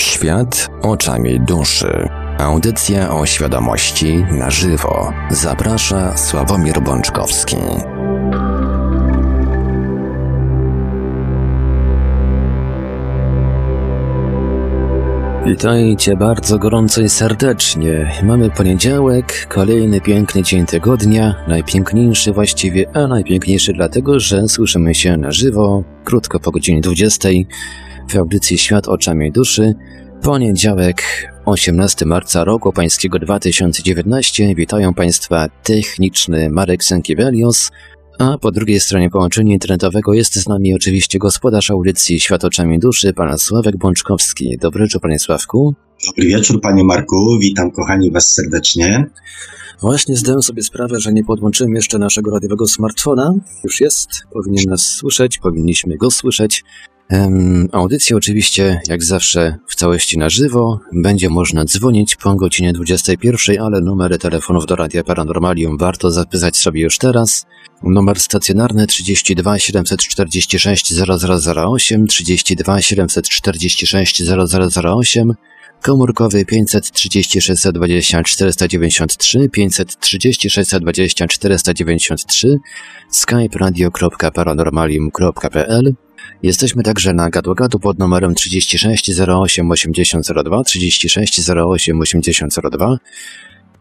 Świat oczami duszy. Audycja o świadomości na żywo. Zaprasza Sławomir Bączkowski. Witajcie bardzo gorąco i serdecznie. Mamy poniedziałek, kolejny piękny dzień tygodnia, najpiękniejszy właściwie, a najpiękniejszy dlatego, że słyszymy się na żywo, krótko po godzinie 20 w audycji Świat oczami duszy. Poniedziałek, 18 marca roku pańskiego 2019. Witają Państwa techniczny Marek Sękiewelios, a po drugiej stronie połączenia internetowego jest z nami oczywiście gospodarz audycji Świat oczami duszy, pan Sławek Bączkowski. Dobry wieczór, panie Sławku. Dobry wieczór, panie Marku. Witam kochani was serdecznie. Właśnie zdałem sobie sprawę, że nie podłączyłem jeszcze naszego radiowego smartfona. Już jest, powinien nas słyszeć, powinniśmy go słyszeć. Um, audycja oczywiście, jak zawsze, w całości na żywo. Będzie można dzwonić po godzinie 21, ale numery telefonów do Radia Paranormalium warto zapisać sobie już teraz. Numer stacjonarny 32 746 0008, 32 746 0008, komórkowy 536 20 493, 536 20 493, skype radio.paranormalium.pl Jesteśmy także na gadu-gadu pod numerem 36 08 8002, 36 08 8002.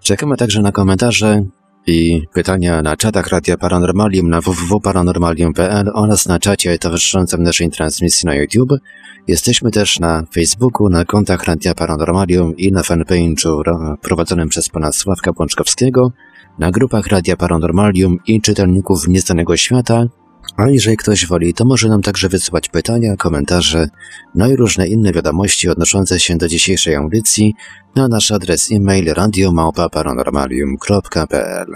Czekamy także na komentarze i pytania na czatach Radia Paranormalium na www.paranormalium.pl oraz na czacie towarzyszącym naszej transmisji na YouTube. Jesteśmy też na Facebooku, na kontach Radia Paranormalium i na fanpage'u prowadzonym przez pana Sławka Pączkowskiego, na grupach Radia Paranormalium i czytelników Nieznanego Świata, a jeżeli ktoś woli, to może nam także wysyłać pytania, komentarze, no i różne inne wiadomości odnoszące się do dzisiejszej audycji na nasz adres e-mail radiomałpa-paranormalium.pl.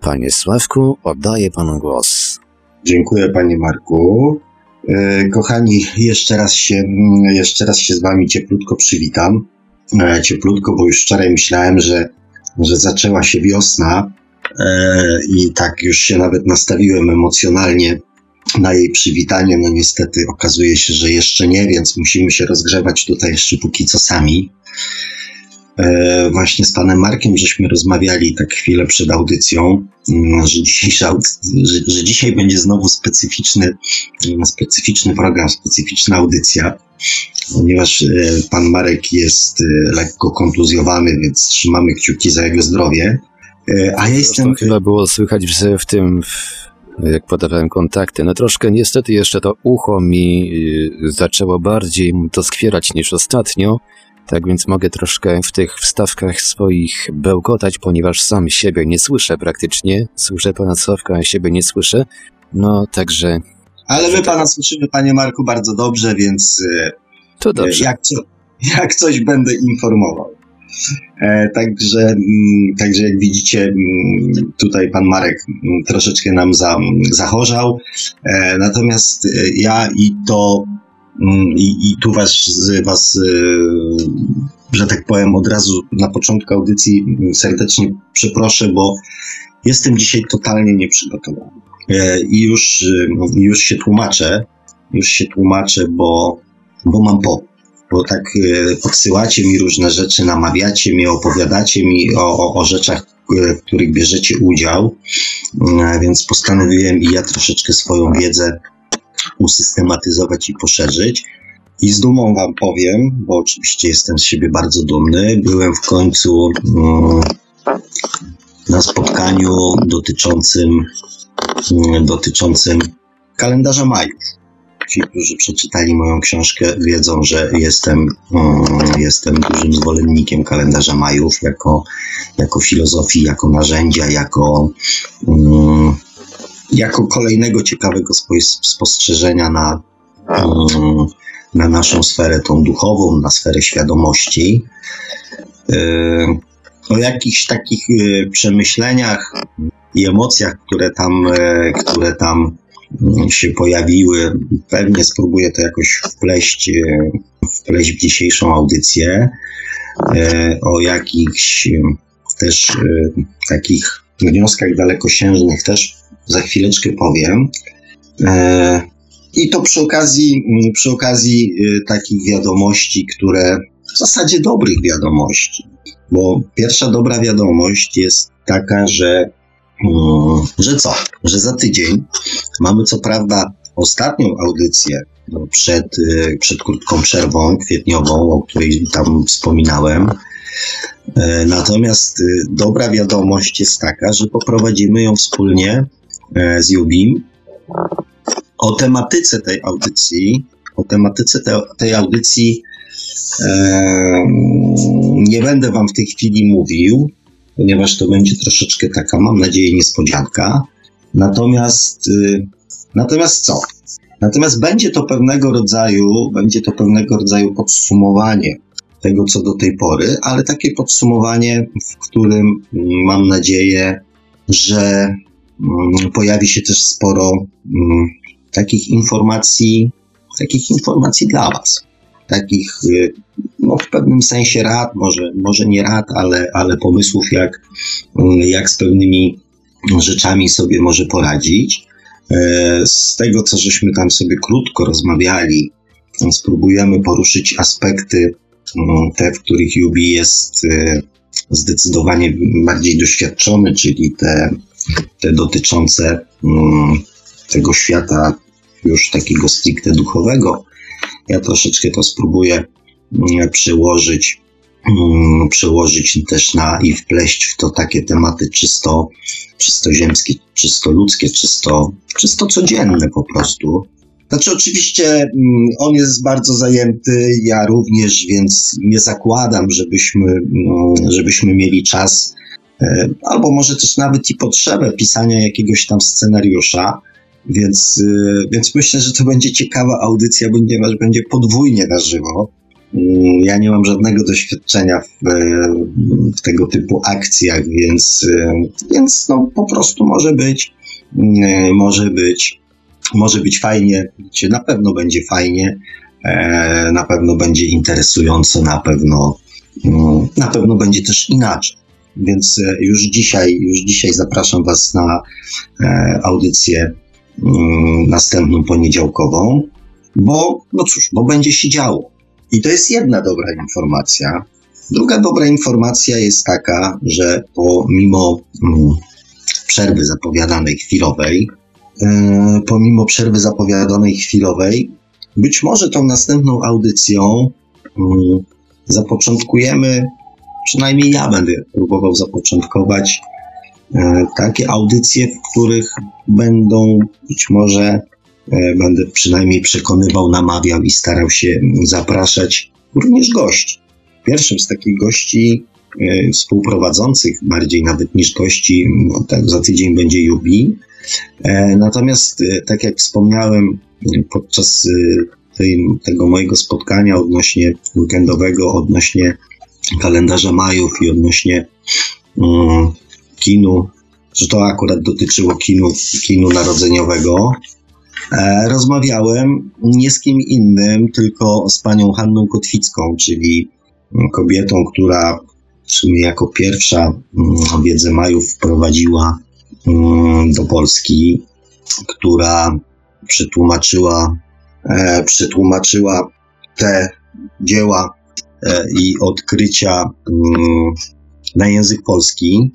Panie Sławku, oddaję panu głos. Dziękuję panie Marku. E, kochani, jeszcze raz się, jeszcze raz się z wami cieplutko przywitam. E, cieplutko, bo już wczoraj myślałem, że, że zaczęła się wiosna e, i tak już się nawet nastawiłem emocjonalnie na jej przywitanie. No niestety okazuje się, że jeszcze nie, więc musimy się rozgrzewać tutaj jeszcze póki co sami. E, właśnie z panem Markiem żeśmy rozmawiali tak chwilę przed audycją, mm, że, dzisiejsza, że, że dzisiaj będzie znowu specyficzny, mm, specyficzny program, specyficzna audycja, ponieważ e, pan Marek jest e, lekko kontuzjowany, więc trzymamy kciuki za jego zdrowie. A ja jestem. Chyba było słychać w, w tym, jak podawałem kontakty. No troszkę niestety jeszcze to ucho mi y, zaczęło bardziej to skwierać niż ostatnio. Tak więc mogę troszkę w tych wstawkach swoich bełkotać, ponieważ sam siebie nie słyszę praktycznie. Słyszę pana Sławka, a siebie nie słyszę. No także. Ale my pana słyszymy, panie Marku, bardzo dobrze, więc. Y, to dobrze. Jak, jak coś będę informował. E, także, mm, także jak widzicie, mm, tutaj pan Marek mm, troszeczkę nam za, zachorzał. E, natomiast e, ja i to i, i tu was, was, że tak powiem, od razu na początku audycji serdecznie przeproszę, bo jestem dzisiaj totalnie nieprzygotowany. I już, już się tłumaczę, już się tłumaczę, bo, bo mam po bo tak e, podsyłacie mi różne rzeczy, namawiacie mnie, opowiadacie mi o, o, o rzeczach, e, w których bierzecie udział, e, więc postanowiłem i ja troszeczkę swoją wiedzę usystematyzować i poszerzyć. I z dumą Wam powiem, bo oczywiście jestem z siebie bardzo dumny, byłem w końcu mm, na spotkaniu dotyczącym, mm, dotyczącym kalendarza majów ci, którzy przeczytali moją książkę, wiedzą, że jestem, um, jestem dużym zwolennikiem kalendarza Majów jako, jako filozofii, jako narzędzia, jako, um, jako kolejnego ciekawego spostrzeżenia na, um, na naszą sferę tą duchową, na sferę świadomości. Y, o jakichś takich y, przemyśleniach i emocjach, które tam, y, które tam się pojawiły. Pewnie spróbuję to jakoś wpleść, e, wpleść w dzisiejszą audycję. E, o jakichś e, też takich wnioskach dalekosiężnych też za chwileczkę powiem. I to przy okazji, przy okazji takich wiadomości, które, w zasadzie dobrych wiadomości. Bo pierwsza dobra wiadomość jest taka, że, mm, że co? Że za tydzień mamy co prawda ostatnią audycję no, przed, y, przed krótką przerwą kwietniową, o której tam wspominałem. E, natomiast y, dobra wiadomość jest taka, że poprowadzimy ją wspólnie e, z Jubim. O tematyce tej audycji, o tematyce te, tej audycji e, nie będę Wam w tej chwili mówił, ponieważ to będzie troszeczkę taka, mam nadzieję, niespodzianka. Natomiast, y, natomiast co? Natomiast będzie to pewnego rodzaju, będzie to pewnego rodzaju podsumowanie tego, co do tej pory, ale takie podsumowanie, w którym mm, mam nadzieję, że mm, pojawi się też sporo mm, takich informacji, takich informacji dla Was. Takich, y, no, w pewnym sensie rad, może, może nie rad, ale, ale pomysłów, jak, jak z pewnymi rzeczami sobie może poradzić. E, z tego, co żeśmy tam sobie krótko rozmawiali, spróbujemy poruszyć aspekty, mm, te, w których Jubi jest e, zdecydowanie bardziej doświadczony, czyli te, te dotyczące mm, tego świata już takiego stricte duchowego. Ja troszeczkę to spróbuję mm, przełożyć, przełożyć też na i wpleść w to takie tematy czysto, czysto ziemskie, czysto ludzkie, czysto, czysto codzienne po prostu. Znaczy, oczywiście mm, on jest bardzo zajęty, ja również, więc nie zakładam, żebyśmy, mm, żebyśmy mieli czas, e, albo może też nawet i potrzebę pisania jakiegoś tam scenariusza. Więc, e, więc myślę, że to będzie ciekawa audycja, ponieważ będzie podwójnie na żywo. Mm, ja nie mam żadnego doświadczenia w, w tego typu akcjach, więc, więc no, po prostu może być, mm, może być, może być fajnie, czy na pewno będzie fajnie, e, na pewno będzie interesująco, na pewno, mm, na pewno będzie też inaczej. Więc e, już dzisiaj, już dzisiaj zapraszam Was na e, audycję następną poniedziałkową, bo, no cóż, bo będzie się działo. I to jest jedna dobra informacja. Druga dobra informacja jest taka, że pomimo mm, przerwy zapowiadanej chwilowej, yy, pomimo przerwy zapowiadanej chwilowej, być może tą następną audycją yy, zapoczątkujemy, przynajmniej ja będę próbował zapoczątkować yy, takie audycje, w których będą być może będę przynajmniej przekonywał, namawiał i starał się zapraszać również gości. Pierwszym z takich gości e, współprowadzących, bardziej nawet niż gości, no, tak za tydzień będzie Jubi. E, natomiast, tak jak wspomniałem podczas tej, tego mojego spotkania odnośnie weekendowego, odnośnie kalendarza majów i odnośnie um, kinu, że to akurat dotyczyło kinu, kinu narodzeniowego, E, rozmawiałem nie z kim innym, tylko z panią Hanną Kotwicką, czyli kobietą, która w sumie jako pierwsza mm, wiedzę Majów wprowadziła mm, do Polski, która przetłumaczyła, e, przetłumaczyła te dzieła e, i odkrycia mm, na język polski.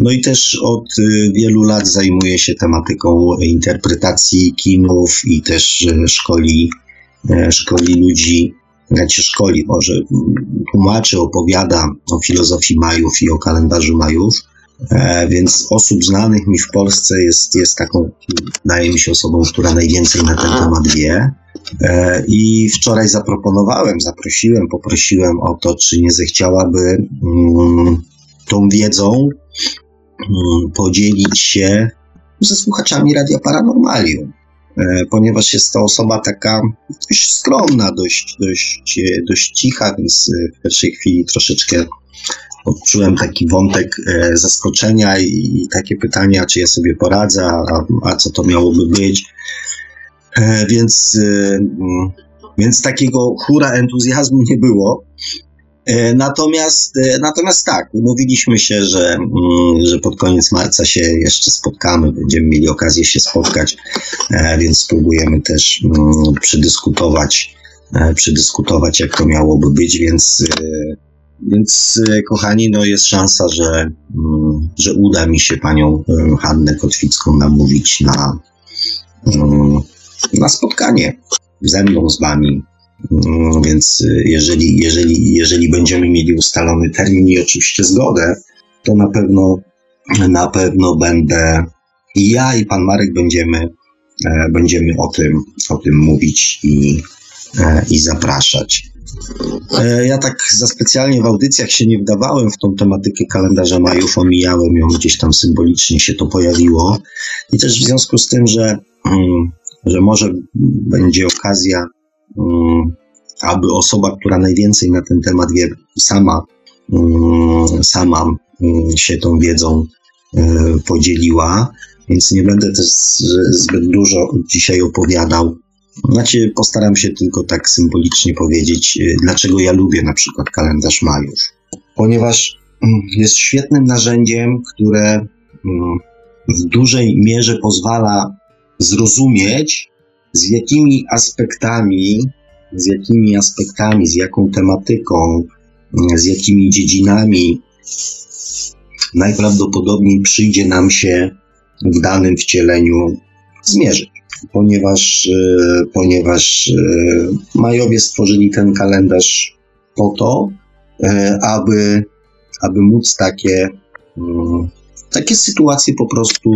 No i też od y, wielu lat zajmuje się tematyką interpretacji kinów i też y, szkoli, y, szkoli ludzi, znaczy szkoli może, tłumaczy, opowiada o filozofii Majów i o kalendarzu Majów. E, więc osób znanych mi w Polsce jest, jest taką, wydaje mi się, osobą, która najwięcej na ten temat wie. E, I wczoraj zaproponowałem, zaprosiłem, poprosiłem o to, czy nie zechciałaby mm, tą wiedzą podzielić się ze słuchaczami Radia Paranormalium, e, ponieważ jest to osoba taka dość skromna, dość, dość, dość cicha, więc w pierwszej chwili troszeczkę odczułem taki wątek e, zaskoczenia i, takie pytania, czy ja sobie poradzę, a, a co to miałoby być. E, więc, e, mm, więc takiego hura entuzjazmu nie było. Natomiast, natomiast tak, umówiliśmy się, że, mm, że pod koniec marca się jeszcze spotkamy, będziemy mieli okazję się spotkać, więc spróbujemy też mm, przedyskutować przedyskutować, jak to miałoby być, więc, więc kochani, no jest szansa, że, mm, że uda mi się panią Hannę Kotwicką namówić na, na spotkanie ze mną, z wami. Mm, więc jeżeli, jeżeli, jeżeli będziemy mieli ustalony termin i oczywiście zgodę, to na pewno, na pewno będę i ja i pan Marek będziemy, e, będziemy o tym, o tym mówić i, e, i zapraszać. E, ja tak za specjalnie w audycjach się nie wdawałem w tą tematykę kalendarza majów, omijałem ją gdzieś tam symbolicznie się to pojawiło. I też w związku z tym, że, mm, że może będzie okazja, aby osoba, która najwięcej na ten temat wie, sama, mm, sama się tą wiedzą podzieliła, więc nie będę też zbyt dużo dzisiaj opowiadał. Znaczy, postaram się tylko tak symbolicznie powiedzieć, y, dlaczego ja lubię na przykład kalendarz Majów. Ponieważ mm, jest świetnym narzędziem, które mm, w dużej mierze pozwala zrozumieć, z jakimi aspektami, z jakimi aspektami, z jaką tematyką, mm, z jakimi dziedzinami najprawdopodobniej przyjdzie nam się w danym wcieleniu zmierzyć. Ponieważ, e, ponieważ e, Majowie stworzyli ten kalendarz po to, e, aby, aby móc takie, mm, takie sytuacje po prostu,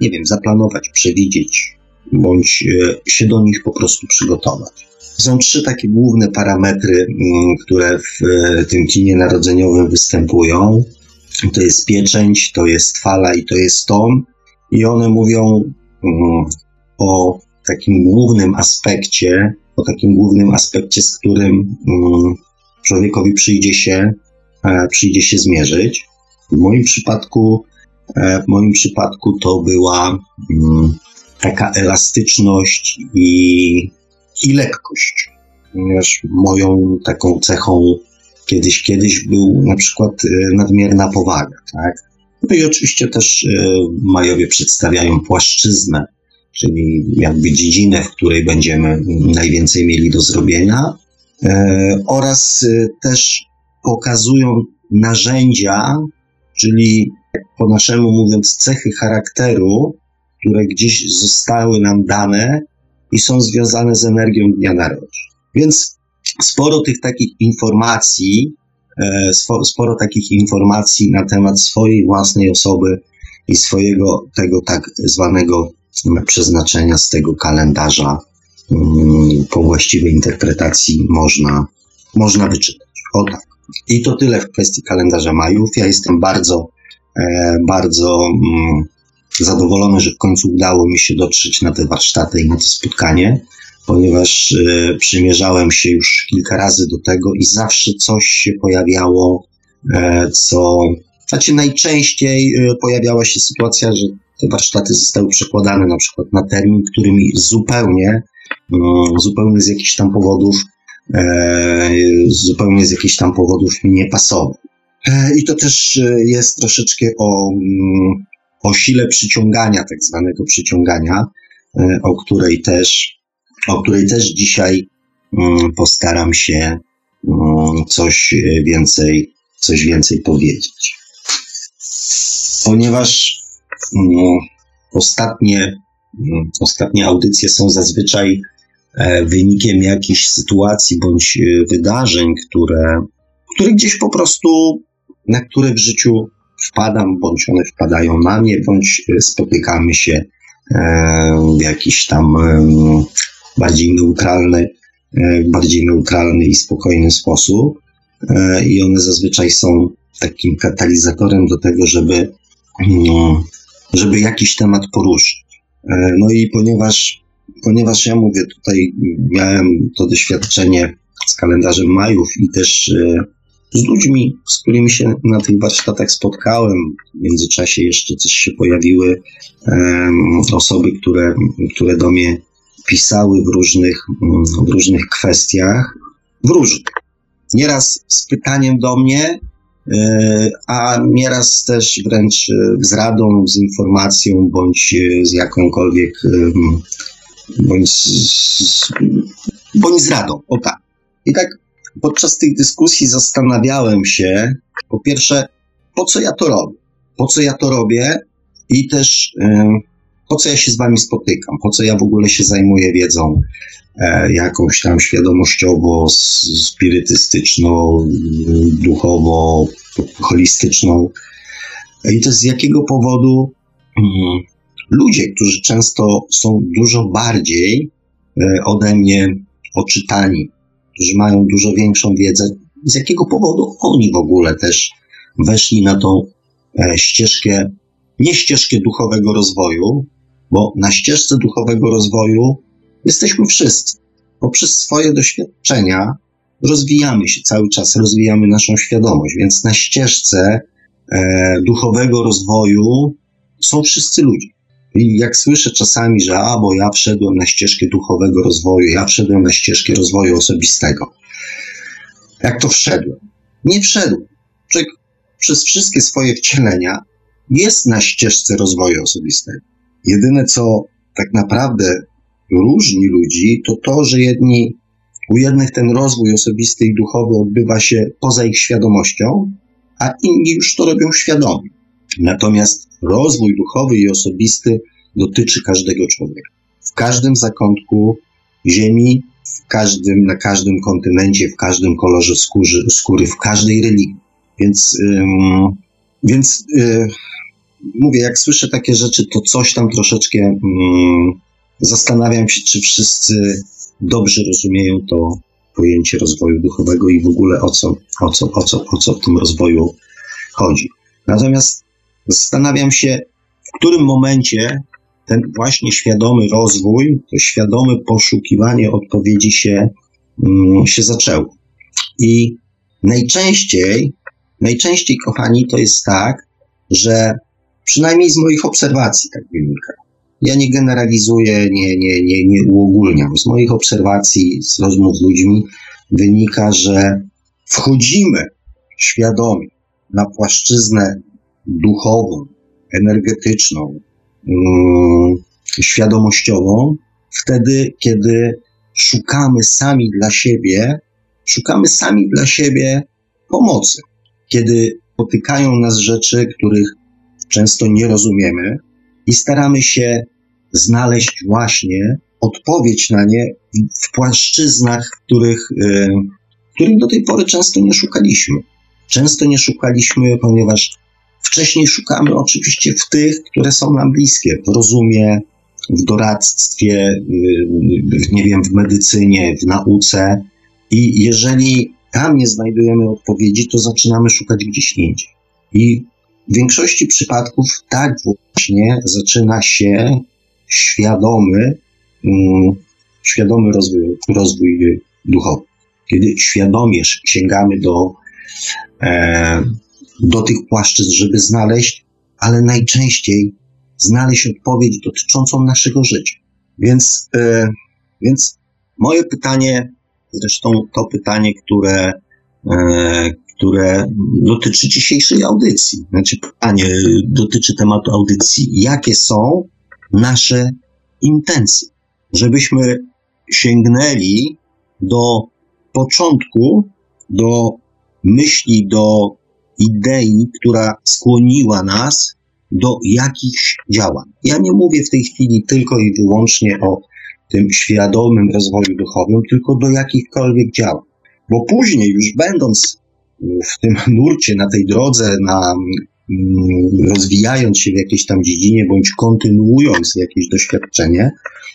nie wiem, zaplanować, przewidzieć, bądź się do nich po prostu przygotować. Są trzy takie główne parametry, mm, które w tym kinie narodzeniowym występują. To jest pieczęć, to jest fala i to jest ton i one mówią um, o takim głównym aspekcie, o takim głównym aspekcie, z którym um, człowiekowi przyjdzie się, e, przyjdzie się zmierzyć. W moim przypadku, e, w moim przypadku to była taka elastyczność i, i lekkość, ponieważ moją taką cechą kiedyś, kiedyś był na przykład e, nadmierna powaga, tak? No i oczywiście też e, Majowie przedstawiają płaszczyznę, czyli jakby dziedzinę, w której będziemy najwięcej mieli do zrobienia, e, oraz też pokazują narzędzia, czyli po naszemu mówiąc cechy charakteru, które gdzieś zostały nam dane i są związane z energią dnia narodzin. Więc sporo tych takich informacji E, sporo takich informacji na temat swojej własnej osoby i swojego tego tak zwanego przeznaczenia z tego kalendarza mm, po właściwej interpretacji można, można wyczytać. O tak. I to tyle w kwestii kalendarza Majów. Ja jestem bardzo, e, bardzo mm, zadowolony, że w końcu udało mi się dotrzeć na te warsztaty i na to spotkanie ponieważ y, przymierzałem się już kilka razy do tego i zawsze coś się pojawiało, e, co. Znaczy, najczęściej e, pojawiała się sytuacja, że te warsztaty zostały przekładane na przykład na termin, który mi zupełnie, mm, zupełnie z jakichś tam powodów, zupełnie z jakichś tam powodów mi nie pasował. I to też jest troszeczkę o, mm, o sile przyciągania, tak zwanego przyciągania, o której też o której też dzisiaj mm, postaram się mm, coś więcej, coś więcej powiedzieć. Ponieważ mm, ostatnie, ostatnie audycje są zazwyczaj e, wynikiem jakichś sytuacji bądź e, wydarzeń, które, które gdzieś po prostu, na które w życiu wpadam, bądź one wpadają na mnie, bądź e, spotykamy się w jakiś tam bardziej neutralny, e, bardziej neutralny i spokojny sposób. E, I one zazwyczaj są takim katalizatorem do tego, żeby, mm, żeby jakiś temat poruszyć. E, no i ponieważ, ponieważ ja mówię, tutaj miałem to doświadczenie z kalendarzem Majów i też z ludźmi, z którymi się na tych warsztatach spotkałem. W międzyczasie jeszcze też się pojawiły osoby, które, które do mnie pisały w różnych, w różnych kwestiach, w różnych. Nieraz z pytaniem do mnie, e, a nieraz też wręcz e, z radą, z informacją bądź e, z jakąkolwiek bądź z, bądź z radą, o tak. I tak podczas tych dyskusji zastanawiałem się, po pierwsze, po co ja to robię? Po co ja to robię? I też po co ja się z wami spotykam? Po co ja w ogóle się zajmuję wiedzą e, jakąś tam świadomościowo, spirytystyczną, duchowo, holistyczną? I to z jakiego powodu mm, ludzie, którzy często są dużo bardziej e, ode mnie oczytani, którzy mają dużo większą wiedzę, z jakiego powodu oni w ogóle też weszli na tą e, ścieżkę, nie ścieżkę duchowego rozwoju, bo na ścieżce duchowego rozwoju jesteśmy wszyscy. Poprzez swoje doświadczenia rozwijamy się cały czas, rozwijamy naszą świadomość, więc na ścieżce e, duchowego rozwoju są wszyscy ludzie. I jak słyszę czasami, że a, bo ja wszedłem na ścieżkę duchowego rozwoju, ja wszedłem na ścieżkę rozwoju osobistego. Jak to wszedłem? Nie wszedłem. Człowiek przez wszystkie swoje wcielenia jest na ścieżce rozwoju osobistego. Jedyne, co tak naprawdę różni ludzi, to to, że jedni, u jednych ten rozwój osobisty i duchowy odbywa się poza ich świadomością, a inni już to robią świadomie. Natomiast rozwój duchowy i osobisty dotyczy każdego człowieka. W każdym zakątku Ziemi, w każdym, na każdym kontynencie, w każdym kolorze skóry, skóry w każdej religii. Więc, ym, więc yy, mówię, jak słyszę takie rzeczy, to coś tam troszeczkę zastanawiam się, czy wszyscy dobrze rozumieją to pojęcie rozwoju duchowego i w ogóle o co, o co, o co, o co w tym rozwoju chodzi. Natomiast Zastanawiam się, w którym momencie ten właśnie świadomy rozwój, to świadome poszukiwanie odpowiedzi się, mm, się zaczęło. I najczęściej, najczęściej, kochani, to jest tak, że przynajmniej z moich obserwacji tak wynika. Ja nie generalizuję, nie, nie, nie, nie uogólniam. Z moich obserwacji, z rozmów z ludźmi wynika, że wchodzimy świadomie na płaszczyznę duchową, energetyczną, mm, świadomościową, wtedy, kiedy szukamy sami dla siebie, szukamy sami dla siebie pomocy. Kiedy potykają nas rzeczy, których często nie rozumiemy i staramy się znaleźć właśnie odpowiedź na nie w płaszczyznach, których, y, których do tej pory często nie szukaliśmy. Często nie szukaliśmy, ponieważ Wcześniej szukamy oczywiście w tych, które są nam bliskie, w rozumie, w doradztwie, nie wiem, w medycynie, w nauce. I jeżeli tam nie znajdujemy odpowiedzi, to zaczynamy szukać gdzieś indziej. I w większości przypadków tak właśnie zaczyna się świadomy, mm, świadomy rozwój, rozwój duchowy. Kiedy świadomie sięgamy do e, do tych płaszczyzn, żeby znaleźć, ale najczęściej znaleźć odpowiedź dotyczącą naszego życia. Więc, e, więc moje pytanie, zresztą to pytanie, które, e, które dotyczy dzisiejszej audycji, znaczy pytanie dotyczy tematu audycji, jakie są nasze intencje, żebyśmy sięgnęli do początku, do myśli, do idei, która skłoniła nas do jakichś działań. Ja nie mówię w tej chwili tylko i wyłącznie o tym świadomym rozwoju duchowym, tylko do jakichkolwiek działań. Bo później, już będąc w tym nurcie, na tej drodze, na, mm, rozwijając się w jakiejś tam dziedzinie, bądź kontynuując jakieś doświadczenie,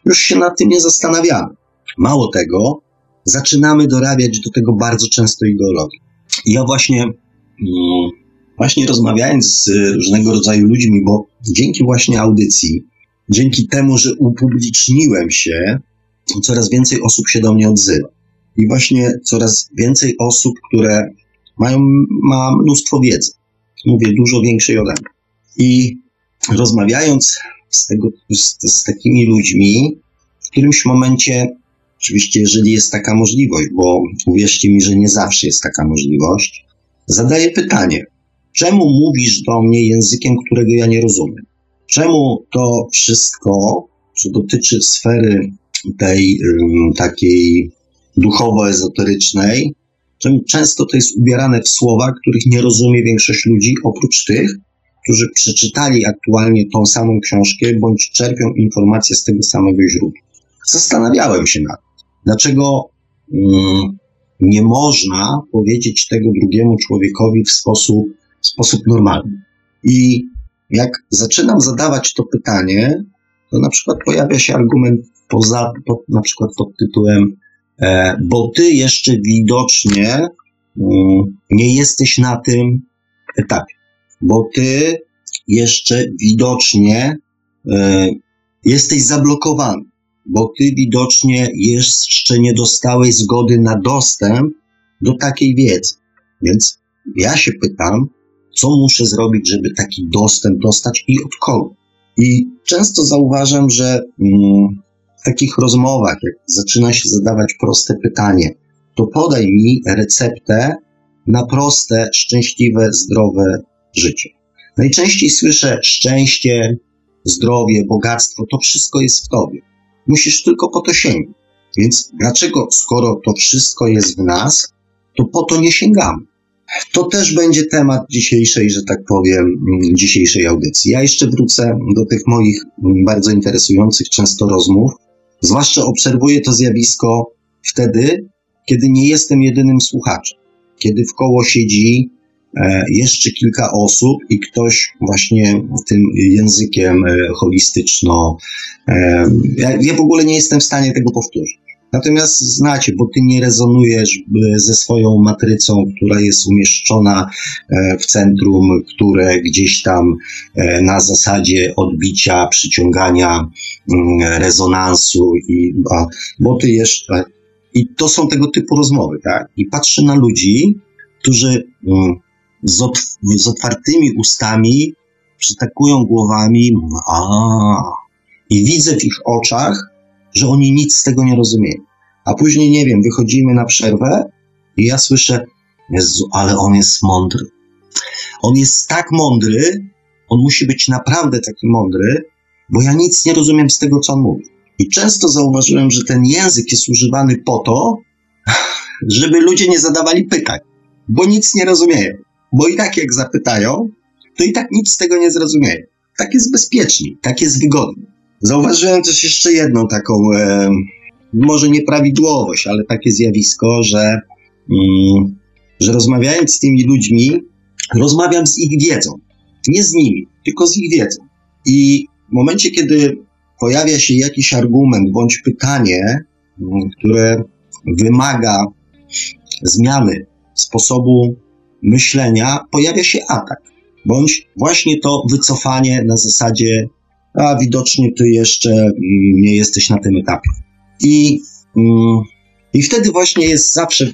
już się nad tym nie zastanawiamy. Mało tego, zaczynamy dorabiać do tego bardzo często ideologii. Ja właśnie właśnie rozmawiając z różnego rodzaju ludźmi, bo dzięki właśnie audycji, dzięki temu, że upubliczniłem się, coraz więcej osób się do mnie odzywa. I właśnie coraz więcej osób, które mają ma mnóstwo wiedzy. Mówię dużo większej ode mnie. I rozmawiając z, tego, z, z takimi ludźmi, w którymś momencie, oczywiście, jeżeli jest taka możliwość, bo uwierzcie mi, że nie zawsze jest taka możliwość, Zadaję pytanie, czemu mówisz do mnie językiem, którego ja nie rozumiem? Czemu to wszystko, co dotyczy sfery tej takiej duchowo-ezoterycznej, często to jest ubierane w słowa, których nie rozumie większość ludzi, oprócz tych, którzy przeczytali aktualnie tą samą książkę bądź czerpią informacje z tego samego źródła. Zastanawiałem się nad tym, dlaczego mm, nie można powiedzieć tego drugiemu człowiekowi w sposób, w sposób normalny. I jak zaczynam zadawać to pytanie, to na przykład pojawia się argument poza, pod, na przykład pod tytułem, e, bo ty jeszcze widocznie mm, nie jesteś na tym etapie, bo ty jeszcze widocznie e, jesteś zablokowany, bo ty widocznie jeszcze nie dostałeś zgody na dostęp do takiej wiedzy. Więc ja się pytam, co muszę zrobić, żeby taki dostęp dostać i od kogo? I często zauważam, że mm, w takich rozmowach, jak zaczyna się zadawać proste pytanie, to podaj mi receptę na proste, szczęśliwe, zdrowe życie. Najczęściej słyszę szczęście, zdrowie, bogactwo, to wszystko jest w tobie. Musisz tylko po to sięgnąć. Więc dlaczego, skoro to wszystko jest w nas, to po to nie sięgamy? To też będzie temat dzisiejszej, że tak powiem, dzisiejszej audycji. Ja jeszcze wrócę do tych moich bardzo interesujących często rozmów. Zwłaszcza obserwuję to zjawisko wtedy, kiedy nie jestem jedynym słuchaczem. Kiedy w koło siedzi jeszcze kilka osób i ktoś właśnie tym językiem e, holistyczno. E, ja, ja w ogóle nie jestem w stanie tego powtórzyć. Natomiast znacie, bo ty nie rezonujesz e, ze swoją matrycą, która jest umieszczona e, w centrum, które gdzieś tam e, na zasadzie odbicia, przyciągania, mm, rezonansu, i, bo ty jeszcze. I to są tego typu rozmowy, tak? I patrzę na ludzi, którzy mm, z, otw z otwartymi ustami przytakują głowami, a i widzę w ich oczach, że oni nic z tego nie rozumieją. A później, nie wiem, wychodzimy na przerwę i ja słyszę, Jezu, ale on jest mądry. On jest tak mądry, on musi być naprawdę taki mądry, bo ja nic nie rozumiem z tego, co on mówi. I często zauważyłem, że ten język jest używany po to, żeby ludzie nie zadawali pytań, bo nic nie rozumieją. Bo i tak jak zapytają, to i tak nic z tego nie zrozumieją. Tak jest bezpieczniej, tak jest wygodniej. Zauważyłem też jeszcze jedną taką, e, może nieprawidłowość, ale takie zjawisko, że, mm, że rozmawiając z tymi ludźmi, rozmawiam z ich wiedzą. Nie z nimi, tylko z ich wiedzą. I w momencie, kiedy pojawia się jakiś argument bądź pytanie, mm, które wymaga zmiany sposobu myślenia, pojawia się atak, bądź właśnie to wycofanie na zasadzie a widocznie ty jeszcze mm, nie jesteś na tym etapie. I, mm, i wtedy właśnie jest zawsze,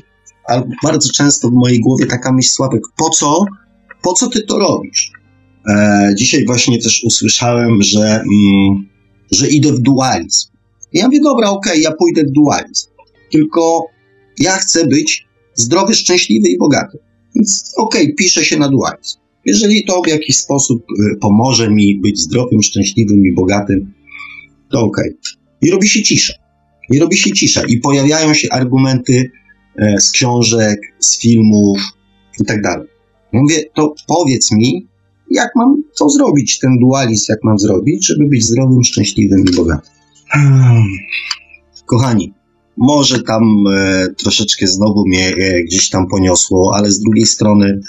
a bardzo często w mojej głowie taka myśl Sławek, po co, po co ty to robisz? E, dzisiaj właśnie też usłyszałem, że, mm, że idę w dualizm. I ja mówię, dobra, okej, okay, ja pójdę w dualizm. Tylko ja chcę być zdrowy, szczęśliwy i bogaty. Więc okej, okay, piszę się na dualizm. Jeżeli to w jakiś sposób y, pomoże mi być zdrowym, szczęśliwym i bogatym, to okej. Okay. I robi się cisza. I robi się cisza. I pojawiają się argumenty e, z książek, z filmów i tak dalej. Mówię, to powiedz mi, jak mam to zrobić, ten dualizm, jak mam zrobić, żeby być zdrowym, szczęśliwym i bogatym. Kochani, może tam e, troszeczkę znowu mnie e, gdzieś tam poniosło, ale z drugiej strony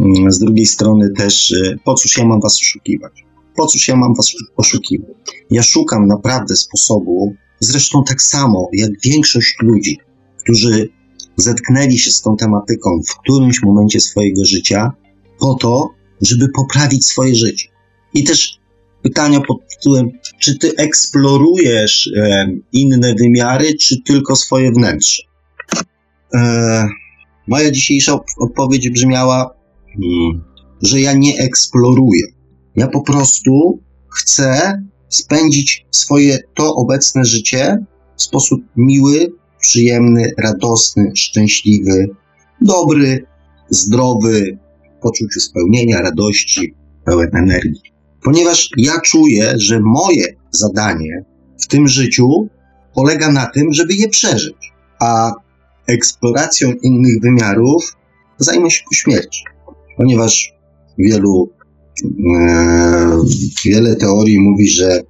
Mm, z drugiej strony też, y, po cóż ja mam was oszukiwać? Po cóż ja mam was oszukiwać? Ja szukam naprawdę sposobu, zresztą tak samo jak większość ludzi, którzy zetknęli się z tą tematyką w którymś momencie swojego życia, po to, żeby poprawić swoje życie. I też pytania pod tytułem, czy ty eksplorujesz e, inne wymiary, czy tylko swoje wnętrze? E, moja dzisiejsza odpowiedź brzmiała, Hmm. że ja nie eksploruję. Ja po prostu chcę spędzić swoje to obecne życie w sposób miły, przyjemny, radosny, szczęśliwy, dobry, zdrowy, poczuciu spełnienia, radości, pełen energii. Ponieważ ja czuję, że moje zadanie w tym życiu polega na tym, żeby je przeżyć, a eksploracją innych wymiarów zajmę się po śmierci, ponieważ wielu, e, wiele teorii mówi, że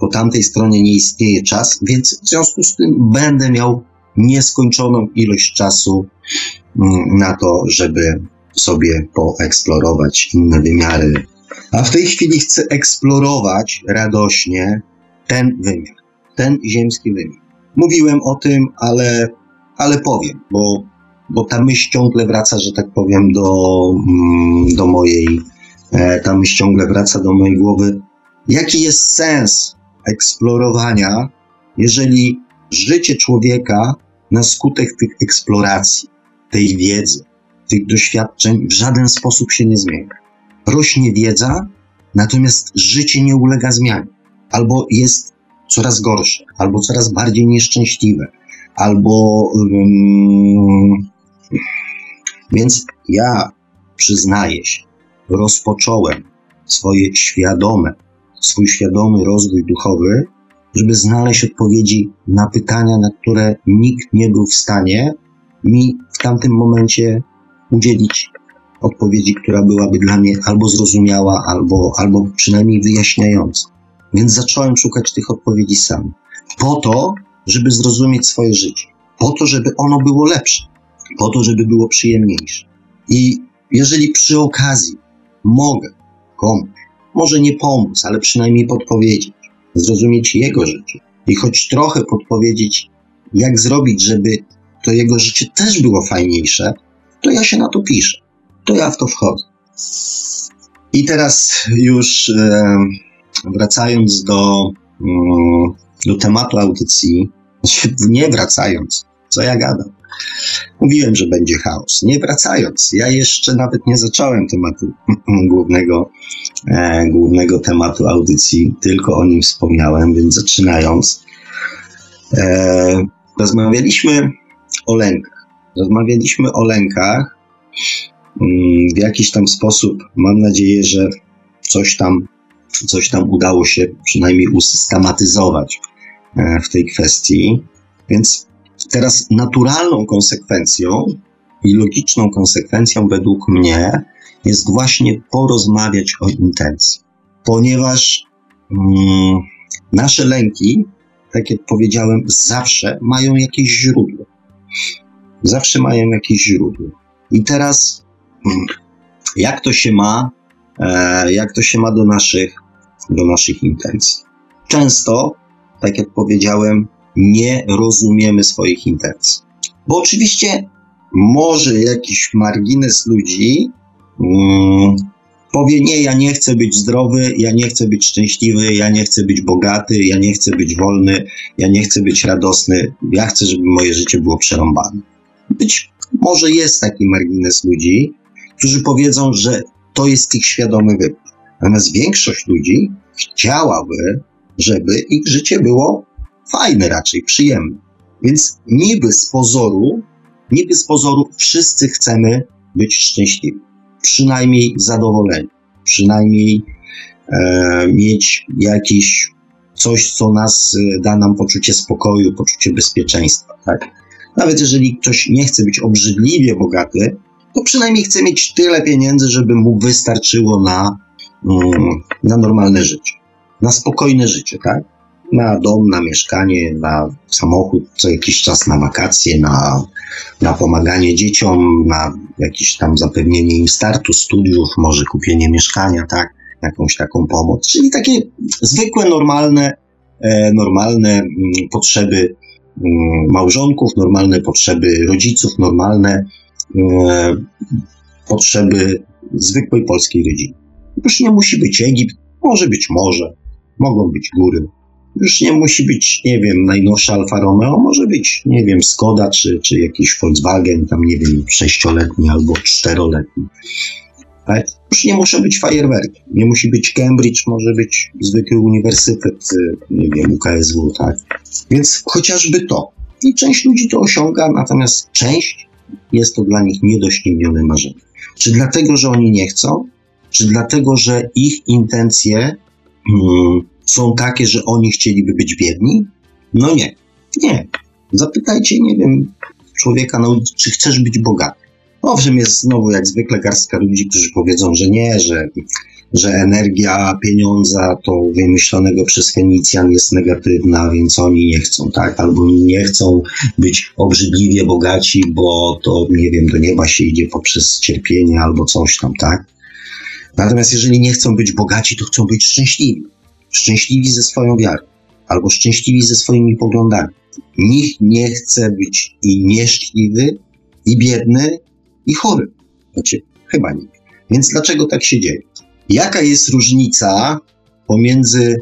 po tamtej stronie nie istnieje czas, więc w związku z tym będę miał nieskończoną ilość czasu mm, na to, żeby sobie poeksplorować inne wymiary. A w tej chwili chcę eksplorować radośnie ten wymiar, ten ziemski wymiar. Mówiłem o tym, ale, ale powiem, bo, bo ta myśl ciągle wraca, że tak powiem, do, mm, do mojej, e, ta myśl ciągle wraca do mojej głowy. Jaki jest sens eksplorowania, jeżeli życie człowieka na skutek tych eksploracji, tej wiedzy, tych doświadczeń w żaden sposób się nie zmienia. Rośnie wiedza, natomiast życie nie ulega zmianie. Albo jest coraz gorsze, albo coraz bardziej nieszczęśliwe, albo. Um, więc ja przyznaję się, rozpocząłem swoje świadome, swój świadomy rozwój duchowy, żeby znaleźć odpowiedzi na pytania, na które nikt nie był w stanie mi w tamtym momencie udzielić odpowiedzi, która byłaby dla mnie albo zrozumiała, albo, albo przynajmniej wyjaśniająca. Więc zacząłem szukać tych odpowiedzi sam. Po to, żeby zrozumieć swoje życie. Po to, żeby ono było lepsze. Po to, żeby było przyjemniejsze. I jeżeli przy okazji mogę komuś, może nie pomóc, ale przynajmniej podpowiedzieć, zrozumieć jego życie i choć trochę podpowiedzieć, jak zrobić, żeby to jego życie też było fajniejsze, to ja się na to piszę. To ja w to wchodzę. I teraz już e, wracając do, mm, do tematu audycji, nie wracając, co ja gadam. Mówiłem, że będzie chaos. Nie wracając, ja jeszcze nawet nie zacząłem tematu głównego, e, głównego tematu audycji, tylko o nim wspomniałem, więc zaczynając, e, rozmawialiśmy o lękach. Rozmawialiśmy o lękach mm, w jakiś tam sposób. Mam nadzieję, że coś tam, coś tam udało się przynajmniej usystematyzować e, w tej kwestii. Więc teraz naturalną konsekwencją i logiczną konsekwencją według mnie jest właśnie porozmawiać o intencji. Ponieważ mm, nasze lęki, tak jak powiedziałem, zawsze mają jakieś źródło. Zawsze mają jakieś źródło. I teraz, mm, jak to się ma, e, jak to się ma do naszych, do naszych intencji? Często, tak jak powiedziałem, nie rozumiemy swoich intencji. Bo oczywiście może jakiś margines ludzi mm, powie: Nie, ja nie chcę być zdrowy, ja nie chcę być szczęśliwy, ja nie chcę być bogaty, ja nie chcę być wolny, ja nie chcę być radosny, ja chcę, żeby moje życie było przerąbane. Być może jest taki margines ludzi, którzy powiedzą, że to jest ich świadomy wybór. Natomiast większość ludzi chciałaby, żeby ich życie było fajne raczej, przyjemne. Więc niby z pozoru, niby z pozoru wszyscy chcemy być szczęśliwi, przynajmniej zadowoleni, przynajmniej e, mieć jakiś coś, co nas e, da nam poczucie spokoju, poczucie bezpieczeństwa, tak? Nawet jeżeli ktoś nie chce być obrzydliwie bogaty, to przynajmniej chce mieć tyle pieniędzy, żeby mu wystarczyło na, mm, na normalne życie, na spokojne życie, tak? Na dom, na mieszkanie, na samochód, co jakiś czas na wakacje, na, na pomaganie dzieciom, na jakieś tam zapewnienie im startu, studiów, może kupienie mieszkania, tak? Jakąś taką pomoc. Czyli takie zwykłe, normalne, e, normalne mm, potrzeby Mm, małżonków, normalne potrzeby rodziców, normalne potrzeby zwykłej polskiej rodziny. Już nie musi być Egipt, może być morze, mogą być góry. Już nie musi być, nie wiem, najnowsza Alfa Romeo, może być, nie wiem, Skoda czy, czy jakiś Volkswagen, tam nie wiem, sześcioletni albo czteroletni. Już nie muszą być fajerwerki, nie musi być Cambridge, może być zwykły uniwersytet, y, nie wiem, UKSW, tak? Więc chociażby to. I część ludzi to osiąga, natomiast część jest to dla nich niedośniemione marzenie. Czy dlatego, że oni nie chcą? Czy dlatego, że ich intencje hmm, są takie, że oni chcieliby być biedni? No nie. Nie. Zapytajcie, nie wiem, człowieka na ulicy, czy chcesz być bogaty. Owszem, jest znowu jak zwykle garstka ludzi, którzy powiedzą, że nie, że, że energia pieniądza to wymyślonego przez Fenicjan jest negatywna, więc oni nie chcą, tak? Albo nie chcą być obrzydliwie bogaci, bo to, nie wiem, do nieba się idzie poprzez cierpienie albo coś tam, tak? Natomiast jeżeli nie chcą być bogaci, to chcą być szczęśliwi. Szczęśliwi ze swoją wiarą, albo szczęśliwi ze swoimi poglądami. Nikt nie chce być i nieszczęśliwy, i biedny, i chory. Znaczy, chyba nikt. Więc dlaczego tak się dzieje? Jaka jest różnica pomiędzy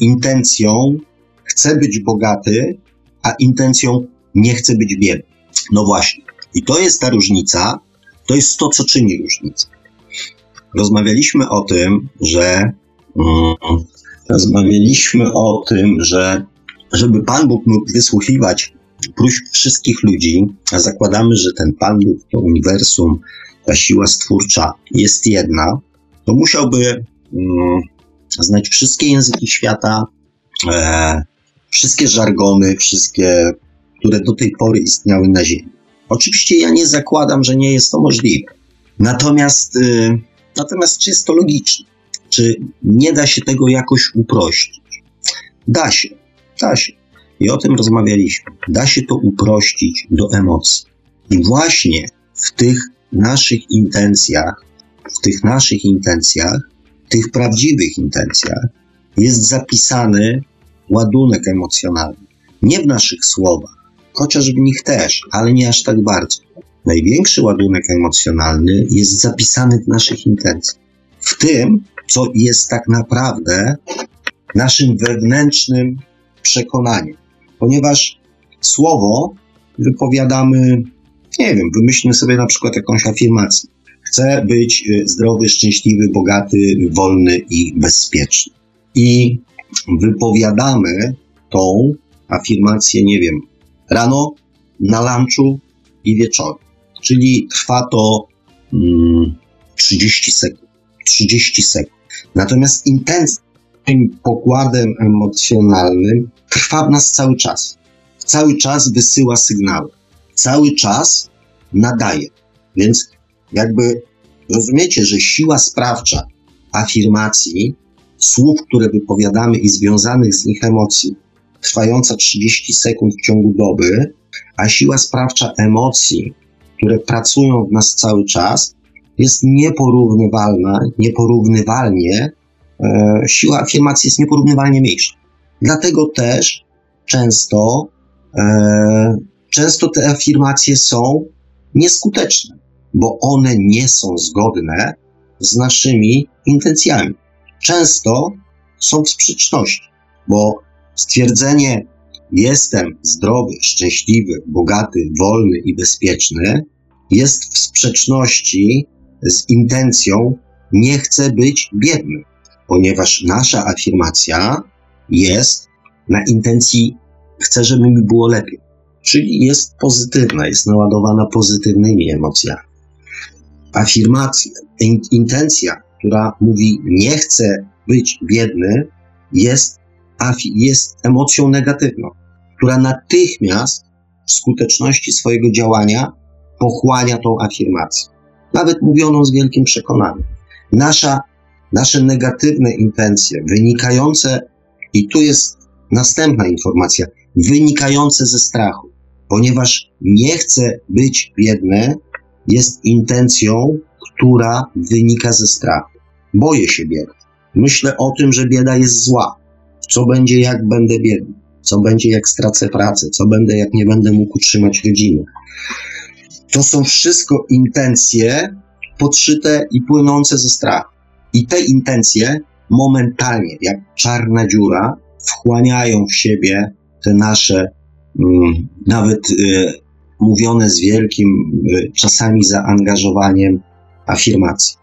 intencją chcę być bogaty, a intencją nie chcę być biedny? No właśnie. I to jest ta różnica, to jest to, co czyni różnicę. Rozmawialiśmy o tym, że mm, rozmawialiśmy o tym, że żeby Pan Bóg mógł wysłuchiwać próśb wszystkich ludzi, a zakładamy, że ten Pan Bóg, to uniwersum, ta siła stwórcza jest jedna, to musiałby mm, znać wszystkie języki świata, e, wszystkie żargony, wszystkie, które do tej pory istniały na Ziemi. Oczywiście ja nie zakładam, że nie jest to możliwe. Natomiast, y, natomiast czy jest to logiczne? Czy nie da się tego jakoś uprościć? Da się, da się. I o tym rozmawialiśmy. Da się to uprościć do emocji. I właśnie w tych naszych intencjach, w tych naszych intencjach, tych prawdziwych intencjach, jest zapisany ładunek emocjonalny. Nie w naszych słowach, chociaż w nich też, ale nie aż tak bardzo. Największy ładunek emocjonalny jest zapisany w naszych intencjach. W tym, co jest tak naprawdę naszym wewnętrznym przekonaniem ponieważ słowo wypowiadamy, nie wiem, wymyślmy sobie na przykład jakąś afirmację. Chcę być y, zdrowy, szczęśliwy, bogaty, wolny i bezpieczny. I wypowiadamy tą afirmację, nie wiem, rano, na lunchu i wieczorem. Czyli trwa to mm, 30 sekund. 30 sekund. Natomiast intencja tym pokładem emocjonalnym trwa w nas cały czas. Cały czas wysyła sygnały. Cały czas nadaje. Więc jakby rozumiecie, że siła sprawcza afirmacji, słów, które wypowiadamy i związanych z nich emocji, trwająca 30 sekund w ciągu doby, a siła sprawcza emocji, które pracują w nas cały czas, jest nieporównywalna, nieporównywalnie E, siła afirmacji jest nieporównywalnie mniejsza. Dlatego też często, e, często te afirmacje są nieskuteczne, bo one nie są zgodne z naszymi intencjami. Często są w sprzeczności, bo stwierdzenie jestem zdrowy, szczęśliwy, bogaty, wolny i bezpieczny jest w sprzeczności z intencją nie chcę być biedny ponieważ nasza afirmacja jest na intencji chcę, żeby mi było lepiej. Czyli jest pozytywna, jest naładowana pozytywnymi emocjami. Afirmacja, in, intencja, która mówi nie chcę być biedny, jest, jest emocją negatywną, która natychmiast w skuteczności swojego działania pochłania tą afirmację. Nawet mówioną z wielkim przekonaniem. Nasza nasze negatywne intencje, wynikające, i tu jest następna informacja, wynikające ze strachu, ponieważ nie chcę być biedny, jest intencją, która wynika ze strachu. Boję się biedy. Myślę o tym, że bieda jest zła. Co będzie, jak będę biedny? Co będzie, jak stracę pracę? Co będę, jak nie będę mógł utrzymać rodziny? To są wszystko intencje podszyte i płynące ze strachu. I te intencje momentalnie, jak czarna dziura, wchłaniają w siebie te nasze, mm, nawet y, mówione z wielkim y, czasami zaangażowaniem afirmacji.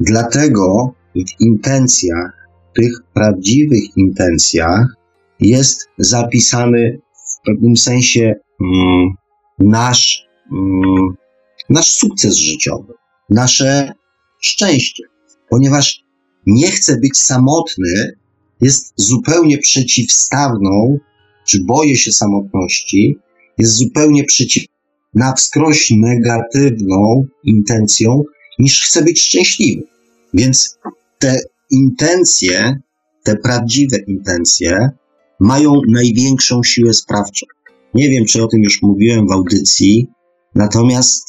Dlatego w intencjach, tych prawdziwych intencjach, jest zapisany w pewnym sensie mm, nasz, mm, nasz sukces życiowy, nasze szczęście ponieważ nie chce być samotny, jest zupełnie przeciwstawną czy boję się samotności, jest zupełnie przeciwna, na wskroś negatywną intencją, niż chcę być szczęśliwy. Więc te intencje, te prawdziwe intencje, mają największą siłę sprawczą. Nie wiem, czy o tym już mówiłem w audycji, natomiast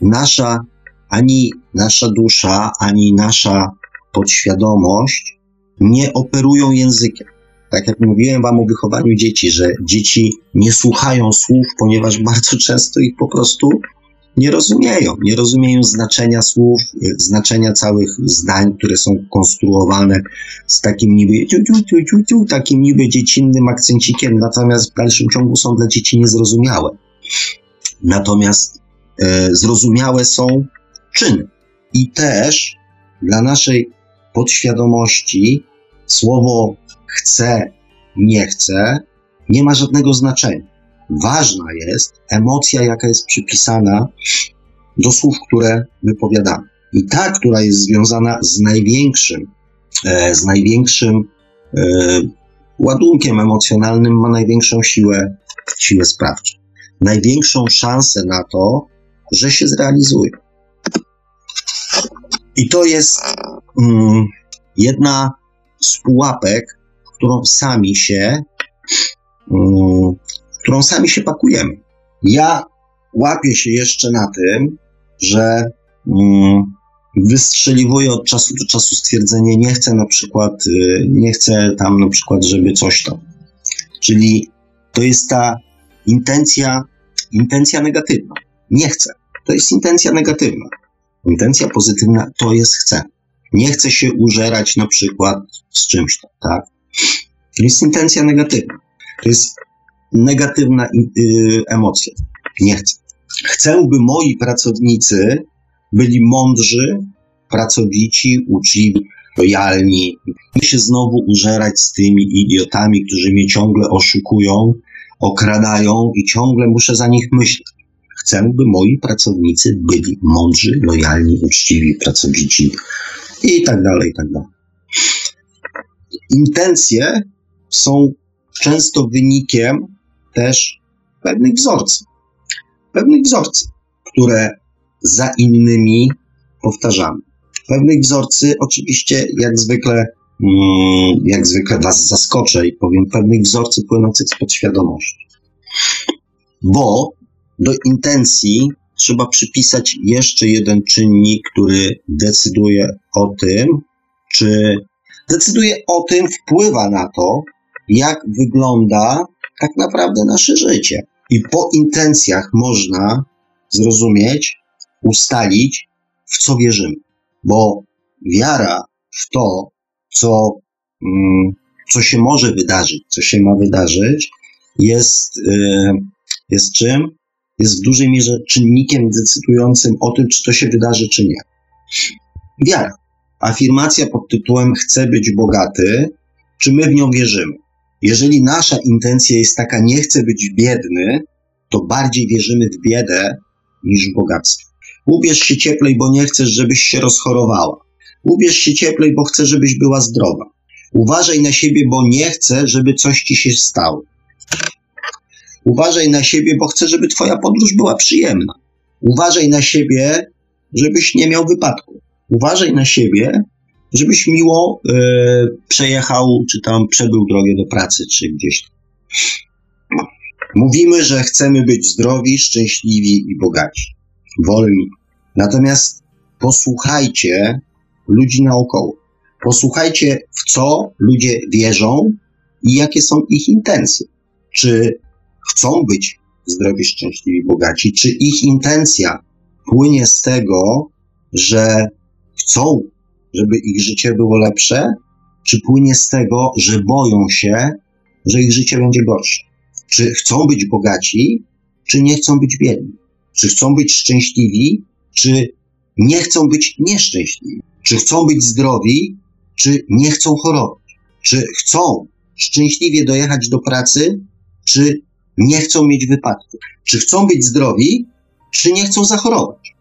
nasza, ani nasza dusza, ani nasza podświadomość nie operują językiem. Tak jak mówiłem Wam o wychowaniu dzieci, że dzieci nie słuchają słów, ponieważ bardzo często ich po prostu nie rozumieją. Nie rozumieją znaczenia słów, znaczenia całych zdań, które są konstruowane z takim niby ciu, ciu, ciu, ciu, takim niby dziecinnym akcencikiem, natomiast w dalszym ciągu są dla dzieci niezrozumiałe. Natomiast e, zrozumiałe są czyny. I też dla naszej podświadomości słowo chcę, nie chcę nie ma żadnego znaczenia. Ważna jest emocja, jaka jest przypisana do słów, które wypowiadamy. I ta, która jest związana z największym, e, z największym e, ładunkiem emocjonalnym, ma największą siłę, siłę sprawczą. Największą szansę na to, że się zrealizuje. I to jest mm, jedna z pułapek, którą sami się, mm, którą sami się pakujemy. Ja łapię się jeszcze na tym, że mm, wystrzeliwuję od czasu do czasu stwierdzenie, nie chcę na przykład, y, nie chcę tam na przykład, żeby coś tam. Czyli to jest ta intencja, intencja negatywna. Nie chcę. To jest intencja negatywna. Intencja pozytywna to jest chcę. Nie chcę się użerać na przykład z czymś tam, tak? To jest intencja negatywna. To jest negatywna yy, emocja. Nie chcę. Chcę, by moi pracownicy byli mądrzy, pracowici, uczciwi, lojalni. Nie się znowu użerać z tymi idiotami, którzy mnie ciągle oszukują, okradają i ciągle muszę za nich myśleć. Chcę, by moi pracownicy byli mądrzy, lojalni, uczciwi, pracowici i tak dalej, i tak dalej. Intencje są często wynikiem też pewnych wzorców. Pewnych wzorców, które za innymi powtarzamy. Pewnych wzorcy, oczywiście, jak zwykle, mm, jak zwykle Was zaskoczę i powiem, pewnych wzorców płynących z podświadomości. Bo do intencji trzeba przypisać jeszcze jeden czynnik, który decyduje o tym, czy decyduje o tym, wpływa na to, jak wygląda tak naprawdę nasze życie. I po intencjach można zrozumieć, ustalić, w co wierzymy. Bo wiara w to, co, mm, co się może wydarzyć, co się ma wydarzyć, jest, y, jest czym? Jest w dużej mierze czynnikiem decydującym o tym, czy to się wydarzy, czy nie. Wiara. Afirmacja pod tytułem Chcę być bogaty, czy my w nią wierzymy? Jeżeli nasza intencja jest taka, nie chcę być biedny, to bardziej wierzymy w biedę niż w bogactwo. Ubierz się cieplej, bo nie chcesz, żebyś się rozchorowała. Ubierz się cieplej, bo chcę, żebyś była zdrowa. Uważaj na siebie, bo nie chcę, żeby coś ci się stało. Uważaj na siebie, bo chcę, żeby twoja podróż była przyjemna. Uważaj na siebie, żebyś nie miał wypadku. Uważaj na siebie, żebyś miło e, przejechał, czy tam przebył drogę do pracy, czy gdzieś. Mówimy, że chcemy być zdrowi, szczęśliwi i bogaci, wolni. Natomiast posłuchajcie ludzi naokoło. Posłuchajcie, w co ludzie wierzą i jakie są ich intencje. Czy chcą być zdrowi, szczęśliwi, bogaci, czy ich intencja płynie z tego, że chcą żeby ich życie było lepsze, czy płynie z tego, że boją się, że ich życie będzie gorsze? Czy chcą być bogaci, czy nie chcą być biedni? Czy chcą być szczęśliwi, czy nie chcą być nieszczęśliwi? Czy chcą być zdrowi, czy nie chcą chorować? Czy chcą szczęśliwie dojechać do pracy, czy nie chcą mieć wypadku? Czy chcą być zdrowi, czy nie chcą zachorować?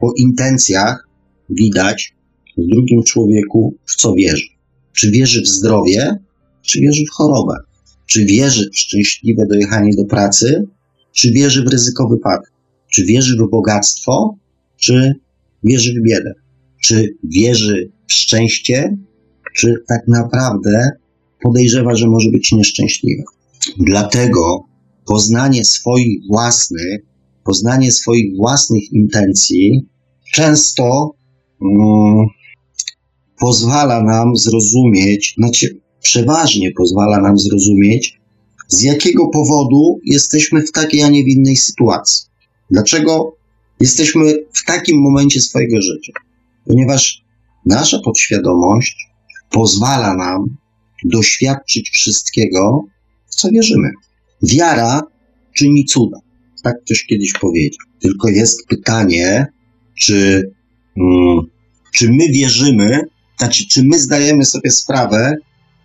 Po intencjach widać, w drugim człowieku w co wierzy. Czy wierzy w zdrowie, czy wierzy w chorobę? Czy wierzy w szczęśliwe dojechanie do pracy, czy wierzy w ryzyko wypadku? Czy wierzy w bogactwo, czy wierzy w biedę? Czy wierzy w szczęście, czy tak naprawdę podejrzewa, że może być nieszczęśliwa? Dlatego poznanie swoich własnych, poznanie swoich własnych intencji często um, pozwala nam zrozumieć, znaczy przeważnie pozwala nam zrozumieć, z jakiego powodu jesteśmy w takiej, a nie w innej sytuacji. Dlaczego jesteśmy w takim momencie swojego życia? Ponieważ nasza podświadomość pozwala nam doświadczyć wszystkiego, w co wierzymy. Wiara czyni cuda. Tak ktoś kiedyś powiedział. Tylko jest pytanie, czy, mm, czy my wierzymy, znaczy, czy my zdajemy sobie sprawę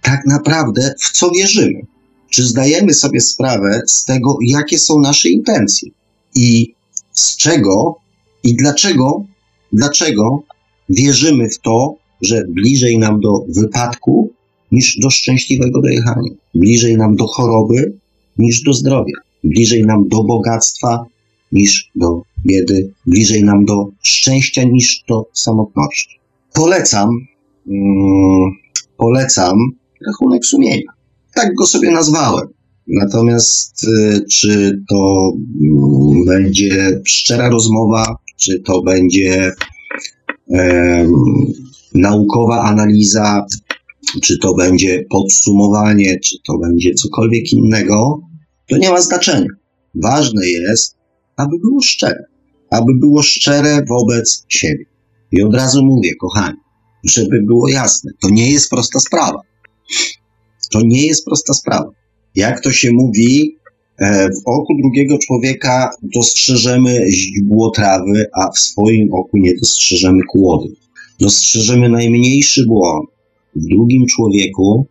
tak naprawdę, w co wierzymy. Czy zdajemy sobie sprawę z tego, jakie są nasze intencje? I z czego i dlaczego, dlaczego wierzymy w to, że bliżej nam do wypadku niż do szczęśliwego dojechania, bliżej nam do choroby niż do zdrowia, bliżej nam do bogactwa niż do biedy, bliżej nam do szczęścia niż do samotności. Polecam, mm, polecam rachunek sumienia. Tak go sobie nazwałem. Natomiast y, czy to mm, będzie szczera rozmowa, czy to będzie naukowa analiza, czy to będzie podsumowanie, czy to będzie cokolwiek innego, to nie ma znaczenia. Ważne jest, aby było szczere. Aby było szczere wobec siebie. I od razu mówię, kochani, żeby było jasne, to nie jest prosta sprawa. To nie jest prosta sprawa. Jak to się mówi, e, w oku drugiego człowieka dostrzeżemy źdźbło trawy, a w swoim oku nie dostrzeżemy kłody. Dostrzeżemy najmniejszy błąd w drugim człowieku,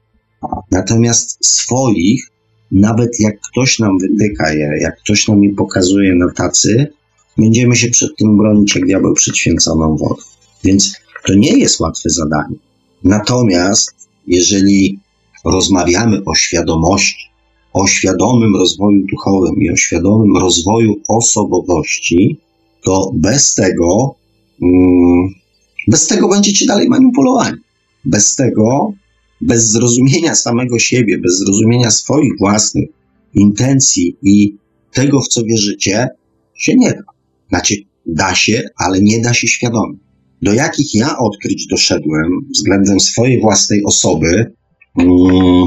natomiast swoich, nawet jak ktoś nam wytyka je, jak ktoś nam je pokazuje na tacy, będziemy się przed tym bronić jak diabeł przed święconą wodą. Więc to nie jest łatwe zadanie. Natomiast jeżeli rozmawiamy o świadomości, o świadomym rozwoju duchowym i o świadomym rozwoju osobowości, to bez tego, mm, bez tego będziecie dalej manipulowani. Bez tego, bez zrozumienia samego siebie, bez zrozumienia swoich własnych intencji i tego, w co wierzycie, się nie da. Znaczy, da się, ale nie da się świadomie. Do jakich ja odkryć doszedłem względem swojej własnej osoby, mm,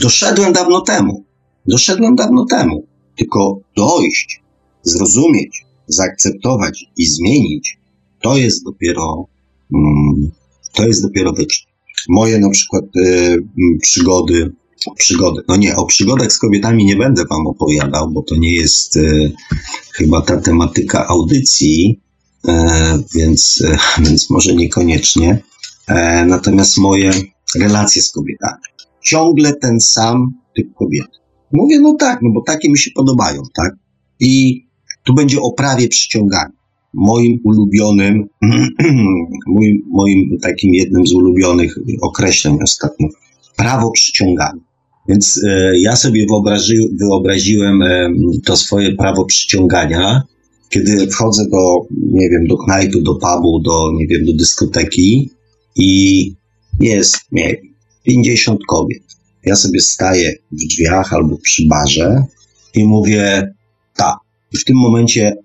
doszedłem dawno temu. Doszedłem dawno temu. Tylko dojść, zrozumieć, zaakceptować i zmienić, to jest dopiero, mm, to jest dopiero wyczyn. Moje na przykład y, przygody, przygody, no nie, o przygodach z kobietami nie będę wam opowiadał, bo to nie jest y, chyba ta tematyka audycji, y, więc, więc może niekoniecznie. E, natomiast moje relacje z kobietami. Ciągle ten sam typ kobiet. Mówię, no tak, no bo takie mi się podobają, tak? I tu będzie o prawie przyciągania. Moim ulubionym, moim, moim takim jednym z ulubionych określeń ostatnio, prawo przyciągania. Więc e, ja sobie wyobrazi, wyobraziłem e, to swoje prawo przyciągania, kiedy wchodzę do, nie wiem, do knajpy, do pubu, do, nie wiem, do dyskoteki i jest, nie wiem, 50 kobiet. Ja sobie staję w drzwiach albo przy barze i mówię tak. W tym momencie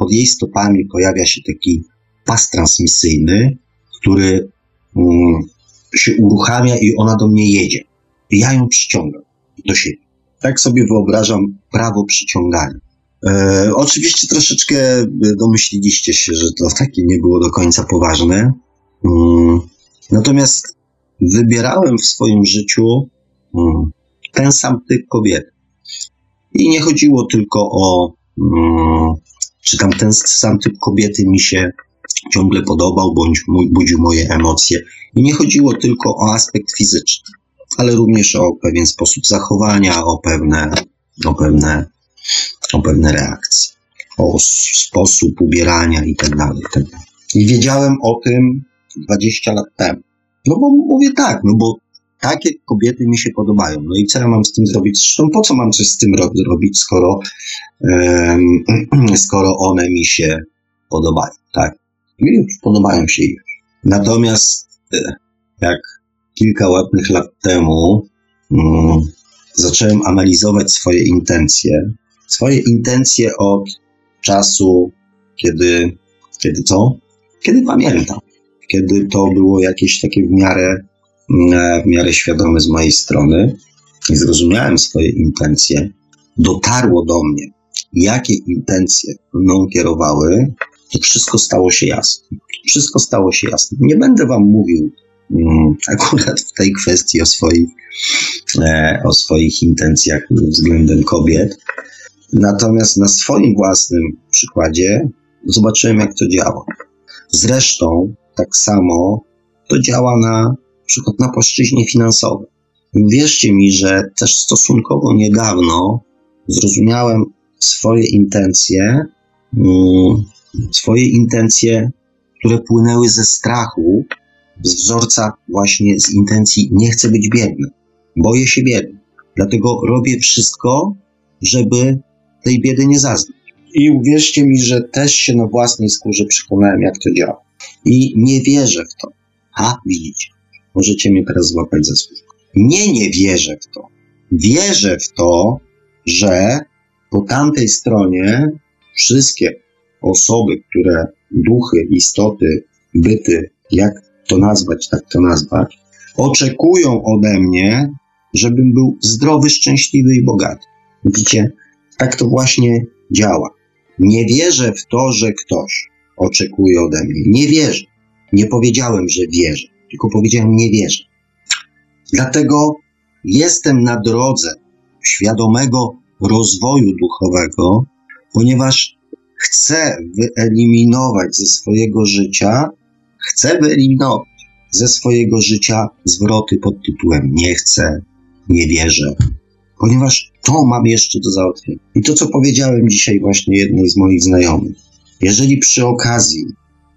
pod jej stopami pojawia się taki pas transmisyjny, który um, się uruchamia i ona do mnie jedzie. I ja ją przyciągam do siebie. Tak sobie wyobrażam prawo przyciągania. E, oczywiście troszeczkę domyśliliście się, że to takie nie było do końca poważne. Um, natomiast wybierałem w swoim życiu um, ten sam typ kobiety. I nie chodziło tylko o, czy tam ten sam typ kobiety mi się ciągle podobał, bądź budził moje emocje. I nie chodziło tylko o aspekt fizyczny, ale również o pewien sposób zachowania, o pewne, o pewne, o pewne reakcje, o sposób ubierania i tak dalej, i tak. I wiedziałem o tym 20 lat temu. No bo mówię tak, no bo takie kobiety mi się podobają. No i co ja mam z tym zrobić? Zresztą po co mam coś z tym ro robić, skoro, skoro one mi się podobają, tak? Mi podobają się ich. Natomiast e, jak kilka ładnych lat temu mm, zacząłem analizować swoje intencje, swoje intencje od czasu, kiedy, kiedy co? Kiedy pamiętam. Kiedy to było jakieś takie w miarę, w miarę świadome z mojej strony i zrozumiałem swoje intencje, dotarło do mnie, jakie intencje mną kierowały, to wszystko stało się jasne. Wszystko stało się jasne. Nie będę wam mówił mm, akurat w tej kwestii o swoich, e, o swoich intencjach względem kobiet, natomiast na swoim własnym przykładzie zobaczyłem, jak to działa. Zresztą tak samo to działa na przykład na płaszczyźnie finansowej. Wierzcie mi, że też stosunkowo niedawno zrozumiałem swoje intencje, mm, swoje intencje, które płynęły ze strachu, z wzorca właśnie z intencji nie chcę być biedny, boję się biedy. Dlatego robię wszystko, żeby tej biedy nie zaznać. I uwierzcie mi, że też się na własnej skórze przekonałem, jak to działa. I nie wierzę w to. A, widzicie, możecie mnie teraz złapać za słówko. Nie, nie wierzę w to. Wierzę w to, że po tamtej stronie wszystkie osoby, które duchy, istoty, byty, jak to nazwać, tak to nazwać, oczekują ode mnie, żebym był zdrowy, szczęśliwy i bogaty. Widzicie, tak to właśnie działa. Nie wierzę w to, że ktoś oczekuje ode mnie. Nie wierzę. Nie powiedziałem, że wierzę, tylko powiedziałem nie wierzę. Dlatego jestem na drodze świadomego rozwoju duchowego, ponieważ chcę wyeliminować ze swojego życia, chcę wyeliminować ze swojego życia zwroty pod tytułem nie chcę, nie wierzę, ponieważ to mam jeszcze do załatwienia. I to, co powiedziałem dzisiaj właśnie jednej z moich znajomych, jeżeli przy okazji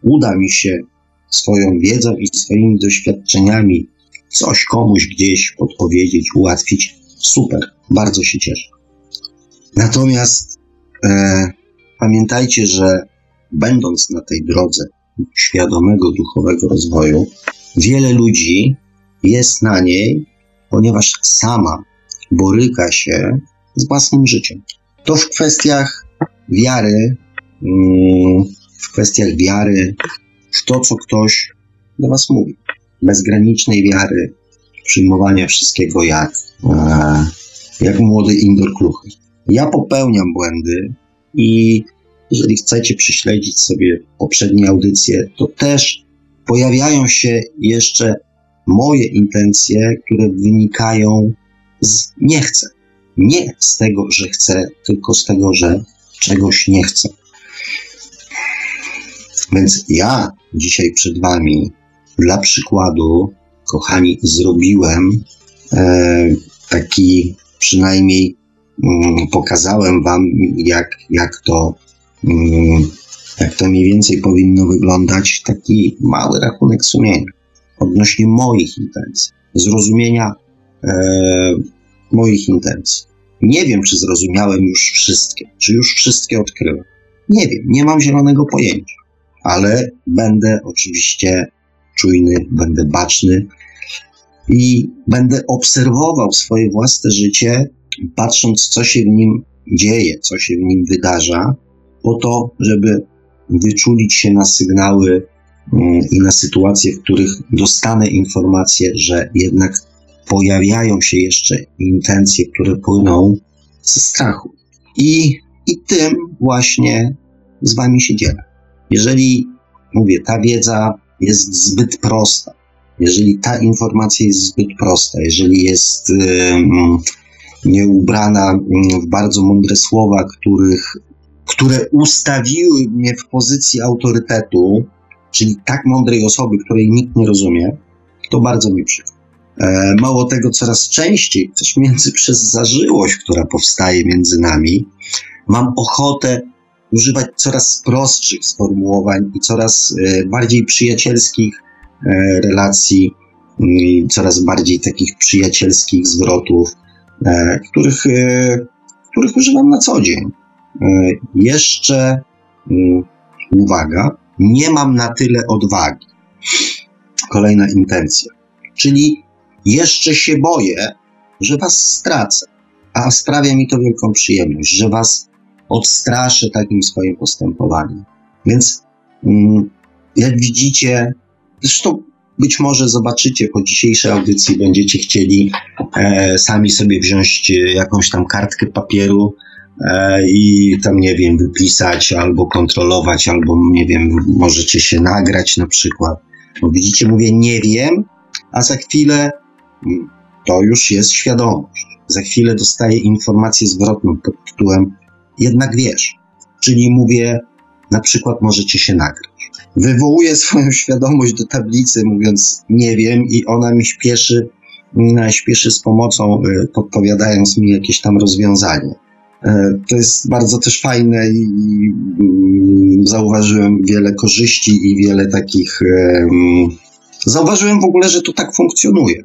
uda mi się swoją wiedzą i swoimi doświadczeniami coś komuś gdzieś podpowiedzieć, ułatwić, super, bardzo się cieszę. Natomiast e, pamiętajcie, że będąc na tej drodze świadomego duchowego rozwoju, wiele ludzi jest na niej, ponieważ sama boryka się z własnym życiem. To w kwestiach wiary, mm, w kwestiach wiary w to, co ktoś do Was mówi. Bezgranicznej wiary, przyjmowania wszystkiego jak, e, jak młody Indor Kluchy. Ja popełniam błędy i jeżeli chcecie prześledzić sobie poprzednie audycje, to też pojawiają się jeszcze moje intencje, które wynikają z nie chcę. Nie z tego, że chcę, tylko z tego, że czegoś nie chcę. Więc ja dzisiaj przed Wami, dla przykładu, kochani, zrobiłem e, taki przynajmniej mm, pokazałem Wam, jak, jak to. Mm, jak to mniej więcej powinno wyglądać, taki mały rachunek sumienia odnośnie moich intencji, zrozumienia e, moich intencji. Nie wiem, czy zrozumiałem już wszystkie, czy już wszystkie odkryłem. Nie wiem, nie mam zielonego pojęcia, ale będę oczywiście czujny, będę baczny i będę obserwował swoje własne życie, patrząc, co się w nim dzieje, co się w nim wydarza, po to, żeby wyczulić się na sygnały mm, i na sytuacje, w których dostanę informację, że jednak pojawiają się jeszcze intencje, które płyną ze strachu. I, i tym właśnie z Wami się dzielę. Jeżeli, mówię, ta wiedza jest zbyt prosta, jeżeli ta informacja jest zbyt prosta, jeżeli jest nieubrana w bardzo mądre słowa, których, które ustawiły mnie w pozycji autorytetu, czyli tak mądrej osoby, której nikt nie rozumie, to bardzo mi przykro. E, mało tego, coraz częściej, też między przez zażyłość, która powstaje między nami, mam ochotę używać coraz prostszych sformułowań i coraz e, bardziej przyjacielskich e, relacji i coraz bardziej takich przyjacielskich zwrotów, e, których, których używam na co dzień. Jeszcze, mm, uwaga, nie mam na tyle odwagi. Kolejna intencja. Czyli jeszcze się boję, że was stracę, a sprawia mi to wielką przyjemność, że was odstraszę takim swoim postępowaniem. Więc mm, jak widzicie, zresztą być może zobaczycie po dzisiejszej audycji, będziecie chcieli e, sami sobie wziąć jakąś tam kartkę papieru e, i tam, nie wiem, wypisać albo kontrolować, albo, nie wiem, możecie się nagrać na przykład. Bo widzicie, mówię nie wiem, a za chwilę mm, to już jest świadomość. Za chwilę dostaję informację zwrotną pod tytułem jednak wiesz. Czyli mówię, na przykład możecie się nagrać. Wywołuję swoją świadomość do tablicy, mówiąc nie wiem, i ona mi śpieszy, śpieszy z pomocą, y, podpowiadając mi jakieś tam rozwiązanie. E, to jest bardzo też fajne i mm, zauważyłem wiele korzyści i wiele takich. Zauważyłem w ogóle, że to tak funkcjonuje.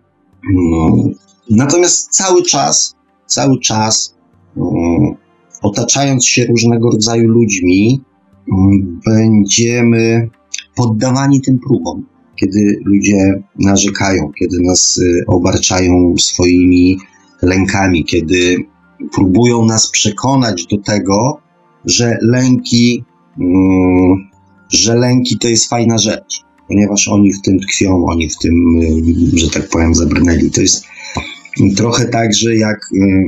Natomiast cały czas, cały czas mm, otaczając się różnego rodzaju ludźmi, mm, będziemy poddawani tym próbom, kiedy ludzie narzekają, kiedy nas y, obarczają swoimi lękami, kiedy próbują nas przekonać do tego, że lęki, mm, że lęki to jest fajna rzecz, ponieważ oni w tym tkwią, oni w tym, y, że tak powiem, zabrnęli. To jest trochę tak, że jak y,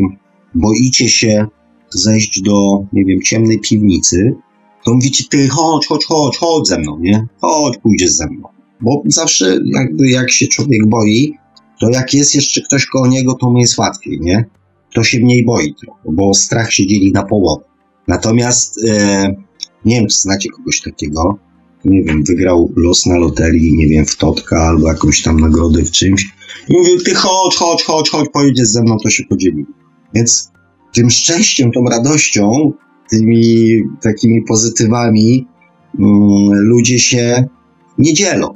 boicie się zejść do, nie wiem, ciemnej piwnicy, to mówicie, ty chodź, chodź, chodź, chodź ze mną, nie? Chodź, pójdziesz ze mną. Bo zawsze jakby jak się człowiek boi, to jak jest jeszcze ktoś koło niego, to mu jest łatwiej, nie? To się mniej boi trochę, bo strach się dzieli na połowę. Natomiast e, nie wiem, czy znacie kogoś takiego, nie wiem, wygrał los na loterii, nie wiem, w Totka albo jakąś tam nagrodę w czymś. I mówił, ty chodź, chodź, chodź, chodź, pojedziesz ze mną, to się podzielimy. Więc tym szczęściem, tą radością, tymi takimi pozytywami um, ludzie się nie dzielą.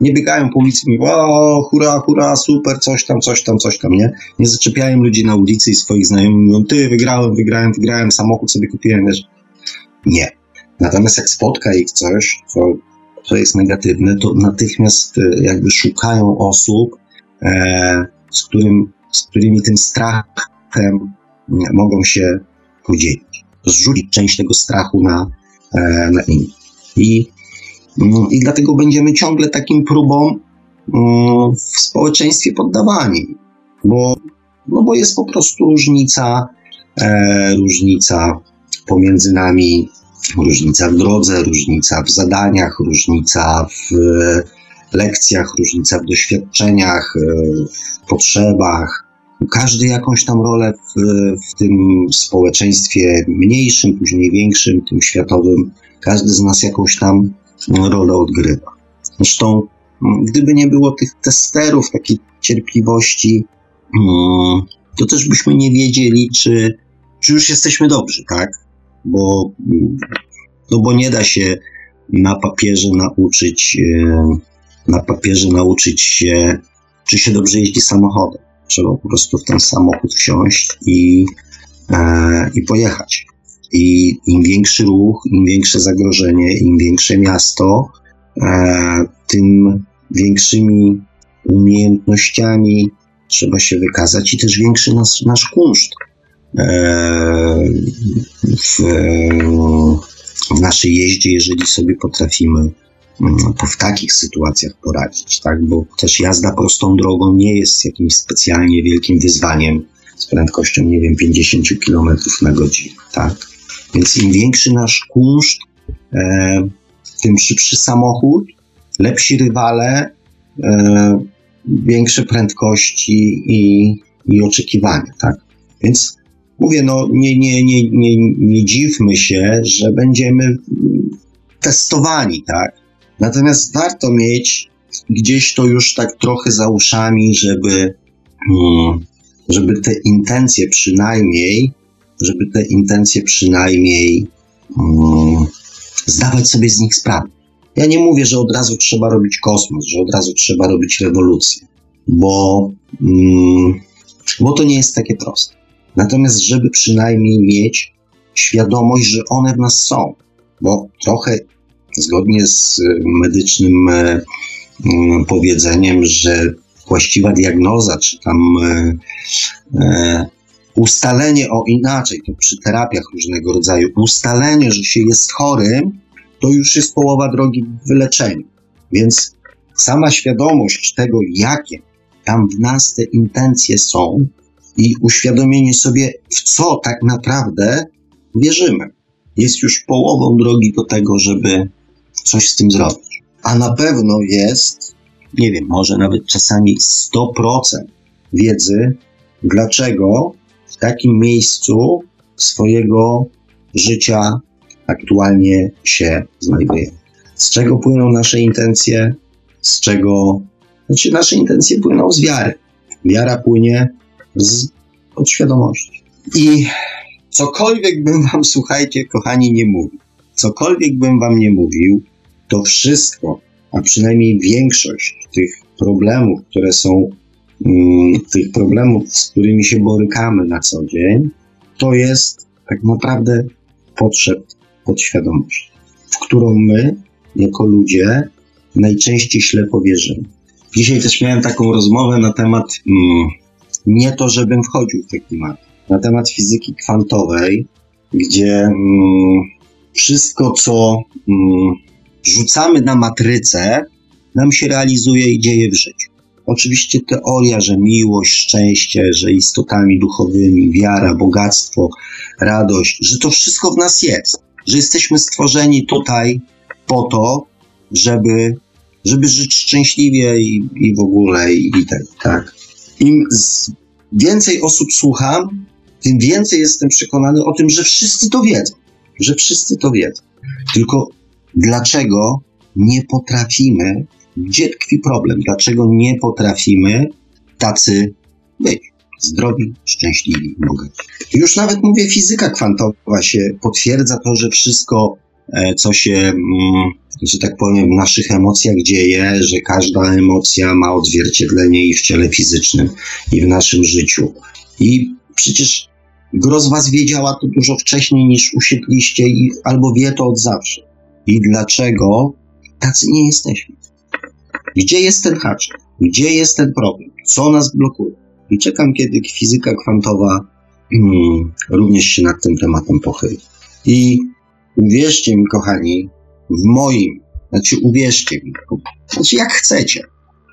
Nie biegają po ulicy i mówią, o, hura, hura, super, coś tam, coś tam, coś tam, nie? Nie zaczepiają ludzi na ulicy i swoich znajomych, mówią, ty, wygrałem, wygrałem, wygrałem, samochód sobie kupiłem, wiesz. Nie. Natomiast jak spotka ich coś, co, co jest negatywne, to natychmiast e, jakby szukają osób, e, z, którym, z którymi tym strachem mogą się podzielić, zrzucić część tego strachu na, e, na innych. I, mm, I dlatego będziemy ciągle takim próbom mm, w społeczeństwie poddawani, bo, no bo jest po prostu różnica, e, różnica pomiędzy nami, różnica w drodze, różnica w zadaniach, różnica w lekcjach, różnica w doświadczeniach, e, w potrzebach, każdy jakąś tam rolę w, w tym społeczeństwie mniejszym, później większym, tym światowym, każdy z nas jakąś tam rolę odgrywa. Zresztą, gdyby nie było tych testerów, takiej cierpliwości, mm, to też byśmy nie wiedzieli, czy, czy już jesteśmy dobrzy, tak? Bo, no bo nie da się na papierze nauczyć, e, na papierze nauczyć się, czy się dobrze jeździ samochodem. Trzeba po prostu w ten samochód wsiąść i, e, i pojechać. I im większy ruch, im większe zagrożenie, im większe miasto, e, tym większymi umiejętnościami trzeba się wykazać i też większy nas, nasz kunszt e, w, w naszej jeździe, jeżeli sobie potrafimy w takich sytuacjach poradzić, tak? Bo też jazda prostą drogą nie jest jakimś specjalnie wielkim wyzwaniem z prędkością, nie wiem, 50 km na godzinę, tak? Więc im większy nasz kunszt, e, tym szybszy samochód, lepsi rywale, e, większe prędkości i, i oczekiwania, tak? Więc mówię, no nie, nie, nie, nie, nie dziwmy się, że będziemy testowani, tak? Natomiast warto mieć gdzieś to już tak trochę za uszami, żeby, hmm, żeby te intencje przynajmniej, żeby te intencje przynajmniej hmm, zdawać sobie z nich sprawę. Ja nie mówię, że od razu trzeba robić kosmos, że od razu trzeba robić rewolucję. bo, mm, bo to nie jest takie proste. Natomiast, żeby przynajmniej mieć świadomość, że one w nas są, bo trochę zgodnie z medycznym e, mm, powiedzeniem, że właściwa diagnoza, czy tam e, e, ustalenie o inaczej, to przy terapiach różnego rodzaju, ustalenie, że się jest chorym, to już jest połowa drogi w wyleczeniu. Więc sama świadomość tego, jakie tam w nas te intencje są i uświadomienie sobie, w co tak naprawdę wierzymy, jest już połową drogi do tego, żeby coś z tym zrobić. A na pewno jest, nie wiem, może nawet czasami 100% wiedzy, dlaczego w takim miejscu swojego życia aktualnie się znajduje. Z czego płyną nasze intencje, z czego, znaczy nasze intencje płyną z wiary. Wiara płynie z podświadomości. I cokolwiek bym wam, słuchajcie, kochani, nie mówił, cokolwiek bym wam nie mówił, to wszystko, a przynajmniej większość tych problemów, które są, mm, tych problemów, z którymi się borykamy na co dzień, to jest tak naprawdę potrzeb podświadomości, w którą my, jako ludzie, najczęściej ślepo wierzymy. Dzisiaj też miałem taką rozmowę na temat, mm, nie to, żebym wchodził w te klimaty, na temat fizyki kwantowej, gdzie mm, wszystko, co mm, rzucamy na matrycę, nam się realizuje i dzieje w życiu. Oczywiście teoria, że miłość, szczęście, że istotami duchowymi, wiara, bogactwo, radość, że to wszystko w nas jest, że jesteśmy stworzeni tutaj po to, żeby, żeby żyć szczęśliwie i, i w ogóle i, i tak, tak. Im więcej osób słucham, tym więcej jestem przekonany o tym, że wszyscy to wiedzą, że wszyscy to wiedzą. Tylko dlaczego nie potrafimy, gdzie tkwi problem, dlaczego nie potrafimy tacy być zdrowi, szczęśliwi, bogaci. Już nawet mówię, fizyka kwantowa się potwierdza to, że wszystko, e, co się, mm, że tak powiem, w naszych emocjach dzieje, że każda emocja ma odzwierciedlenie i w ciele fizycznym, i w naszym życiu. I przecież gro was wiedziała to dużo wcześniej niż usiedliście i albo wie to od zawsze i dlaczego tacy nie jesteśmy. Gdzie jest ten haczyk? Gdzie jest ten problem? Co nas blokuje? I czekam, kiedy fizyka kwantowa hmm, również się nad tym tematem pochyli. I uwierzcie mi, kochani, w moim, znaczy uwierzcie mi, znaczy jak chcecie.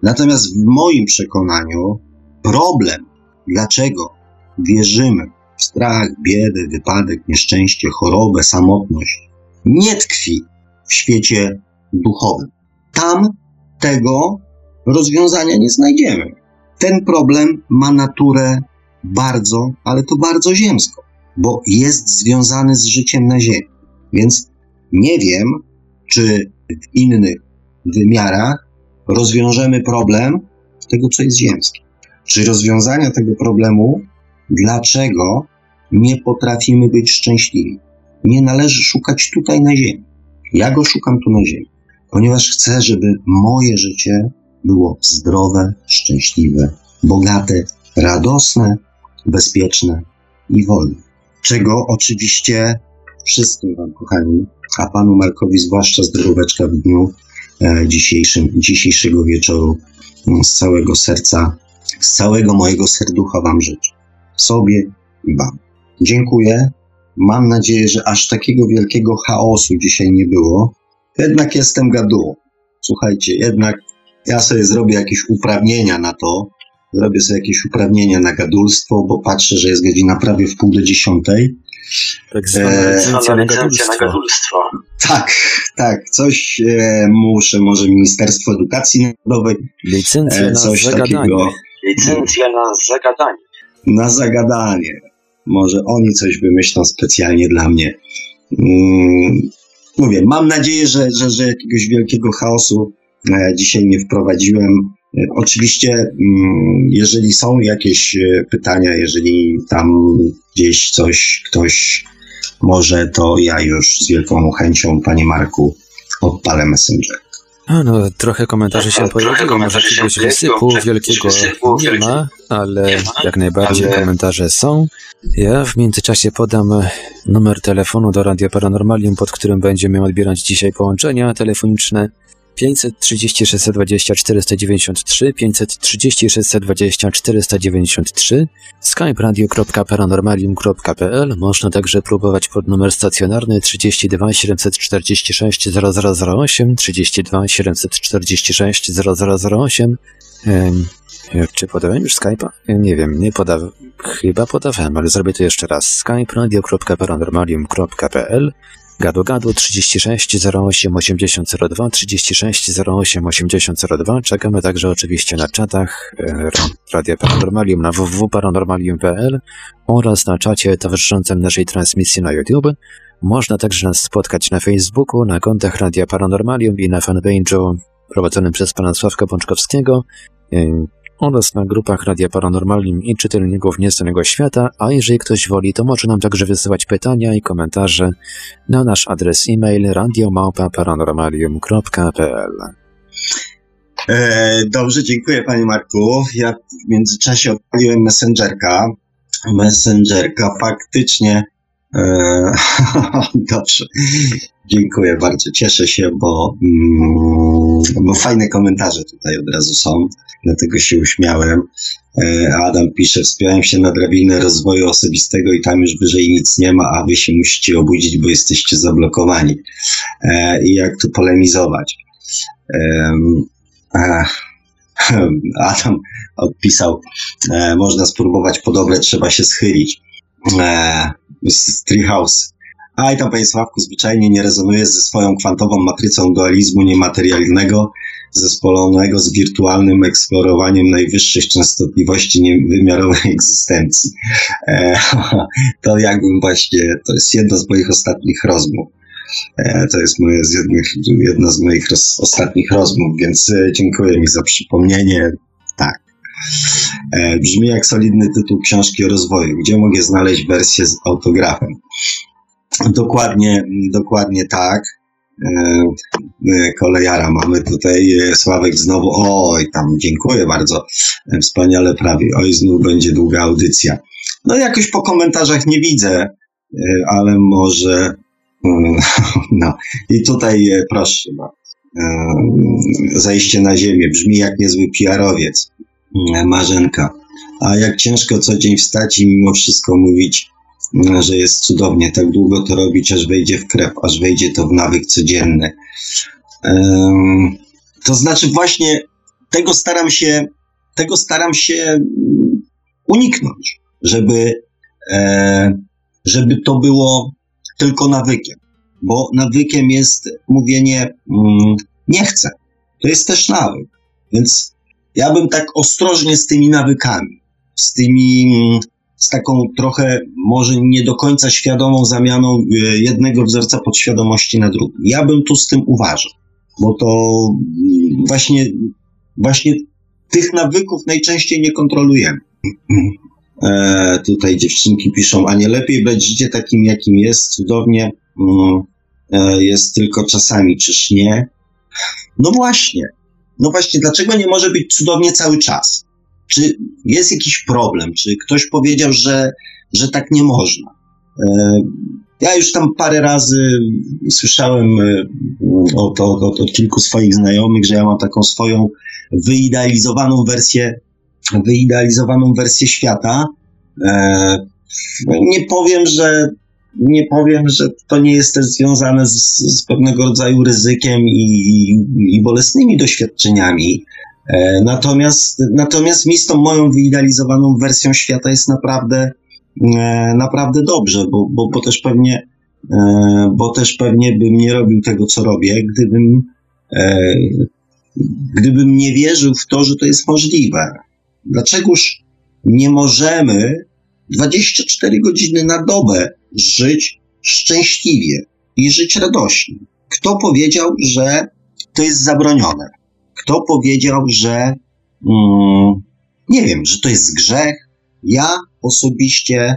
Natomiast w moim przekonaniu problem, dlaczego wierzymy strach, biedę, wypadek, nieszczęście, chorobę, samotność, nie tkwi w świecie duchowym. Tam tego rozwiązania nie znajdziemy. Ten problem ma naturę bardzo, ale to bardzo ziemską, bo jest związany z życiem na Ziemi. Więc nie wiem, czy w innych wymiarach rozwiążemy problem tego, co jest ziemskie. Czy rozwiązania tego problemu, dlaczego nie potrafimy być szczęśliwi, nie należy szukać tutaj na Ziemi. Ja go szukam tu na ziemi, ponieważ chcę, żeby moje życie było zdrowe, szczęśliwe, bogate, radosne, bezpieczne i wolne. Czego oczywiście wszystkim Wam, kochani, a Panu Markowi zwłaszcza zdroweczka w dniu e, dzisiejszym, dzisiejszego wieczoru z całego serca, z całego mojego serducha Wam życzę. Sobie i Wam. Dziękuję Mam nadzieję, że aż takiego wielkiego chaosu dzisiaj nie było. Jednak jestem gadułą. Słuchajcie, jednak ja sobie zrobię jakieś uprawnienia na to. Zrobię sobie jakieś uprawnienia na gadulstwo, bo patrzę, że jest godzina prawie w pół do dziesiątej. Tak zwana e, licencja, na, gadulstwo. na gadulstwo. Tak, tak. Coś e, muszę, może Ministerstwo Edukacji Narodowej. Licencja e, coś na zagadanie. Takiego, Licencja na zagadanie. Na zagadanie. Może oni coś wymyślą specjalnie dla mnie. Mm, mówię, mam nadzieję, że, że, że jakiegoś wielkiego chaosu e, dzisiaj nie wprowadziłem. E, oczywiście, mm, jeżeli są jakieś e, pytania, jeżeli tam gdzieś coś ktoś może, to ja już z wielką chęcią, panie Marku, odpalę Messenger. No, trochę komentarzy się pojawiło, może jakiegoś wysypu wielkiego nie ma, ale jak najbardziej komentarze są. Ja w międzyczasie podam numer telefonu do Radia Paranormalium, pod którym będziemy odbierać dzisiaj połączenia telefoniczne 530 620 493, 530 620 493, skype-radio.paranormalium.pl. Można także próbować pod numer stacjonarny 32 746 0008, 32 746 0008. Czy podałem już Skype'a? Nie wiem, nie podawałem. Chyba podawałem, ale zrobię to jeszcze raz. skype-radio.paranormalium.pl Gadu Gadu 36 08 80 02 36 08 80 02. Czekamy także oczywiście na czatach e, Radia Paranormalium na www.paranormalium.pl oraz na czacie towarzyszącym naszej transmisji na YouTube. Można także nas spotkać na Facebooku, na kontach Radia Paranormalium i na fanpage'u prowadzonym przez pana Sławka Pączkowskiego. Oraz na grupach Radia Paranormalium i czytelników Nieznanego Świata, a jeżeli ktoś woli, to może nam także wysyłać pytania i komentarze na nasz adres e-mail radiomałpa-paranormalium.pl e, Dobrze, dziękuję Panie Marku. Ja w międzyczasie odpaliłem Messengerka. Messengerka faktycznie dobrze. Dziękuję bardzo, cieszę się, bo, mm, bo fajne komentarze tutaj od razu są dlatego się uśmiałem. E, Adam pisze, wspierałem się na drabinę rozwoju osobistego i tam już wyżej nic nie ma, a wy się musicie obudzić, bo jesteście zablokowani. E, I jak tu polemizować? Adam odpisał, e, można spróbować podobne, trzeba się schylić. Z Treehouse. A i tam, panie Sławku, zwyczajnie nie rezonuje ze swoją kwantową matrycą dualizmu niematerialnego, zespolonego z wirtualnym eksplorowaniem najwyższych częstotliwości wymiarowej egzystencji. E, to jakbym właśnie, to jest jedna z moich ostatnich rozmów. E, to jest moje, z jednych, jedna z moich roz, ostatnich rozmów, więc e, dziękuję mi za przypomnienie. Tak. E, brzmi jak solidny tytuł książki o rozwoju. Gdzie mogę znaleźć wersję z autografem? Dokładnie, dokładnie tak. E, e, kolejara mamy tutaj. Sławek znowu, oj, tam dziękuję bardzo, wspaniale prawie, oj, znów będzie długa audycja. No jakoś po komentarzach nie widzę, ale może, no i tutaj proszę, zejście na ziemię, brzmi jak niezły PR-owiec, Marzenka. A jak ciężko co dzień wstać i mimo wszystko mówić że jest cudownie. Tak długo to robić, aż wejdzie w krew, aż wejdzie to w nawyk codzienny. To znaczy właśnie tego staram się, tego staram się uniknąć, żeby, e, żeby to było tylko nawykiem. Bo nawykiem jest mówienie mm, nie chcę. To jest też nawyk. Więc ja bym tak ostrożnie z tymi nawykami, z tymi z taką trochę może nie do końca świadomą zamianą e, jednego wzorca podświadomości na drugi. Ja bym tu z tym uważał, bo to mm, właśnie, właśnie tych nawyków najczęściej nie kontrolujemy. E, tutaj dziewczynki piszą, a nie lepiej brać życie takim, jakim jest, cudownie mm, e, jest tylko czasami, czyż nie? No właśnie, no właśnie, dlaczego nie może być cudownie cały czas? Czy jest jakiś problem? Czy ktoś powiedział, że, że tak nie można? E, ja już tam parę razy słyszałem e, od, od, od, kilku swoich znajomych, że ja mam taką swoją wyidealizowaną wersję, wyidealizowaną wersję świata. E, nie powiem, że nie powiem, że to nie jest też związane z, z pewnego rodzaju ryzykiem i, i, i bolesnymi doświadczeniami. E, natomiast, natomiast mi z tą moją wyidealizowaną wersją świata jest naprawdę, e, naprawdę dobrze, bo, bo, bo też pewnie, e, bo też pewnie bym nie robił tego, co robię, gdybym, gdybym nie wierzył w to, że to jest możliwe. Dlaczegoż nie możemy 24 godziny na dobę żyć szczęśliwie i żyć radośnie? Kto powiedział, że to jest zabronione? Kto powiedział, że mm, nie wiem, że to jest grzech? Ja osobiście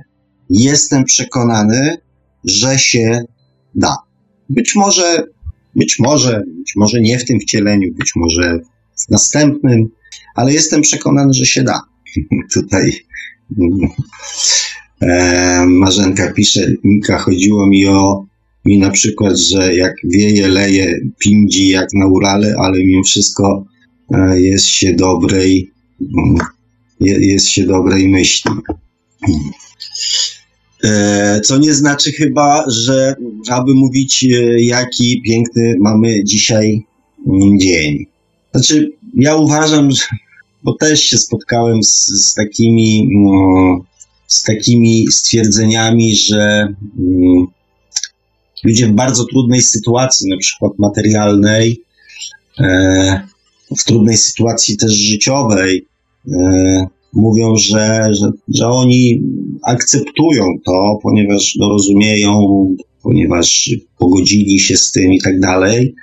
jestem przekonany, że się da. Być może, Być może, być może nie w tym wcieleniu, być może w następnym, ale jestem przekonany, że się da. Tutaj e, Marzenka pisze, Mika, chodziło mi o mi na przykład, że jak wieje, leje, pindzi jak na Urale, ale mimo wszystko e, jest się dobrej, jest się dobrej myśli. E, co nie znaczy chyba, że aby mówić, e, jaki piękny mamy dzisiaj dzień. Znaczy, ja uważam, że, bo też się spotkałem z, z takimi, no, z takimi stwierdzeniami, że mm, ludzie w bardzo trudnej sytuacji, na przykład materialnej, e, w trudnej sytuacji też życiowej, mówią, że, że, że oni akceptują to, ponieważ no, rozumieją, ponieważ pogodzili się z tym i tak dalej.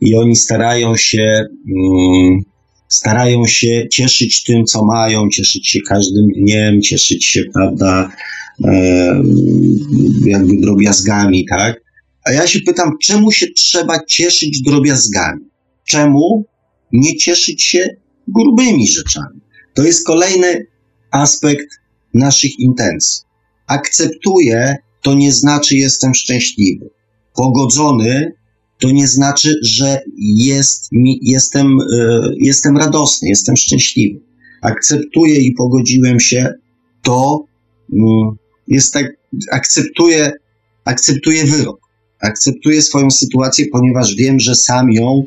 I oni starają się, um, starają się cieszyć tym, co mają, cieszyć się każdym dniem, cieszyć się, prawda, jakby drobiazgami, tak? A ja się pytam, czemu się trzeba cieszyć drobiazgami? Czemu nie cieszyć się grubymi rzeczami? To jest kolejny aspekt naszych intencji. Akceptuję, to nie znaczy jestem szczęśliwy. Pogodzony, to nie znaczy, że jest jestem, y, jestem radosny, jestem szczęśliwy. Akceptuję i pogodziłem się, to y, jest tak, akceptuję, akceptuję wyrok. Akceptuję swoją sytuację, ponieważ wiem, że sam ją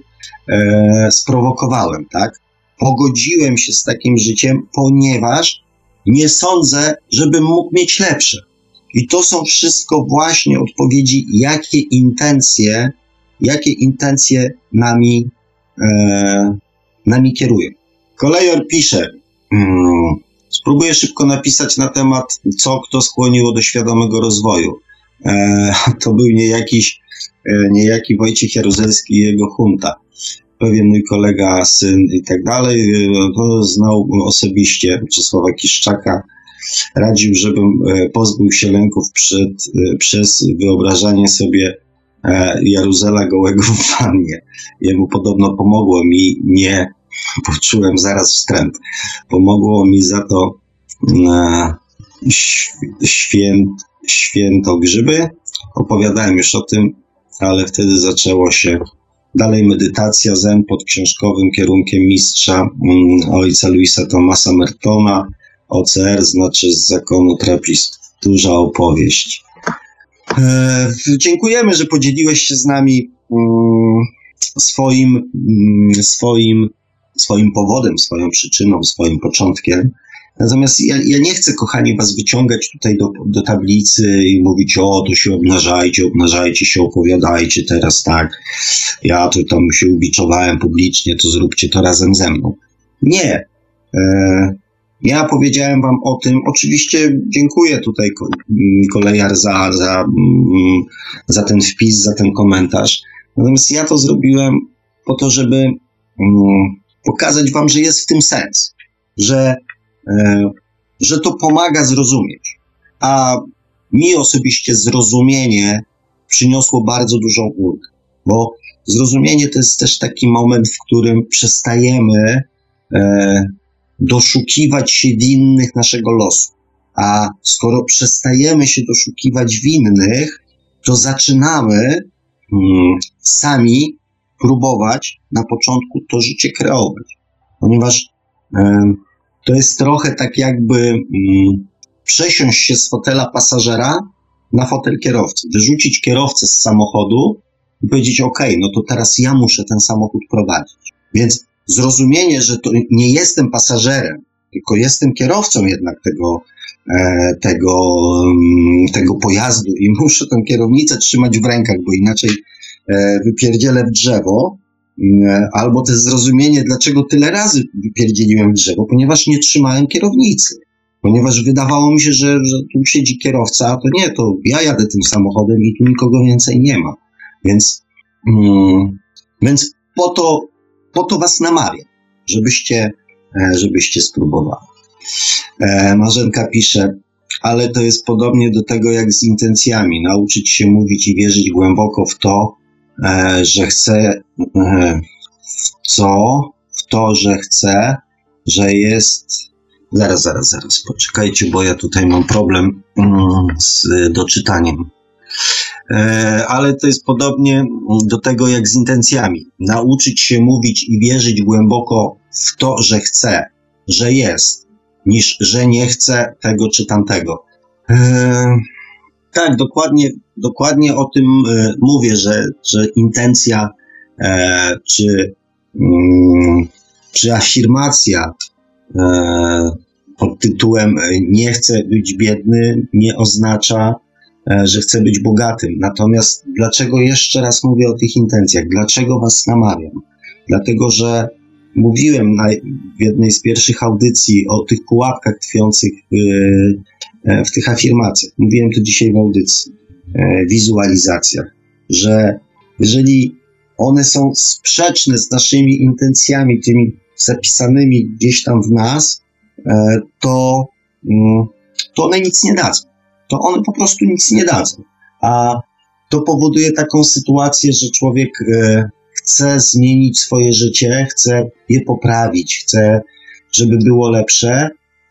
e, sprowokowałem, tak? pogodziłem się z takim życiem, ponieważ nie sądzę, żebym mógł mieć lepsze. I to są wszystko właśnie odpowiedzi, jakie intencje, jakie intencje nami, e, nami kierują. Kolejor pisze, hmm, spróbuję szybko napisać na temat, co kto skłoniło do świadomego rozwoju. E, to był niejakiś, e, niejaki Wojciech Jaruzelski i jego hunta pewien mój kolega, syn i tak dalej, to znał osobiście Czesława Kiszczaka. Radził, żebym e, pozbył się lęków przed, e, przez wyobrażanie sobie e, Jaruzela gołego w wannie. Jemu podobno pomogło mi, nie poczułem zaraz wstręt. Pomogło mi za to święt, święto grzyby. Opowiadałem już o tym, ale wtedy zaczęło się Dalej medytacja zen pod książkowym kierunkiem mistrza mm, ojca Luisa Thomasa Mertona. OCR znaczy z zakonu trapistów. Duża opowieść. E, dziękujemy, że podzieliłeś się z nami mm, swoim, mm, swoim, swoim powodem, swoją przyczyną, swoim początkiem. Natomiast ja, ja nie chcę, kochani, was wyciągać tutaj do, do tablicy i mówić, o, to się obnażajcie, obnażajcie się, opowiadajcie teraz tak. Ja tu tam się ubiczowałem publicznie, to zróbcie to razem ze mną. Nie. E, ja powiedziałem wam o tym, oczywiście dziękuję tutaj kolejar za, za, mm, za ten wpis, za ten komentarz. Natomiast ja to zrobiłem po to, żeby mm, pokazać wam, że jest w tym sens, że E, że to pomaga zrozumieć. A mi osobiście zrozumienie przyniosło bardzo dużą ulgę, bo zrozumienie to jest też taki moment, w którym przestajemy e, doszukiwać się winnych naszego losu. A skoro przestajemy się doszukiwać winnych, to zaczynamy mm, sami próbować na początku to życie kreować. Ponieważ to jest trochę tak jakby mm, przesiąść się z fotela pasażera na fotel kierowcy, wyrzucić kierowcę z samochodu i powiedzieć, ok, no to teraz ja muszę ten samochód prowadzić. Więc zrozumienie, że to nie jestem pasażerem, tylko jestem kierowcą jednak tego, e, tego, mm, tego pojazdu i muszę tę kierownicę trzymać w rękach, bo inaczej e, wypierdzielę w drzewo, E, albo też zrozumienie, dlaczego tyle razy wypierdzieliłem drzewo, ponieważ nie trzymałem kierownicy. Ponieważ wydawało mi się, że, że tu siedzi kierowca, a to nie, to ja jadę tym samochodem i tu nikogo więcej nie ma. Więc, mm, więc po, to, po to was namawiam, żebyście, e, żebyście spróbowali. E, Marzenka pisze, ale to jest podobnie do tego jak z intencjami. Nauczyć się mówić i wierzyć głęboko w to, e, że chce e, w co? W to, że chce, że jest. Zaraz, zaraz, zaraz, poczekajcie, bo ja tutaj mam problem mm, z doczytaniem. E, ale to jest podobnie do tego jak z intencjami. Nauczyć się mówić i wierzyć głęboko w to, że chce, że jest, niż że nie chce tego czy tamtego. E, tak, dokładnie, dokładnie o tym e, mówię, że, że intencja czy, mm, czy afirmacja pod tytułem nie chcę być biedny nie oznacza, że chcę być bogatym. Natomiast dlaczego jeszcze raz mówię o tych intencjach? Dlaczego was namawiam? Dlatego, że mówiłem na, w jednej z pierwszych audycji o tych pułapkach tkwiących w, e, w tych afirmacjach. Mówiłem to dzisiaj w audycji, e, wizualizacjach, że jeżeli one są sprzeczne z naszymi intencjami, tymi zapisanymi gdzieś tam w nas, to, mm, to one nic nie dadzą to one po prostu nic nie dadzą. A to powoduje taką sytuację, że człowiek e, chce zmienić swoje życie, chce je poprawić, chce, żeby było lepsze,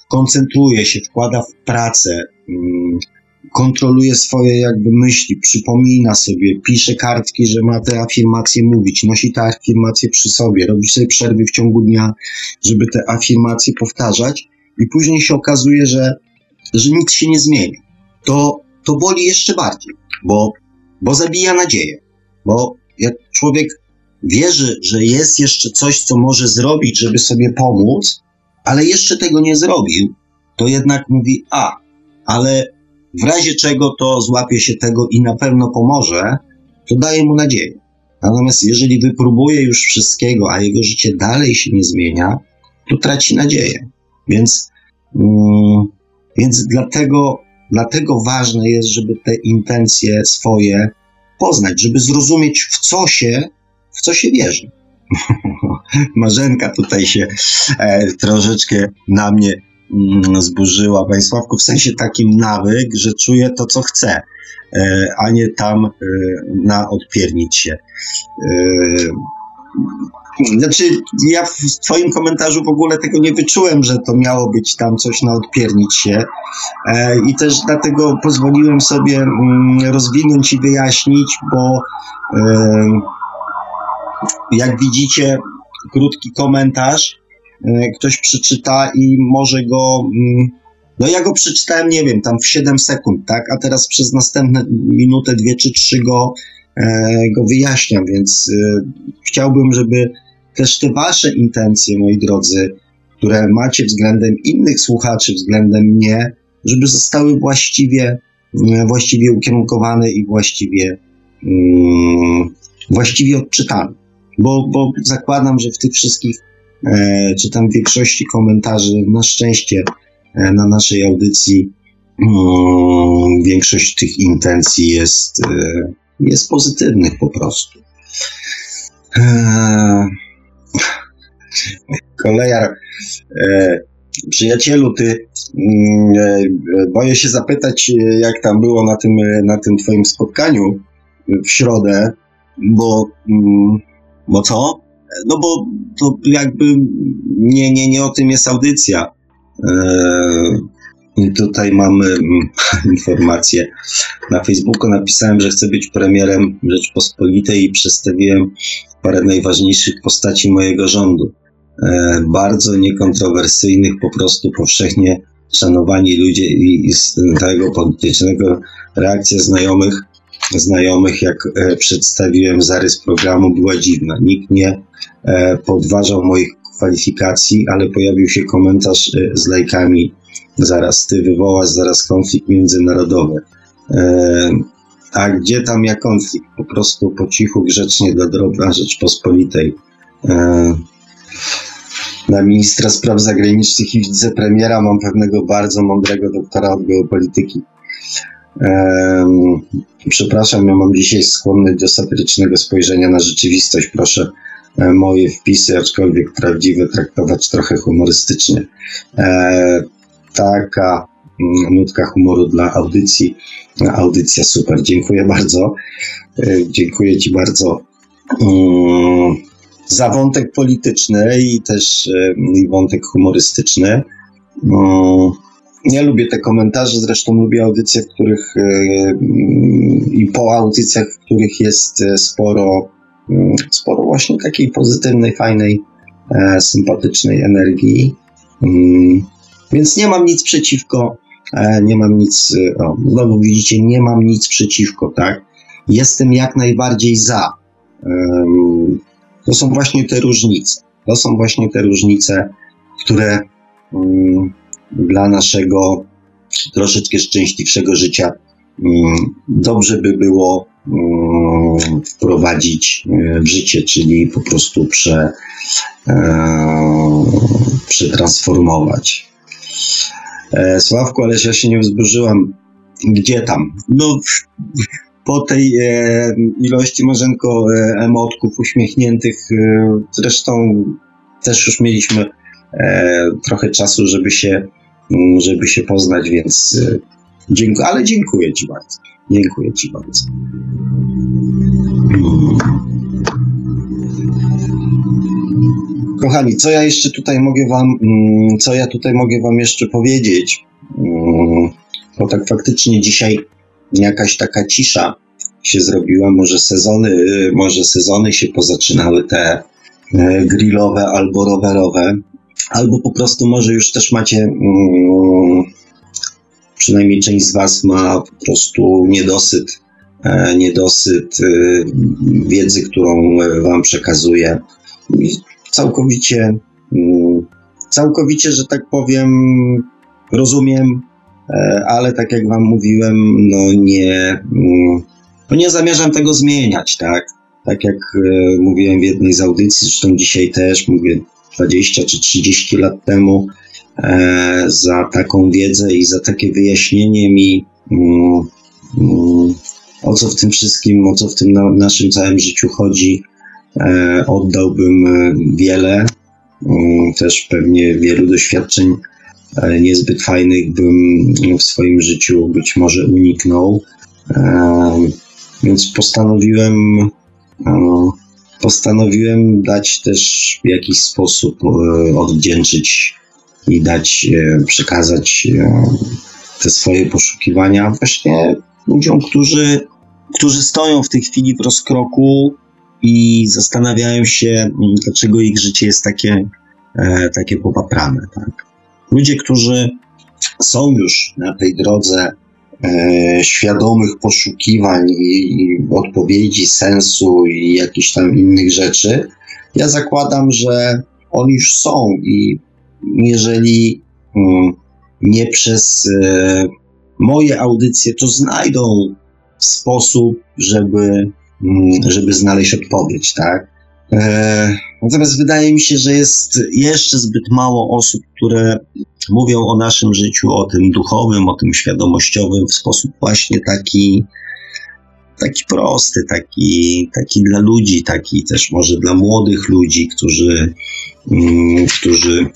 koncentruje się, wkłada w pracę, mm, kontroluje swoje jakby myśli, przypomina sobie, pisze kartki, że ma te afirmacje mówić, nosi te afirmacje przy sobie, robi sobie przerwy w ciągu dnia, żeby te afirmacje powtarzać i później się okazuje, że, że nic się nie zmieni to, to boli jeszcze bardziej, bo, bo zabija nadzieję. Bo jak człowiek wierzy, że jest jeszcze coś, co może zrobić, żeby sobie pomóc, ale jeszcze tego nie zrobił, to jednak mówi: A, ale w razie czego to złapie się tego i na pewno pomoże, to daje mu nadzieję. Natomiast jeżeli wypróbuje już wszystkiego, a jego życie dalej się nie zmienia, to traci nadzieję. Więc, mm, więc dlatego Dlatego ważne jest, żeby te intencje swoje poznać, żeby zrozumieć, w co się, w co się wierzy. Marzenka tutaj się e, troszeczkę na mnie mm, zburzyła, Państwawku, w sensie takim nawyk, że czuję to, co chcę, e, a nie tam e, na odpiernić się. E, znaczy, ja w Twoim komentarzu w ogóle tego nie wyczułem, że to miało być tam coś na odpiernić się. E, I też dlatego pozwoliłem sobie mm, rozwinąć i wyjaśnić, bo e, jak widzicie, krótki komentarz e, ktoś przeczyta i może go. Mm, no ja go przeczytałem, nie wiem, tam w 7 sekund, tak? A teraz przez następne minutę, dwie czy trzy go, go wyjaśniam, więc chciałbym, żeby też te wasze intencje, moi drodzy, które macie względem innych słuchaczy, względem mnie, żeby zostały właściwie, mm, właściwie ukierunkowane i właściwie, um, właściwie odczytane. Bo, bo zakładam, że w tych wszystkich, e, czy tam w większości komentarzy, na szczęście e, na naszej audycji, um, większość tych intencji jest, e, jest pozytywnych po prostu. E, Kolejar, e, przyjacielu, ty mm, e, boję się zapytać, jak tam było na tym, na tym twoim spotkaniu w środę, bo, mm, bo co? No bo to jakby nie, nie, nie o tym jest audycja. I tutaj mamy mm, informację. Na Facebooku napisałem, że chcę być premierem Rzeczpospolitej i przedstawiłem parę najważniejszych postaci mojego rządu. E, bardzo niekontrowersyjnych, po prostu powszechnie szanowani ludzie i, i z tego politycznego reakcja znajomych, znajomych, jak e, przedstawiłem zarys programu, była dziwna. Nikt nie e, podważał moich kwalifikacji, ale pojawił się komentarz e, z lajkami zaraz ty wywołasz zaraz konflikt międzynarodowy. E, a gdzie tam ja konflikt? Po prostu po cichu, grzecznie dla dobra Rzeczpospolitej. E, na ministra spraw zagranicznych i wicepremiera mam pewnego bardzo mądrego doktora od geopolityki. E, przepraszam, ja mam dzisiaj skłonność do satyrycznego spojrzenia na rzeczywistość. Proszę e, moje wpisy, aczkolwiek prawdziwe, traktować trochę humorystycznie. E, taka mm, nutka humoru dla audycji. Audycja super, dziękuję bardzo. Dziękuję Ci bardzo mm, za wątek polityczny i też i wątek humorystyczny. Mm, nie lubię te komentarze, zresztą lubię audycje, w których i po audycjach, w których jest sporo, sporo właśnie takiej pozytywnej, fajnej, e, sympatycznej energii. Więc nie mam nic przeciwko, e, nie mam nic, e, o, znowu widzicie, nie mam nic przeciwko, tak? Jestem jak najbardziej za. To są właśnie te różnice. To są właśnie te różnice, które dla naszego troszeczkę szczęśliwszego życia dobrze by było wprowadzić e, w życie, czyli po prostu prze, przetransformować. E, Sławku, ale ja się nie wzburzyłam. Gdzie tam? No, po tej e, ilości marzenko e, emotków uśmiechniętych, zresztą też już mieliśmy trochę czasu, żeby się, m, żeby się poznać, więc dziękuję, ale dziękuję Ci bardzo. Dziękuję Ci bardzo. Kochani, co ja jeszcze tutaj mogę wam, mm, co ja tutaj mogę wam jeszcze powiedzieć? Mm, bo tak faktycznie dzisiaj jakaś taka cisza się zrobiła, może sezony, może sezony się pozaczynały te e, grillowe albo rowerowe, albo po prostu może już też macie, mm, przynajmniej część z was ma po prostu niedosyt, e, niedosyt e, wiedzy, którą wam przekazuję całkowicie, mm, całkowicie, że tak powiem, rozumiem, e, ale tak jak Wam mówiłem, no nie, mm, no nie zamierzam tego zmieniać, tak? Tak jak e, mówiłem w jednej z audycji, zresztą dzisiaj też mówię 20 czy 30 lat temu, e, za taką wiedzę i za takie wyjaśnienie mi, mm, o co w tym wszystkim, o co w tym naszym całym życiu chodzi, oddałbym e, wiele, mm, też pewnie wielu doświadczeń e, niezbyt fajnych bym w swoim życiu być może uniknął. Więc postanowiłem, postanowiłem dać też w jakiś sposób odwdzięczyć i dać, przekazać te swoje poszukiwania właśnie ludziom, którzy, którzy stoją w tej chwili w rozkroku i zastanawiają się, mm, dlaczego ich życie jest takie, e, takie popaprane. Tak? Ludzie, którzy są już na tej drodze e, świadomych poszukiwań i, i odpowiedzi, sensu i jakichś tam innych rzeczy, ja zakładam, że oni już są i jeżeli mm, nie przez e, moje audycje, to znajdą sposób, żeby żeby znaleźć odpowiedź, tak? E, natomiast wydaje mi się, że jest jeszcze zbyt mało osób, które mówią o naszym życiu, o tym duchowym, o tym świadomościowym w sposób właśnie taki, taki prosty, taki, taki dla ludzi, taki też może dla młodych ludzi, którzy, mm, którzy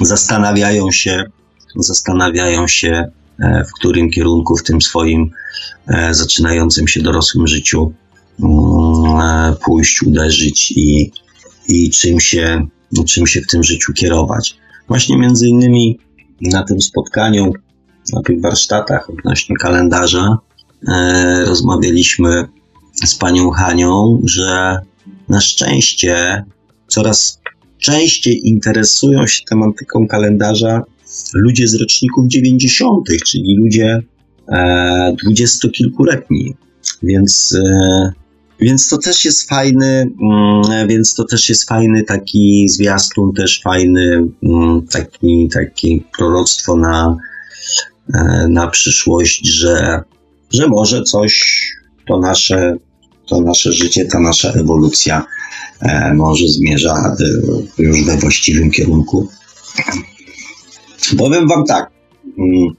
zastanawiają się, zastanawiają się, w którym kierunku w tym swoim E, zaczynającym się dorosłym życiu mm, e, pójść, uderzyć i, i czym, się, czym się w tym życiu kierować. Właśnie między innymi na tym spotkaniu, na tych warsztatach odnośnie kalendarza e, rozmawialiśmy z panią Hanią, że na szczęście coraz częściej interesują się tematyką kalendarza ludzie z roczników 90., czyli ludzie E, dwudziestokilkuletni, więc, e, więc to też jest fajny, mm, więc to też jest fajny taki zwiastun, też fajny mm, taki, taki proroctwo na, e, na przyszłość, że, że może coś to nasze, to nasze życie, ta nasza ewolucja może zmierza już we właściwym kierunku. Powiem Wam tak. Mm,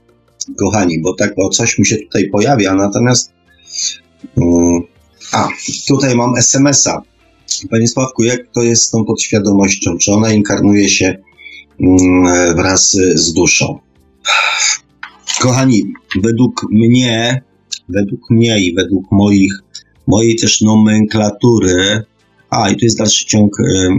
kochani, bo tak o coś mi się tutaj pojawia, natomiast um, a, tutaj mam SMS-a. Panie Sławku, jak to jest z tą podświadomością? Czy ona inkarnuje się um, wraz z duszą? Kochani, według mnie, według mnie i według moich mojej też nomenklatury. A, i tu jest dalszy ciąg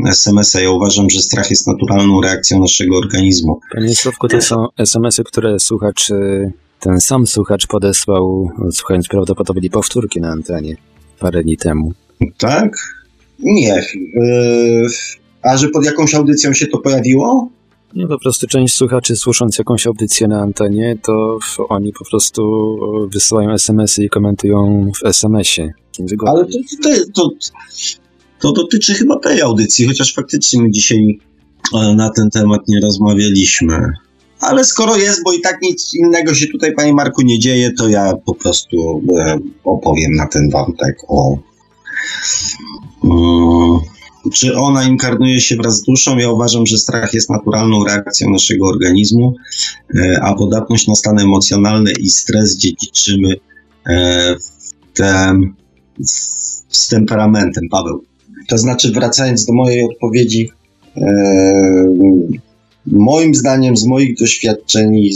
SMS-a. Ja uważam, że strach jest naturalną reakcją naszego organizmu. Panie Sławku, to są SMS-y, które słuchacz, y, ten sam słuchacz podesłał, słuchając prawdopodobnie powtórki na antenie parę dni temu. Tak? Nie. Yy, a że pod jakąś audycją się to pojawiło? Nie, po prostu część słuchaczy słysząc jakąś audycję na antenie, to oni po prostu wysyłają SMS-y i komentują w SMS-ie. Ale to, to, to, to dotyczy chyba tej audycji, chociaż faktycznie my dzisiaj e, na ten temat nie rozmawialiśmy. Ale skoro jest, bo i tak nic innego się tutaj, panie Marku, nie dzieje, to ja po prostu e, opowiem na ten wątek o. Um, czy ona inkarnuje się wraz z duszą? Ja uważam, że strach jest naturalną reakcją naszego organizmu, e, a podatność na stan emocjonalny i stres dziedziczymy w tem, z temperamentem. Paweł. To znaczy, wracając do mojej odpowiedzi, e, moim zdaniem, z moich doświadczeń,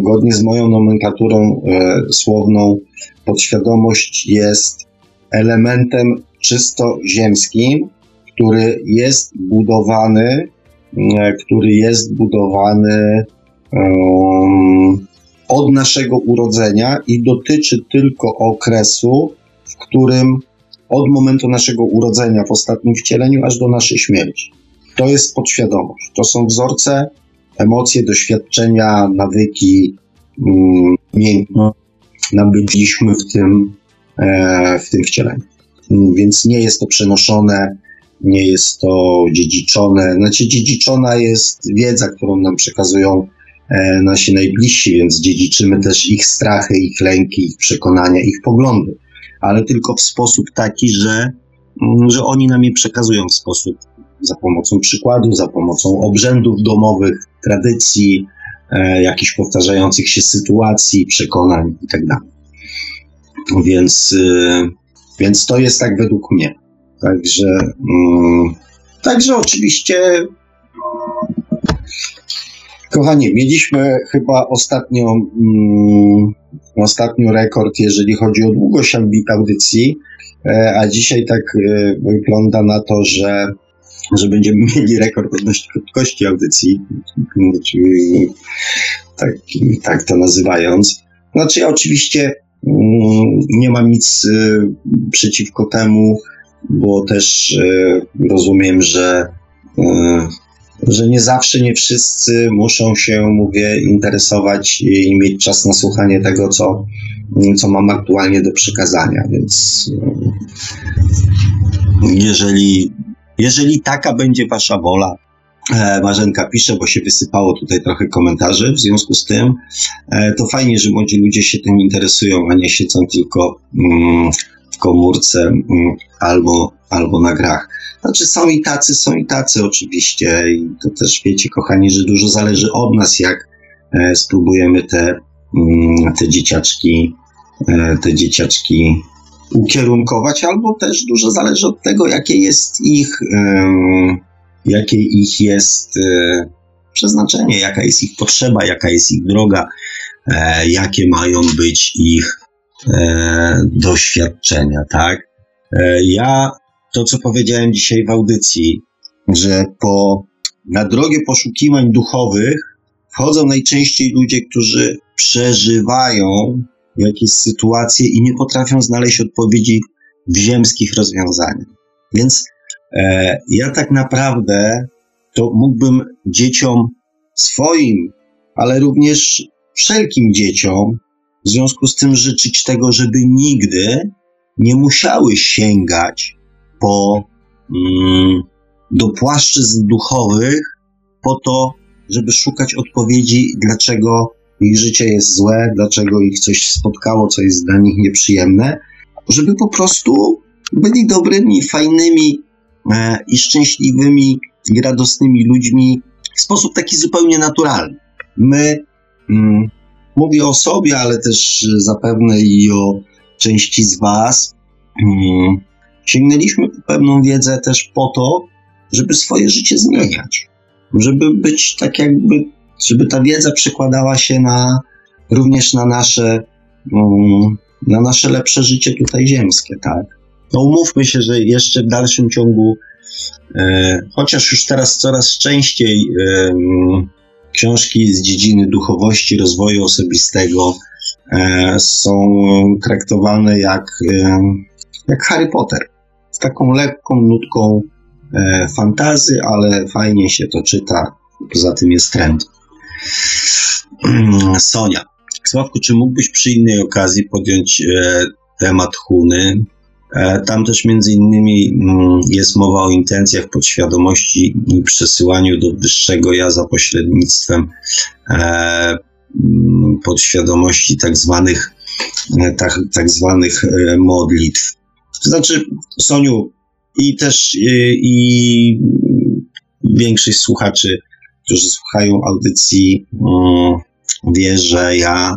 zgodnie z moją nomenklaturą słowną, podświadomość jest elementem czysto ziemskim, który jest budowany, e, który jest budowany od naszego urodzenia i dotyczy tylko okresu, w którym od momentu naszego urodzenia w ostatnim wcieleniu aż do naszej śmierci. To jest podświadomość. To są wzorce, emocje, doświadczenia, nawyki, um, nabyliśmy w tym, e, w tym wcieleniu więc nie jest to przenoszone, nie jest to dziedziczone. Znaczy, dziedziczona jest wiedza, którą nam przekazują e, nasi najbliżsi, więc dziedziczymy też ich strachy, ich lęki, ich przekonania, ich poglądy, ale tylko w sposób taki, że, mm, że oni nam je przekazują w sposób za pomocą przykładów, za pomocą obrzędów domowych, tradycji, e, jakichś powtarzających się sytuacji, przekonań itd. Tak więc, y, więc to jest tak według mnie. Także, mm, także oczywiście, kochani, mieliśmy chyba ostatnio, mm, ostatnio rekord, jeżeli chodzi o długość audycji, e, a dzisiaj tak e, wygląda na to, że że będziemy mieli rekord odnośnie krótkości audycji, tak, tak to nazywając. Znaczy ja oczywiście Mm, nie mam nic y, przeciwko temu, bo też rozumiem, że, że nie zawsze, nie wszyscy muszą się, mówię, interesować i mieć czas na słuchanie tego, co, co mam aktualnie do przekazania. Więc jeżeli, jeżeli taka będzie Wasza wola, E, Marzenka pisze, bo się wysypało tutaj trochę komentarzy w związku z tym. E, to fajnie, że młodzi ludzie się tym interesują, a nie siedzą tylko mm, w komórce mm, albo, albo na grach. Znaczy są i tacy, są i tacy oczywiście i to też wiecie kochani, że dużo zależy od nas, jak e, spróbujemy te, mm, te dzieciaczki te dzieciaczki ukierunkować, albo też dużo zależy od tego, jakie jest ich jakie ich jest e, przeznaczenie, jaka jest ich potrzeba, jaka jest ich droga, e, jakie mają być ich e, doświadczenia, tak? Ja to, co powiedziałem dzisiaj w audycji, że po, na drogę poszukiwań duchowych wchodzą najczęściej ludzie, którzy przeżywają jakieś sytuacje i nie potrafią znaleźć odpowiedzi w ziemskich rozwiązaniach. Więc E, ja tak naprawdę to mógłbym dzieciom swoim, ale również wszelkim dzieciom w związku z tym życzyć tego, żeby nigdy nie musiały sięgać po mm, do płaszczyzn duchowych po to, żeby szukać odpowiedzi, dlaczego ich życie jest złe, dlaczego ich coś spotkało, co jest dla nich nieprzyjemne, żeby po prostu byli dobrymi, fajnymi E, i szczęśliwymi i radosnymi ludźmi w sposób taki zupełnie naturalny. My, mm, mówię o sobie, ale też zapewne i o części z Was, mm, sięgnęliśmy po pewną wiedzę też po to, żeby swoje życie zmieniać. Żeby być tak jakby, żeby ta wiedza przekładała się na, również na nasze, mm, na nasze lepsze życie tutaj ziemskie, tak? No umówmy się, że jeszcze w dalszym ciągu, e, chociaż już teraz coraz częściej e, książki z dziedziny duchowości, rozwoju osobistego e, są traktowane jak, e, jak Harry Potter. Taką lekką nutką e, fantazy, ale fajnie się to czyta. Poza tym jest trend. Sonia. Sławku, czy mógłbyś przy innej okazji podjąć e, temat Huny? E, tam też między innymi mm, jest mowa o intencjach podświadomości i przesyłaniu do wyższego ja za pośrednictwem e, mm, podświadomości tak zwanych, e, tak, tak zwanych modlitw. To znaczy, Soniu, i też i, i większość słuchaczy, którzy słuchają audycji, wie, że ja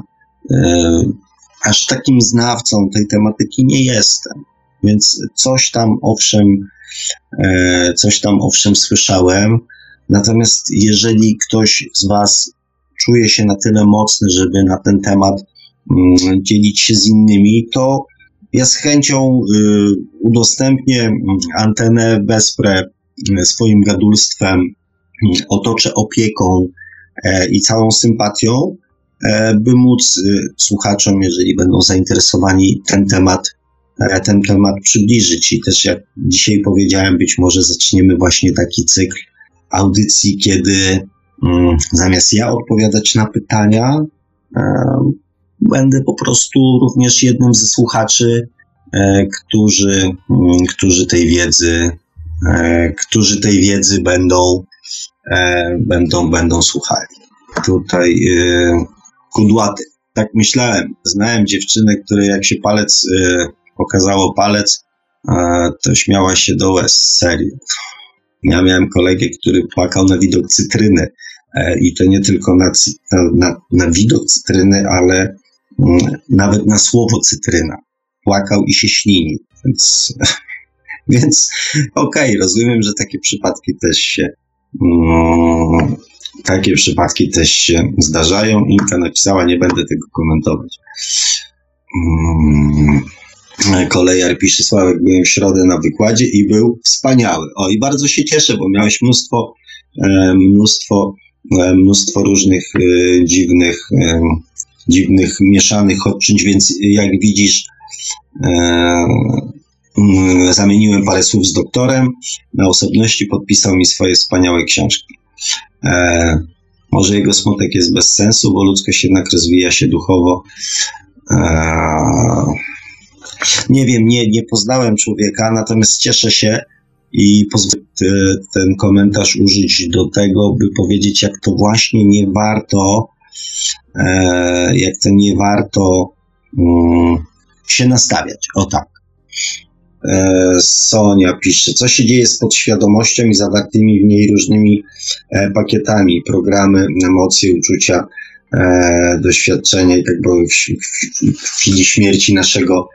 aż takim znawcą tej tematyki nie jestem. Więc coś tam owszem, e, coś tam owszem słyszałem. Natomiast jeżeli ktoś z Was czuje się na tyle mocny, żeby na ten temat mm, dzielić się z innymi, to ja z chęcią y, udostępnię antenę Bezpre y, swoim gadulstwem, y, otoczę opieką e, i całą sympatią, e, by móc słuchaczom, jeżeli będą zainteresowani, ten temat E, ten temat przybliżyć. I też, jak dzisiaj powiedziałem, być może zaczniemy właśnie taki cykl audycji, kiedy mm, zamiast ja odpowiadać na pytania, będę po prostu również jednym ze słuchaczy, e, którzy, mm, którzy tej wiedzy, e, którzy tej wiedzy będą, e, będą, będą słuchali. Tutaj kudłaty. Tak myślałem. Znałem dziewczynę, której jak się palec pokazało palec, to śmiała się do łez, serio. Ja miałem kolegę, który płakał na widok cytryny i to nie tylko na, na, na widok cytryny, ale nawet na słowo cytryna. Płakał i się ślini, więc, więc okej, okay, rozumiem, że takie przypadki też się mm, takie przypadki też się zdarzają. Inka napisała, nie będę tego komentować. Mm. Kolejar pisze, Sławek, byłem w środę na wykładzie i był wspaniały. O, i bardzo się cieszę, bo miałeś mnóstwo, e, mnóstwo, e, mnóstwo różnych e, dziwnych, dziwnych, mieszanych odczuć, więc jak widzisz, mm, zamieniłem parę słów z doktorem, na osobności podpisał mi swoje wspaniałe książki. Może jego smutek jest bez sensu, bo ludzkość jednak rozwija się duchowo. Nie wiem, nie, nie poznałem człowieka, natomiast cieszę się i pozwolę ten komentarz użyć do tego, by powiedzieć, jak to właśnie nie warto, e, jak to nie warto um, się nastawiać. O tak. E, Sonia pisze, co się dzieje z podświadomością i zawartymi w niej różnymi e, pakietami, programy, emocje, uczucia, e, doświadczenia i tak dalej w, chwili śmierci naszego,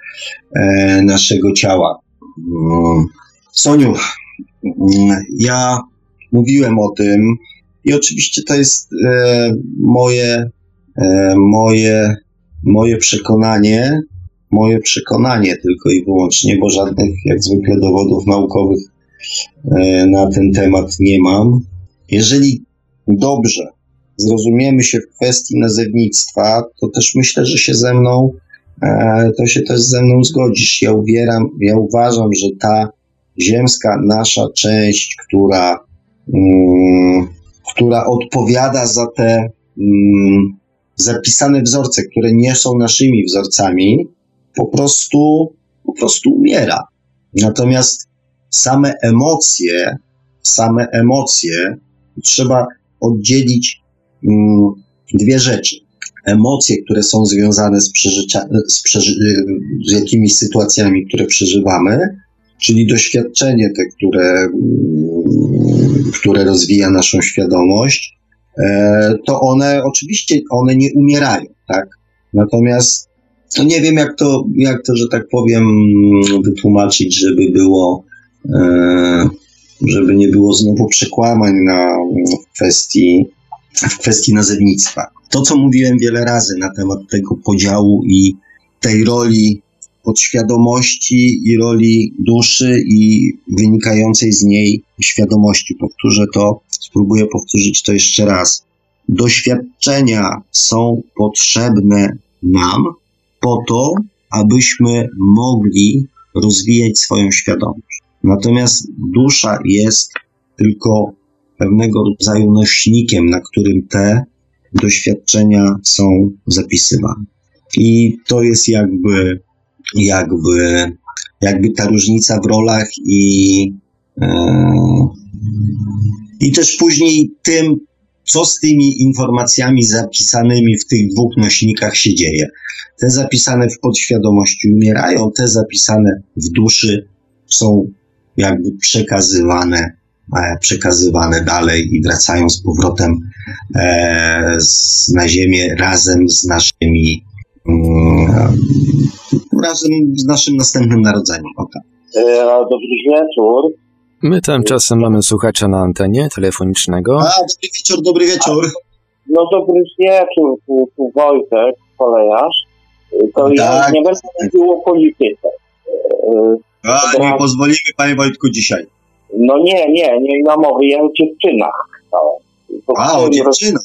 e, naszego ciała. Mm. Soniu, mm, ja mówiłem o tym i oczywiście to jest e, moje, e, moje, moje przekonanie, moje przekonanie tylko i wyłącznie, bo żadnych jak zwykle dowodów naukowych e, na ten temat nie mam. Jeżeli dobrze zrozumiemy się w kwestii nazewnictwa, to też myślę, że się ze mną, e, to się też ze mną zgodzisz. Ja uwieram, ja uważam, że ta ziemska nasza część, która, um, która odpowiada za te um, zapisane wzorce, które nie są naszymi wzorcami, po prostu, po prostu umiera. Natomiast same emocje, same emocje trzeba oddzielić Mm, dwie rzeczy. Emocje, które są związane z, z, przeży z jakimiś sytuacjami, które przeżywamy, czyli doświadczenie te, które, mm, które rozwija naszą świadomość, e, to one oczywiście one nie umierają, tak? Natomiast no nie wiem, jak to, jak to, że tak powiem, wytłumaczyć, żeby było, e, żeby nie było znowu przekłamań na kwestii w kwestii nazewnictwa. To, co mówiłem wiele razy na temat tego podziału i tej roli podświadomości i roli duszy i wynikającej z niej świadomości. Powtórzę to, spróbuję powtórzyć to jeszcze raz. Doświadczenia są potrzebne nam po to, abyśmy mogli rozwijać swoją świadomość. Natomiast dusza jest tylko pewnego rodzaju nośnikiem, na którym te doświadczenia są zapisywane. I to jest jakby, jakby, jakby ta różnica w rolach i, yy, i też później tym, co z tymi informacjami zapisanymi w tych dwóch nośnikach się dzieje. Te zapisane w podświadomości umierają, te zapisane w duszy są jakby przekazywane, e, przekazywane dalej i wracają z powrotem e, na Ziemię razem z naszymi razem z naszym następnym narodzeniem. Okay. E, dobry wieczór. My tymczasem mamy słuchacza na antenie telefonicznego. A, dobry wieczór, dobry wieczór. No dobry wieczór, tu, tu Wojtek, kolejarz. To ja Tak. nie będę mówił o polityce. E, A, nie pozwolimy, panie Wojtku, dzisiaj. No nie, nie, nie ma mowy, ja o dziewczynach. No, To A, o dziewczynach.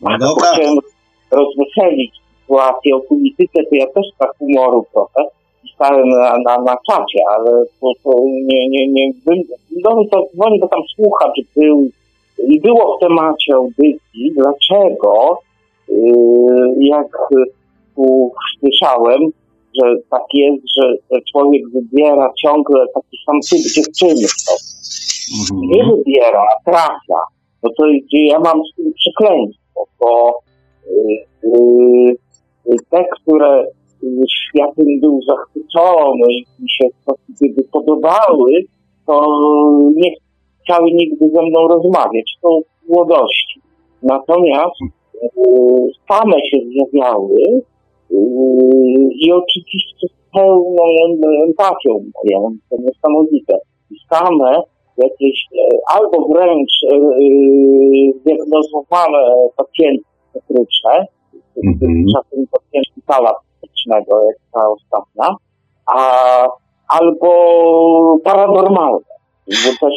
No to dobra. chciałem rozweselić sytuację o polityce, to ja też tak humoru trochę pisałem na, na, na czacie, ale to, to nie, nie, nie, bym, no to dzwoni, bo tam słuchacz był i było w temacie audycji, dlaczego, yy, jak tu słyszałem, że tak jest, że człowiek wybiera ciągle taki sam typ dziewczyny. Nie Mhm. wybiera, a trafia. No to ja mam z tym przekleństwo, bo yy, yy, te, które światem był zachwycony i się właściwie by podobały, to nie chciały nigdy ze mną rozmawiać. To młodości. Natomiast yy, same się zjawiały yy, i oczywiście z pełną em- empatią moją, to niesamowite. Same jakieś e, albo wręcz e, e, zdiagnozowane pacjenty psychiatryczne, Mhm. czasem pacjent szpitala psychiatrycznego, jak ta ostatnia, a, albo paranormalne.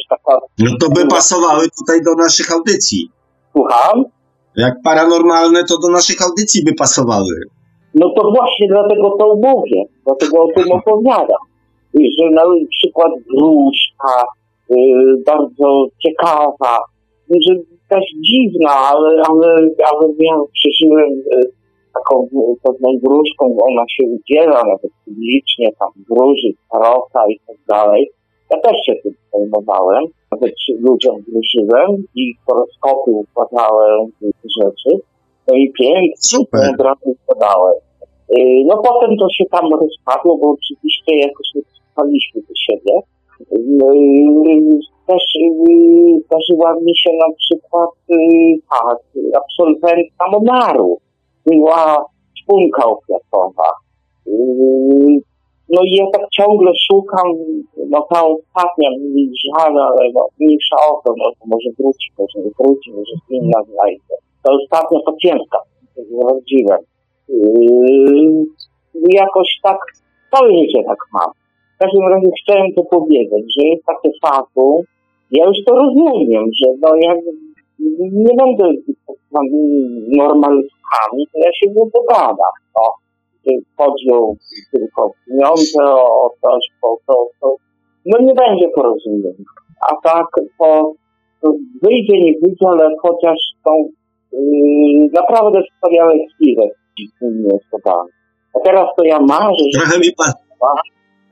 Taka, No to by pasowały tutaj do naszych audycji. słucham, Jak paranormalne, to do naszych audycji by pasowały. No to właśnie dlatego to mówię, dlatego o tym opowiadam. Że na przykład wróżka, y, bardzo ciekawa, że też dziwna, ale, ale, ale ja przeżyłem y, taką pewną wróżką, ona się udziela nawet publicznie, tam wróży, tarota i tak dalej. Ja też się tym zajmowałem, nawet ludziom wróżyłem i horoskopy układałem te rzeczy. No i pięknie od razu podałem. Yy, No potem to się tam rozpadło, bo oczywiście jakoś nie przystaliśmy do siebie. Yy, Też zdarzyła mi się na przykład tak, absolwentka Monaru. Była szpunka ofiatowa. Yy, No i ja tak ciągle szukam, no ta ostatnia mi żal, ale no, mniejsza o to, no, to może wróci, może wróci, może inna znajdzie. To ostatnia pacjentka, sprawdziłem. Yy, jakoś tak, całe życie tak mam. W każdym razie chciałem to powiedzieć, że jest takie fatum, ja już to rozumiem, że no ja nie będę z normalistami, to ja się nie dogadam, no. Chodzi o tylko pieniądze, o coś, to, to, to, no nie będzie porozumień. A tak, to, to wyjdzie, nie wyjdzie, ale chociaż są yy, naprawdę wspaniałe chwile z tymi osobami. A teraz to ja marzę, że Trochę mi pan,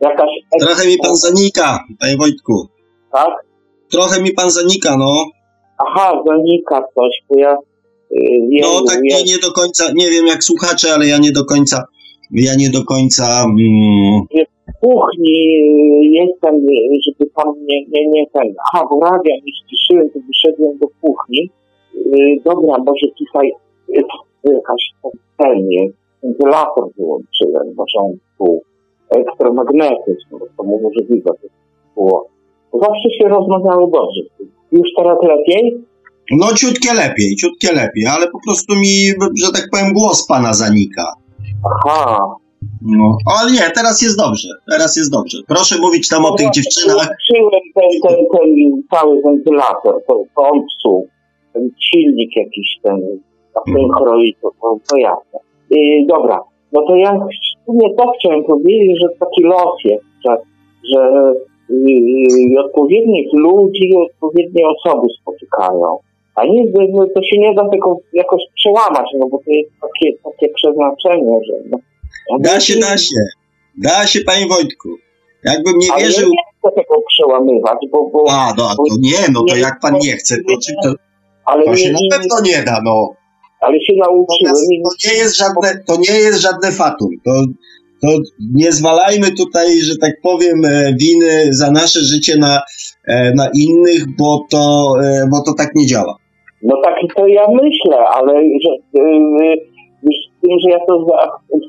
jakaś trochę mi pan zanika, panie Wojtku. tak? Trochę mi pan zanika, no. Aha, zanika coś, bo ja yy, No tak nie, nie do końca, nie wiem jak słuchacze, ale ja nie do końca, ja nie do końca, mm, w kuchni yy, jestem, yy, żeby tam nie, nie, nie ten. Aha, bo radia mi ściszyłem, to wyszedłem do kuchni. Yy, dobra, może tutaj yy, jakaś ten wentylator wyłączyłem, może on tu elektromagnetyzm, bo to mu możliwe to było. Zawsze się rozmawiało dobrze. Już teraz lepiej? no ciutkie lepiej, ciutkie lepiej, ale po prostu mi, że tak powiem, głos pana zanika. Aha, No, ale nie, teraz jest dobrze, teraz jest dobrze. Proszę mówić tam o tych dziewczynach. Uczyłem ten, ten, ten cały wentylator, to, to on psuł. Ten silnik jakiś ten, ten kroi, to, to, jasne. Yy, dobra, no to ja sumie to chciałem powiedzieć, że taki los jest, że, że yy, odpowiednich ludzi, odpowiednie osoby spotykają. A nie, no, to się nie da tego jakoś przełamać, no bo to jest takie, takie przeznaczenie, że no, Da się, da się. Da się, panie Wojtku. Jakbym nie ale wierzył... nie chcę tego przełamywać, bo... bo A, no, a to nie, no to jak pan nie chce, to, czy to, ale, to się nie, na pewno nie da, no. Ale się nauczyłem to nie jest żadne, to nie jest żadne fatum. To, to nie zwalajmy tutaj, że tak powiem, e, winy za nasze życie na, e, na innych, bo to, e, bo to tak nie działa. No tak to ja myślę, ale że, z tym, że ja to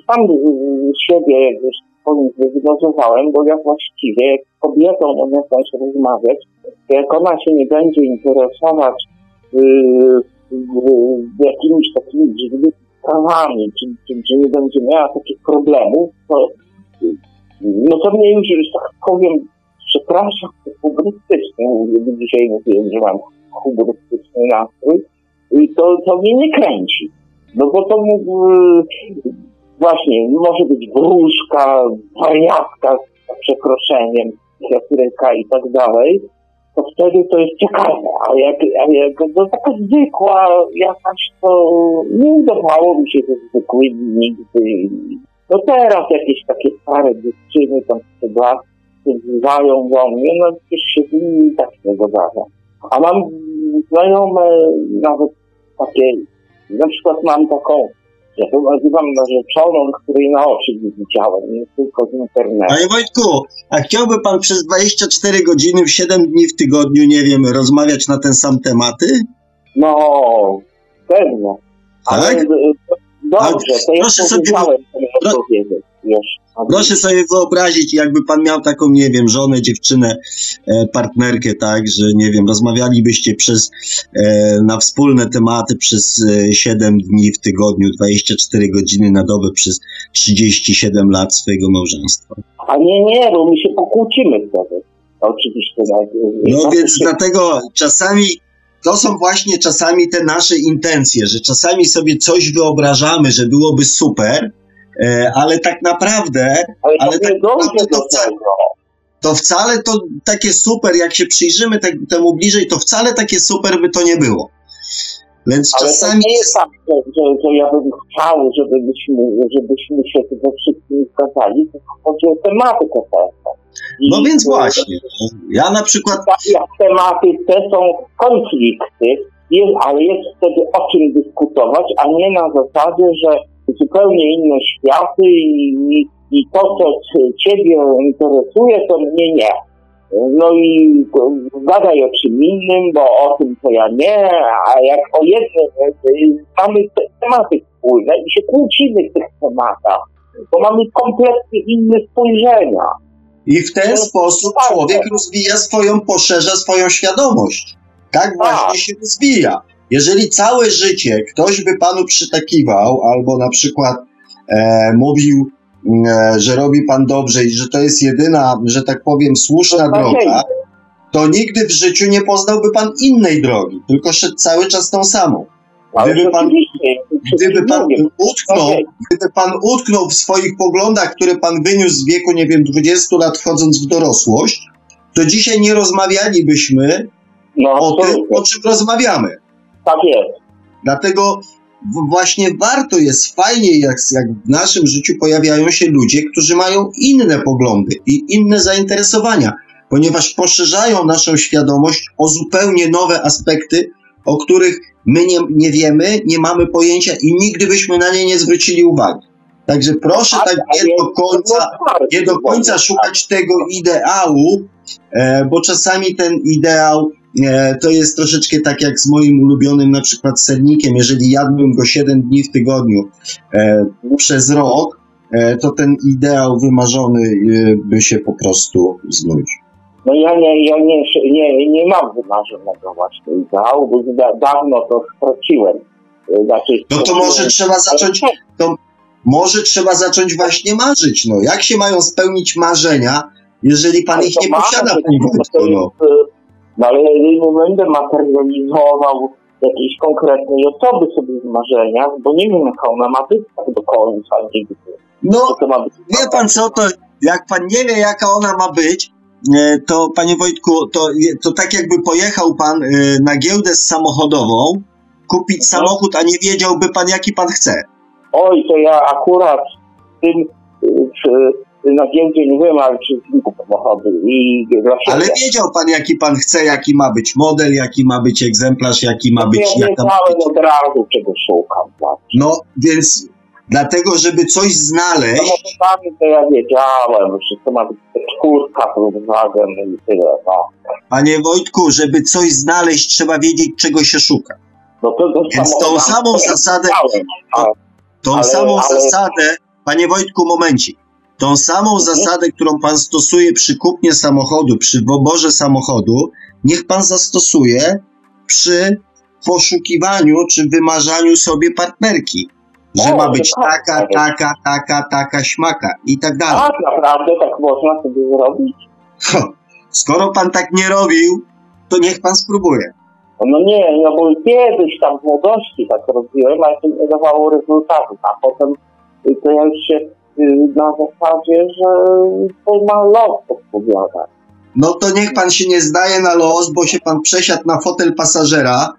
sam siebie już powiem, zdiagnozowałem, bo ja właściwie jak z kobietą mogę też rozmawiać, to jak ona się nie będzie interesować yy, yy, jakimiś takimi dziwnymi sprawami, czy, czy, czy nie będzie miała takich problemów, to no to mnie już, że tak powiem, przepraszam, humorystycznie, dzisiaj mówiłem, że mam humorystyczny nastrój, i to, to mnie nie kręci. No bo to właśnie, może być wróżka, wariatka z przekroszeniem, kwiatureka i tak dalej, to wtedy to jest ciekawe, a jak, a jak no, taka zwykła jakaś, to nie udawało mi się ze zwykłymi nigdy. No teraz jakieś takie stare dziewczyny tam sprzed lat wzywają do mnie, no przecież się z nimi tak nie dogadam. A mam znajome nawet takie, na przykład mam taką, ja to nazywam narzeczoną, której na oczy nie widziałem, nie tylko z internetu. Panie Wojtku, a chciałby pan przez 24 godziny w 7 dni w tygodniu, nie wiem, rozmawiać na ten sam tematy? No. Ale Tak? y, dobrze, to ja proszę sobie pro- powiedzieć już. Proszę sobie wyobrazić, jakby pan miał taką, nie wiem, żonę, dziewczynę, e, partnerkę, tak, że, nie wiem, rozmawialibyście przez, e, na wspólne tematy przez e, 7 dni w tygodniu, 24 godziny na dobę przez 37 lat swojego małżeństwa. A nie, nie, bo my się pokłócimy wtedy. Oczywiście. Tak, No tak więc dlatego czasami to są właśnie czasami te nasze intencje, że czasami sobie coś wyobrażamy, że byłoby super, e, ale tak naprawdę ale, ale to tak naprawdę to wcale- tego. to wcale to takie super, jak się przyjrzymy te, temu bliżej, to wcale takie super by to nie było. Więc Ale czasami to nie jest tak, że, że, ja bym chciał, żebyśmy, żebyśmy się we wszystkim zgadzali, tylko chodzi o tematykę pewną. No więc e, właśnie. Ja na przykład, tak jak tematy te są konflikty, jest, ale jest wtedy o czym dyskutować, a nie na zasadzie, że zupełnie inne światy i, i, i to, co Ciebie interesuje, to mnie nie. No i gadaj o czym innym, bo o tym to ja nie, a jak o jednym y, mamy te tematy wspólne i się kłócimy w tych tematach, bo mamy kompletnie inne spojrzenia. i w ten sposób człowiek rozwija swoją, poszerza swoją świadomość. Tak właśnie się rozwija. Jeżeli całe życie ktoś by panu przytakiwał, albo na przykład e, mówił, e, że robi pan dobrze i że to jest jedyna, że tak powiem, słuszna droga, to nigdy w życiu nie poznałby pan innej drogi, tylko szedł cały czas tą samą. Ale Gdyby pan- Gdyby pan utknął, gdyby pan utknął w swoich poglądach, które pan wyniósł z wieku, nie wiem, 20 lat wchodząc w dorosłość, to dzisiaj nie rozmawialibyśmy no, o tym, o czym rozmawiamy. Tak jest. Dlatego właśnie warto jest, fajnie jak, jak w naszym życiu pojawiają się ludzie, którzy mają inne poglądy i inne zainteresowania, ponieważ poszerzają naszą świadomość o zupełnie nowe aspekty, o których my nie, nie wiemy, nie mamy pojęcia i nigdy byśmy na nie nie zwrócili uwagi. Także proszę tak nie do końca, nie do końca szukać tego ideału, e, bo czasami ten ideał to jest troszeczkę tak jak z moim ulubionym na przykład sernikiem. Jeżeli jadłbym go 7 dni w tygodniu e, przez rok, e, to ten ideał wymarzony e, by się po prostu znudził. No ja nie, ja nie, nie, nie mam wymarzonego właśnie ideału, bo da, dawno to straciłem. Znaczy, No to może trzeba zacząć, może trzeba zacząć właśnie marzyć. No, jak się mają spełnić marzenia, jeżeli pan ich to nie posiada, to- panie to Wojtku? No. No ale jeżeli nie będę materializował jakiejś konkretnej osoby sobie w marzeniach, bo nie wiem jaka ona ma być tak do końca nigdy. no, wie pan co, to jak pan nie wie, jaka ona ma być, e, to panie Wojtku, to, to tak jakby pojechał pan e, na giełdę samochodową, kupić Mhm. samochód, a nie wiedziałby pan, jaki pan chce. Oj, to ja akurat w tym, y, przy, na giełdzie nie wiem, ale przy samochody i dla siebie. Ale wiedział pan, jaki pan chce, jaki ma być model, jaki ma być egzemplarz, jaki ma być, ja wiedziałem od razu, czego szukam. Tak. No, więc dlatego, żeby coś znaleźć, Samochodami to ja wiedziałem, że to ma być czwórka Volkswagen i tyle, no. panie Wojtku, żeby coś znaleźć, trzeba wiedzieć, czego się szuka. No to, to Więc tą samą zasadę- Tą Ale- samą ale- zasadę, panie Wojtku, momencik. Tą samą zasadę, którą pan stosuje przy kupnie samochodu, przy wyborze samochodu, niech pan zastosuje przy poszukiwaniu czy wymarzaniu sobie partnerki. Że O, ma być dokładnie. taka, taka, taka, taka, śmaka i tak dalej. tak naprawdę tak można sobie zrobić? Ho, Skoro pan tak nie robił, to niech pan spróbuje. No nie, no bo kiedyś tam w młodości tak robiłem, ale to nie dawało rezultatów, a potem to ja już się na zasadzie, że to ma los odpowiadać. No to niech pan się nie zdaje na los, bo się pan przesiadł na fotel pasażera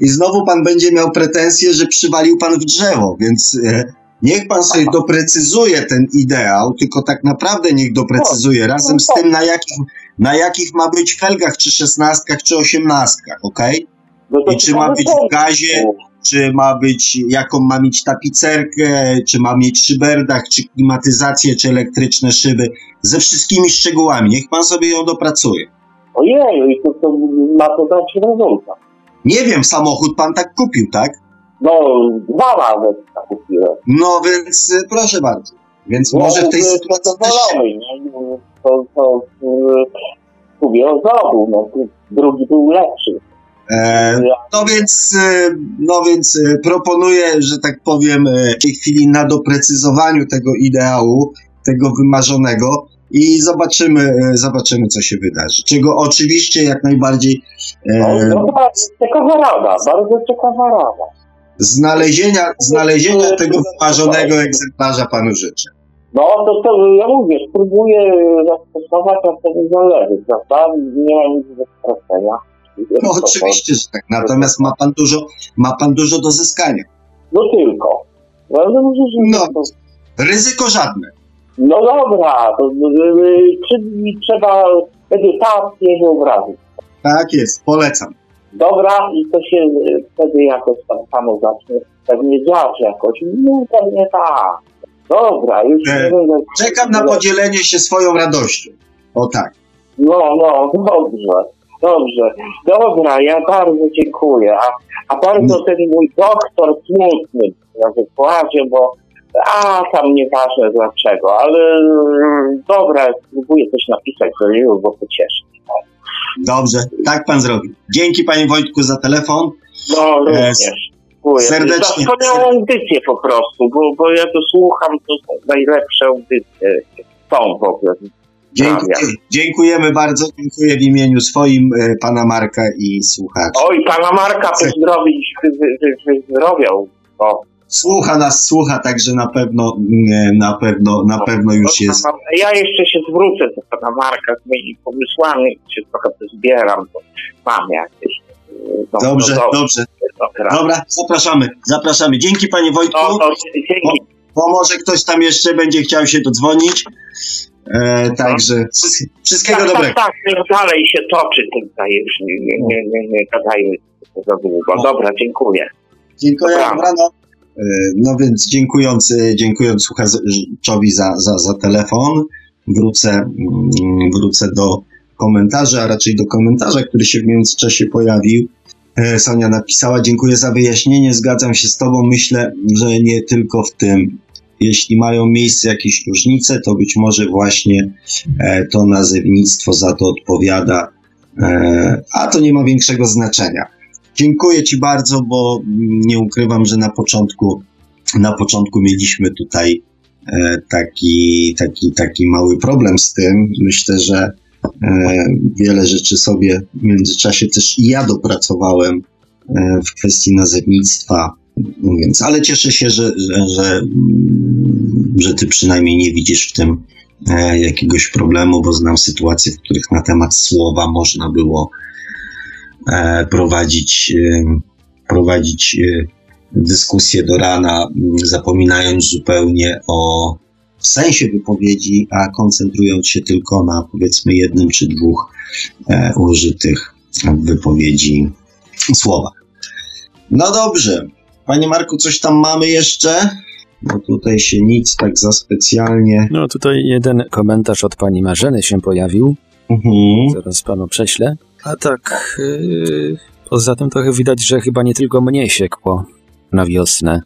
i znowu pan będzie miał pretensje, że przywalił pan w drzewo, więc e, niech pan sobie doprecyzuje ten ideał, tylko tak naprawdę niech doprecyzuje razem z tym, na jakich, na jakich ma być felgach, czy szesnastkach, czy osiemnastkach, okej? No to I czy ma być w gazie, czy ma być, jaką ma mieć tapicerkę, czy ma mieć szyberdach, czy klimatyzację, czy elektryczne szyby, ze wszystkimi szczegółami. Niech pan sobie ją dopracuje. Ojej, i to, to ma to dać rezultat. Nie wiem, samochód pan tak kupił, tak? No, dwa razy tak kupiłem. No więc y, proszę bardzo. Więc No, może w tej byłem sytuacji też się... nie? To, to y, mówię o zrobił, no, drugi był lepszy. E, no więc, y, no więc y, proponuję, że tak powiem, w tej chwili na doprecyzowaniu tego ideału, tego wymarzonego i zobaczymy, zobaczymy, co się wydarzy. Czego oczywiście jak najbardziej No, e, no, ciekawa rada, bardzo ciekawa rada. znalezienia, znalezienia tego wymarzonego egzemplarza panu życzę. No to, to ja mówię, spróbuję zastosować, a wtedy zależy, prawda? Nie mam nic do stracenia. No oczywiście, że tak. Natomiast ma pan dużo, ma pan dużo do zyskania. No tylko. No, no, No. no. Ryzyko żadne. no dobra, to, czyli trzeba edytację wyobrazić. Tak jest, polecam. Dobra, i to się y, wtedy jakoś tam samo zacznie pewnie dziać jakoś. No pewnie tak. Dobra, już E, nie będę... Czekam na podzielenie się swoją radością. O tak. No, no, dobrze, dobrze. Dobra, ja bardzo dziękuję. A, a bardzo ten mój doktor smutny na wykładzie, bo a tam nieważne dlaczego, ale mm, dobra, spróbuję coś napisać do niego, bo. Dobrze, tak pan zrobi. Dzięki panie Wojtku za telefon. No, E, również. Dziękuję. serdecznie. Za wspaniałą audycję po prostu, bo, bo ja to słucham, to są najlepsze audycje. Są w ogóle. Dziękuję, dziękujemy bardzo. Dziękuję w imieniu swoim e, pana Marka i słuchaczy. Oj, pana Marka pozdrowić, wy- wy- wy- wyzdrowiał. Słucha nas, słucha, także na pewno, na pewno, na pewno już jest. Ja jeszcze się zwrócę do pana Marka z moimi pomysłami, się trochę zbieram, to mam jakieś. No, Dobrze, no, dobrze. dobra. Dobra, zapraszamy, zapraszamy. Dzięki panie Wojtku. No, to dzięki. Bo może ktoś tam jeszcze będzie chciał się dodzwonić. E, także wszystkie- wszystkiego tak, dobrego. tak, tak, dalej się toczy tutaj już, nie, nie, nie, nie, nie gadajmy za długo. No. Dobra, dziękuję. Dziękuję, dobranoc. E, No więc dziękując, dziękując słuchaczowi za, za, za telefon, wrócę, mm, wrócę do komentarzy, a raczej do komentarza, który się w międzyczasie pojawił. E, Sonia napisała, dziękuję za wyjaśnienie, zgadzam się z Tobą, myślę, że nie tylko w tym. Jeśli mają miejsce jakieś różnice, to być może właśnie e, to nazewnictwo za to odpowiada, e, a to nie ma większego znaczenia. Dziękuję Ci bardzo, bo nie ukrywam, że na początku na początku mieliśmy tutaj e, taki, taki, taki mały problem z tym. Myślę, że wiele rzeczy sobie w międzyczasie też i ja dopracowałem w kwestii nazewnictwa. Więc, ale cieszę się, że, że, że, że ty przynajmniej nie widzisz w tym jakiegoś problemu, bo znam sytuacje, w których na temat słowa można było prowadzić, prowadzić dyskusję do rana, mm, zapominając zupełnie o sensie wypowiedzi, a koncentrując się tylko na powiedzmy jednym czy dwóch e, użytych w wypowiedzi słowach. No dobrze. Panie Marku, coś tam mamy jeszcze? Bo tutaj się nic tak za specjalnie. No tutaj jeden komentarz od pani Marzeny się pojawił. Mhm. Zaraz panu prześlę. A tak, yy, poza tym trochę widać, że chyba nie tylko mnie siekło na wiosnę.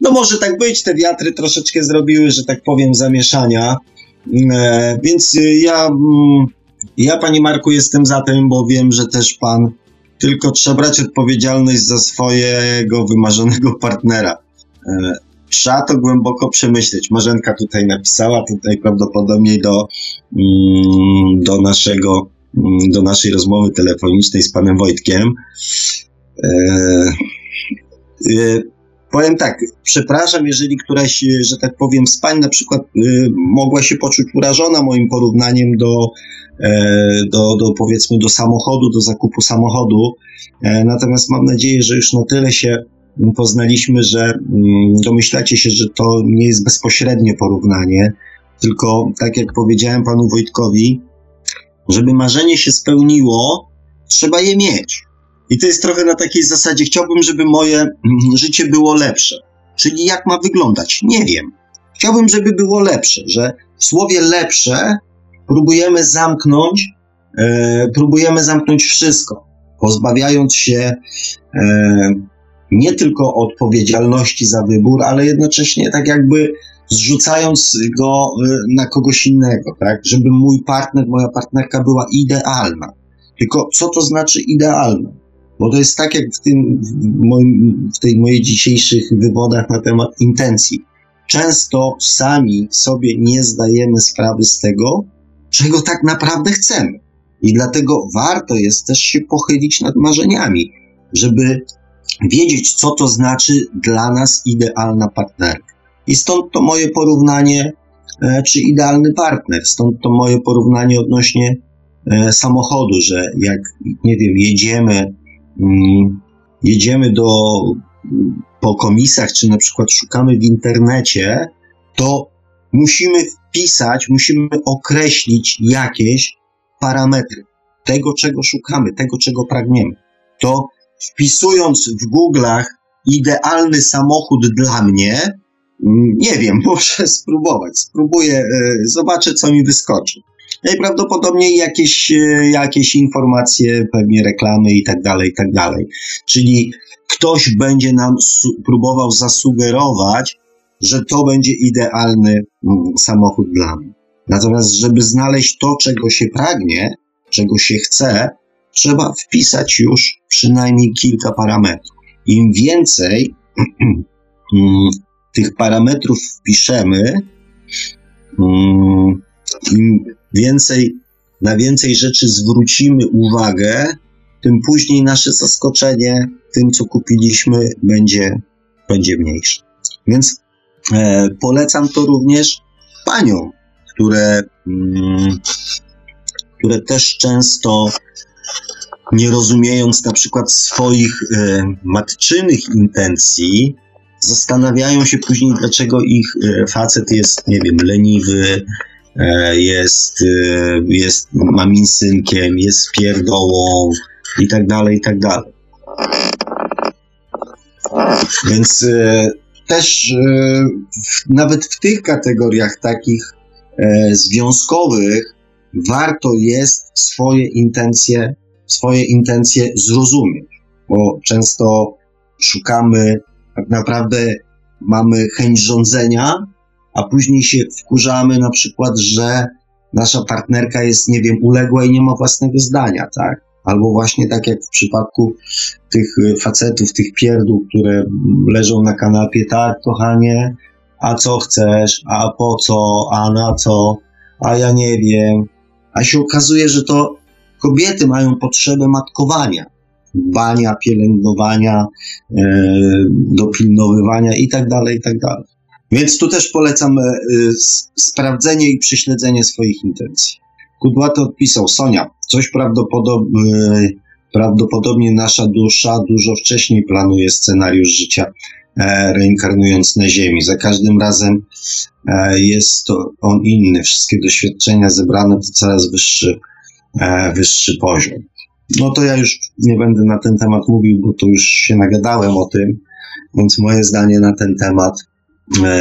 No może tak być, te wiatry troszeczkę zrobiły, że tak powiem, zamieszania. E, więc ja, mm, ja, panie Marku, jestem za tym, bo wiem, że też pan tylko trzeba brać odpowiedzialność za swojego wymarzonego partnera. E, trzeba to głęboko przemyśleć. Marzenka tutaj napisała, tutaj prawdopodobnie do, mm, do naszego, mm, do naszej rozmowy telefonicznej z panem Wojtkiem. E, powiem tak, przepraszam, jeżeli któraś, y, że tak powiem, z pań na przykład y, mogła się poczuć urażona moim porównaniem do, e, do, do powiedzmy do samochodu, do zakupu samochodu. E, natomiast mam nadzieję, że już na tyle się poznaliśmy, że mm, domyślacie się, że to nie jest bezpośrednie porównanie, tylko tak jak powiedziałem panu Wojtkowi, żeby marzenie się spełniło, trzeba je mieć. I to jest trochę na takiej zasadzie, chciałbym, żeby moje mm, życie było lepsze. Czyli jak ma wyglądać? Nie wiem. Chciałbym, żeby było lepsze, że w słowie lepsze próbujemy zamknąć, e, próbujemy zamknąć wszystko, pozbawiając się e, nie tylko odpowiedzialności za wybór, ale jednocześnie tak jakby zrzucając go e, na kogoś innego, tak? Żeby mój partner, moja partnerka była idealna. Tylko co to znaczy idealna? Bo to jest tak jak w, tym, w, moim, w tej moich dzisiejszych wywodach na temat intencji. Często sami sobie nie zdajemy sprawy z tego, czego tak naprawdę chcemy. I dlatego warto jest też się pochylić nad marzeniami, żeby wiedzieć, co to znaczy dla nas idealna partnerka. I stąd to moje porównanie, e, czy idealny partner, stąd to moje porównanie odnośnie e, samochodu, że jak, nie wiem, jedziemy jedziemy do, po komisach, czy na przykład szukamy w internecie, to musimy wpisać, musimy określić jakieś parametry tego, czego szukamy, tego, czego pragniemy. To wpisując w Google'ach idealny samochód dla mnie, mm, nie wiem, muszę spróbować. Spróbuję, e, zobaczę, co mi wyskoczy najprawdopodobniej jakieś, e, jakieś informacje, pewnie reklamy i tak dalej, i tak dalej. Czyli ktoś będzie nam próbował zasugerować, że to będzie idealny mm, samochód dla mnie. Natomiast, żeby znaleźć to, czego się pragnie, czego się chce, trzeba wpisać już przynajmniej kilka parametrów. Im więcej mm, tych parametrów wpiszemy, mm, im więcej, na więcej rzeczy zwrócimy uwagę, tym później nasze zaskoczenie tym, co kupiliśmy, będzie, będzie mniejsze. Więc e, polecam to również paniom, które, mm, które też często nie rozumiejąc na przykład swoich e, matczynych intencji, zastanawiają się później, dlaczego ich e, facet jest, nie wiem, leniwy, E, jest, e, jest maminsynkiem, jest pierdołą i tak dalej, i tak dalej. Więc e, też nawet w tych kategoriach takich związkowych warto jest swoje intencje, swoje intencje zrozumieć, bo często szukamy, tak naprawdę mamy chęć rządzenia, a później się wkurzamy na przykład, że nasza partnerka jest, nie wiem, uległa i nie ma własnego zdania, tak? albo właśnie tak jak w przypadku tych facetów, tych pierdół, które leżą na kanapie, tak, kochanie, a co chcesz, a po co, a na co, a ja nie wiem. A się okazuje, że to kobiety mają potrzebę matkowania, dbania, pielęgnowania, e, dopilnowywania i tak dalej, i tak dalej. Więc tu też polecam e, sprawdzenie i prześledzenie swoich intencji. Kudłaty odpisał, Sonia, coś prawdopodobnie, prawdopodobnie nasza dusza dużo wcześniej planuje scenariusz życia e, reinkarnując na Ziemi. Za każdym razem e, jest to on inny. Wszystkie doświadczenia zebrane to coraz wyższy, e, wyższy poziom. No to ja już nie będę na ten temat mówił, bo tu już się nagadałem o tym, więc moje zdanie na ten temat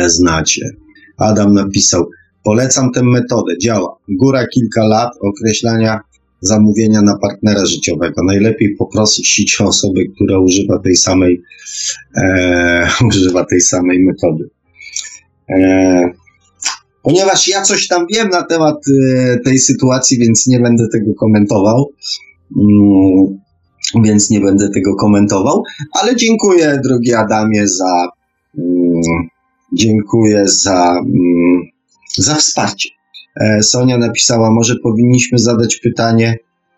znacie. Adam napisał, polecam tę metodę, działa. Góra kilka lat określania zamówienia na partnera życiowego. Najlepiej poprosić o osobę, która używa tej samej, e, używa tej samej metody. E, ponieważ ja coś tam wiem na temat e, tej sytuacji, więc nie będę tego komentował. Mm, więc nie będę tego komentował, ale dziękuję, drogi Adamie, za. Mm, dziękuję za, mm, za wsparcie. E, Sonia napisała, może powinniśmy zadać pytanie,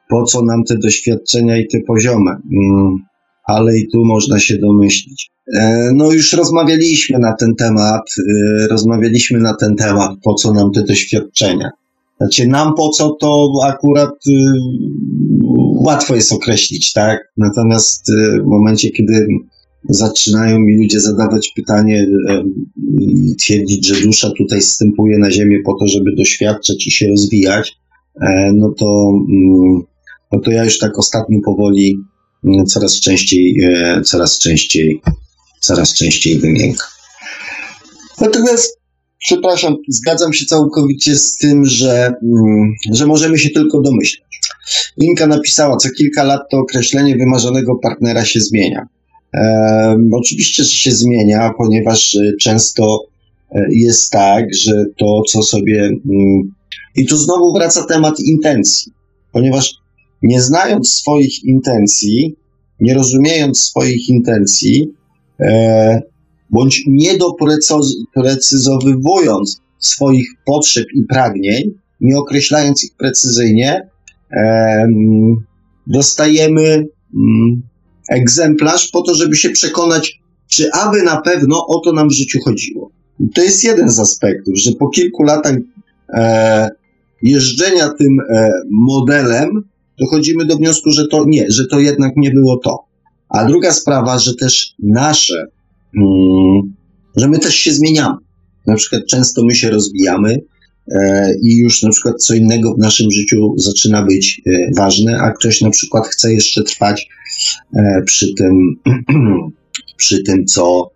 po co nam te doświadczenia i te poziomy. Mm, ale i tu można się domyślić. E, no już rozmawialiśmy na ten temat, e, rozmawialiśmy na ten temat, po co nam te doświadczenia. Znaczy nam po co to akurat łatwo jest określić, tak? Natomiast w momencie, kiedy zaczynają mi ludzie zadawać pytanie i twierdzić, że dusza tutaj wstępuje na Ziemię po to, żeby doświadczać i się rozwijać, e, no to, mm, no to ja już tak ostatnio powoli mm, coraz częściej, e, coraz częściej, coraz częściej wymiękam. Natomiast, przepraszam, zgadzam się całkowicie z tym, że, mm, że możemy się tylko domyślać. Inka napisała, co kilka lat to określenie wymarzonego partnera się zmienia. Oczywiście, się zmienia, ponieważ e, często e, jest tak, że to, co sobie. Mm, I tu znowu wraca temat intencji, ponieważ nie znając swoich intencji, nie rozumiejąc swoich intencji, e, bądź nie doprecyzowywując swoich potrzeb i pragnień, nie określając ich precyzyjnie, dostajemy mm, egzemplarz po to, żeby się przekonać, czy aby na pewno o to nam w życiu chodziło. To jest jeden z aspektów, że po kilku latach e, jeżdżenia tym e, modelem dochodzimy do wniosku, że to nie, że to jednak nie było to. A druga sprawa, że też nasze, mm, że my też się zmieniamy. Na przykład często my się rozwijamy, E, i już na przykład co innego w naszym życiu zaczyna być e, ważne, a ktoś na przykład chce jeszcze trwać przy tym, przy tym co,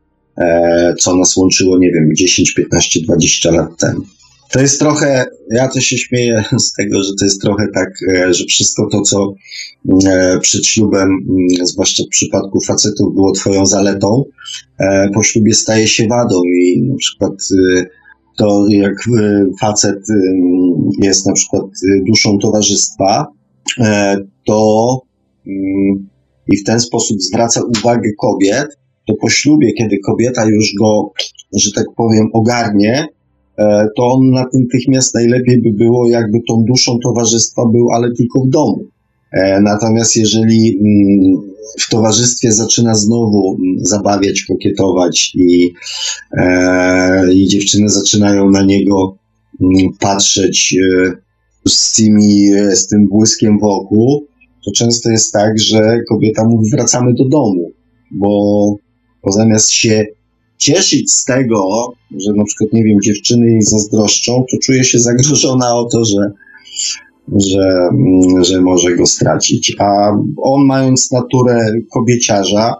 co nas łączyło, nie wiem, 10, 15, 20 lat temu. To jest trochę, ja to się śmieję z tego, że to jest trochę tak, że wszystko to, co przed ślubem, zwłaszcza w przypadku facetów, było twoją zaletą, po ślubie staje się wadą i na przykład to jak e, facet jest na przykład e, duszą towarzystwa, e, to mm, i w ten sposób zwraca uwagę kobiet, to po ślubie, kiedy kobieta już go, że tak powiem, ogarnie, to on natychmiast najlepiej by było, jakby tą duszą towarzystwa był, ale tylko w domu. Natomiast jeżeli mm, w towarzystwie zaczyna znowu mm, zabawiać, kokietować i, e, i dziewczyny zaczynają na niego mm, patrzeć e, z, tymi, e, z tym błyskiem wokół, to często jest tak, że kobieta mówi wracamy do domu, bo, bo zamiast się cieszyć z tego, że na przykład, nie wiem, dziewczyny jej zazdroszczą, to czuje się zagrożona o to, że że, mm, że może go stracić. A on, mając naturę kobieciarza,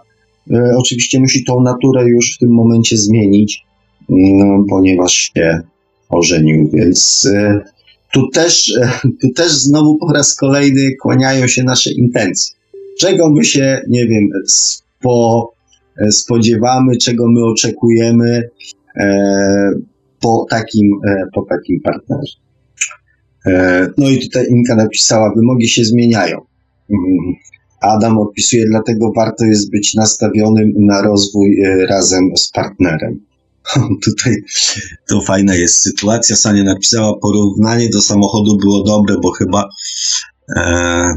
e, oczywiście musi tą naturę już w tym momencie zmienić, no, ponieważ się ożenił, więc e, tu też, e, tu też znowu po raz kolejny kłaniają się nasze intencje. Czego my się, nie wiem, spo, spodziewamy, czego my oczekujemy po takim, po takim partnerze. E, no i tutaj Inka napisała, wymogi się zmieniają. mm, Adam opisuje, dlatego warto jest być nastawionym na rozwój e, razem z partnerem. Tutaj to fajna jest sytuacja. Sania napisała, porównanie do samochodu było dobre, bo chyba e,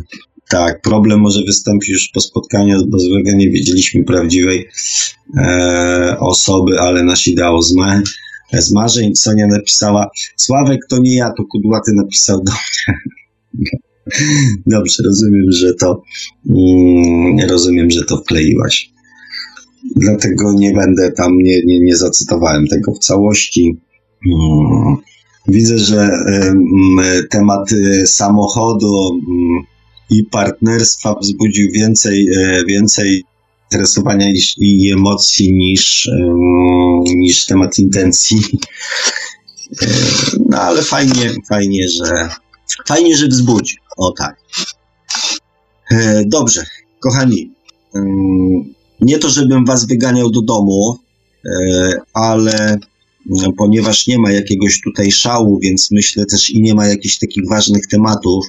tak, problem może wystąpić już po spotkaniu, bo złego nie wiedzieliśmy prawdziwej e, osoby, ale nas ideało z, ma, z marzeń. Sonia napisała, Sławek to nie ja, to Kudłaty napisał do mnie. Dobrze, rozumiem, że to mm, rozumiem, że to wkleiłaś. Dlatego nie będę tam, nie, nie, nie zacytowałem tego w całości. Mm, widzę, że temat y, samochodu mm, i partnerstwa wzbudził więcej, e, więcej interesowania i emocji niż, niż temat intencji. E, no ale fajnie, fajnie, że fajnie, że wzbudzi. O tak. E, dobrze, kochani. Nie to, żebym was wyganiał do domu, ale ponieważ nie ma jakiegoś tutaj szału, więc myślę też i nie ma jakichś takich ważnych tematów,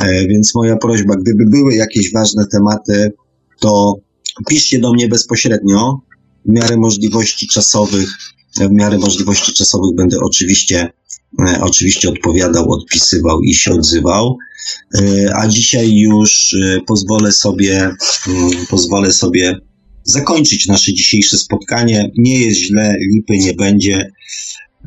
e, więc moja prośba, gdyby były jakieś ważne tematy, to piszcie do mnie bezpośrednio, w miarę możliwości czasowych, w miarę możliwości czasowych będę oczywiście, e, oczywiście odpowiadał, odpisywał i się odzywał. E, a dzisiaj już pozwolę sobie, mm, pozwolę sobie zakończyć nasze dzisiejsze spotkanie. Nie jest źle, lipy nie będzie.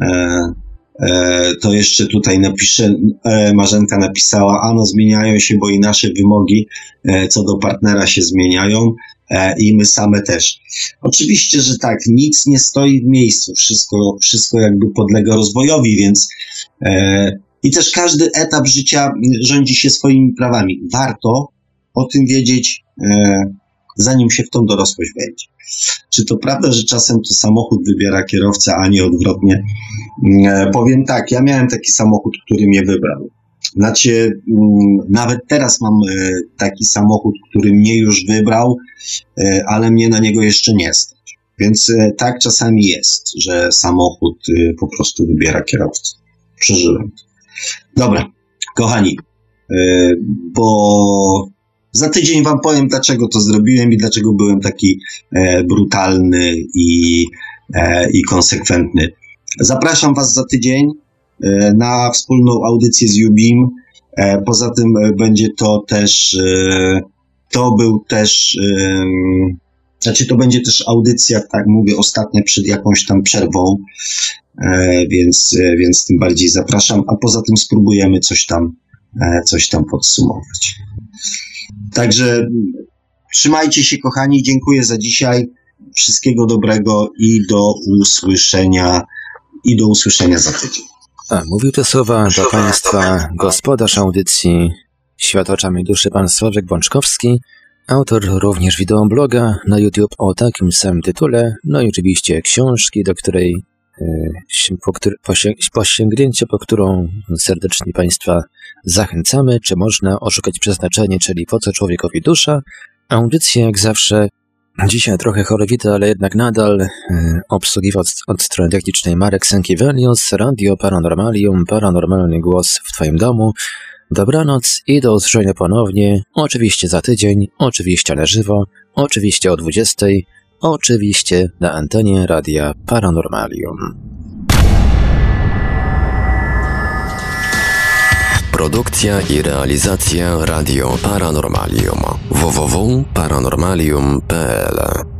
E, e, to jeszcze tutaj napiszę, e, Marzenka napisała, ano zmieniają się, bo i nasze wymogi e, co do partnera się zmieniają e, i my same też. Oczywiście, że tak, nic nie stoi w miejscu, wszystko, wszystko jakby podlega rozwojowi, więc e, i też każdy etap życia rządzi się swoimi prawami. Warto o tym wiedzieć, zanim się w tą dorosłość wejdzie. Czy to prawda, że czasem to samochód wybiera kierowca, a nie odwrotnie? Mm, e, powiem tak, ja miałem taki samochód, który mnie wybrał. Znaczy, mm, nawet teraz mam e, taki samochód, który mnie już wybrał, e, ale mnie na niego jeszcze nie stać. Więc tak czasami jest, że samochód po prostu wybiera kierowcę. Przeżyłem. Dobra, kochani, bo za tydzień wam powiem, dlaczego to zrobiłem i dlaczego byłem taki e, brutalny i, e, i konsekwentny. Zapraszam was za tydzień e, na wspólną audycję z Jubim. E, poza tym e, będzie to też, e, to był też, znaczy to będzie też audycja, tak mówię, ostatnia przed jakąś tam przerwą, więc, więc tym bardziej zapraszam, a poza tym spróbujemy coś tam, coś tam podsumować. Także trzymajcie się, kochani. Dziękuję za dzisiaj. Wszystkiego dobrego i do usłyszenia i do usłyszenia za tydzień. A, mówił te słowa do Państwa gospodarz audycji Świat oczami duszy, pan Sławek Bączkowski, autor również wideobloga na YouTube o takim samym tytule, no i oczywiście książki, do której po, po, po sięgnięcie, którą serdecznie Państwa zachęcamy, czy można oszukać przeznaczenie, czyli po co człowiekowi dusza. Audycja jak zawsze, dzisiaj trochę chorowita, ale jednak nadal e, obsługiwał od, od strony technicznej Marek Sankiewelius, Radio Paranormalium, paranormalny głos w Twoim domu. Dobranoc i do usłyszenia ponownie, oczywiście za tydzień, oczywiście na żywo, oczywiście o 20, oczywiście na antenie Radia Paranormalium. Produkcja i realizacja Radio Paranormalium www.paranormalium.pl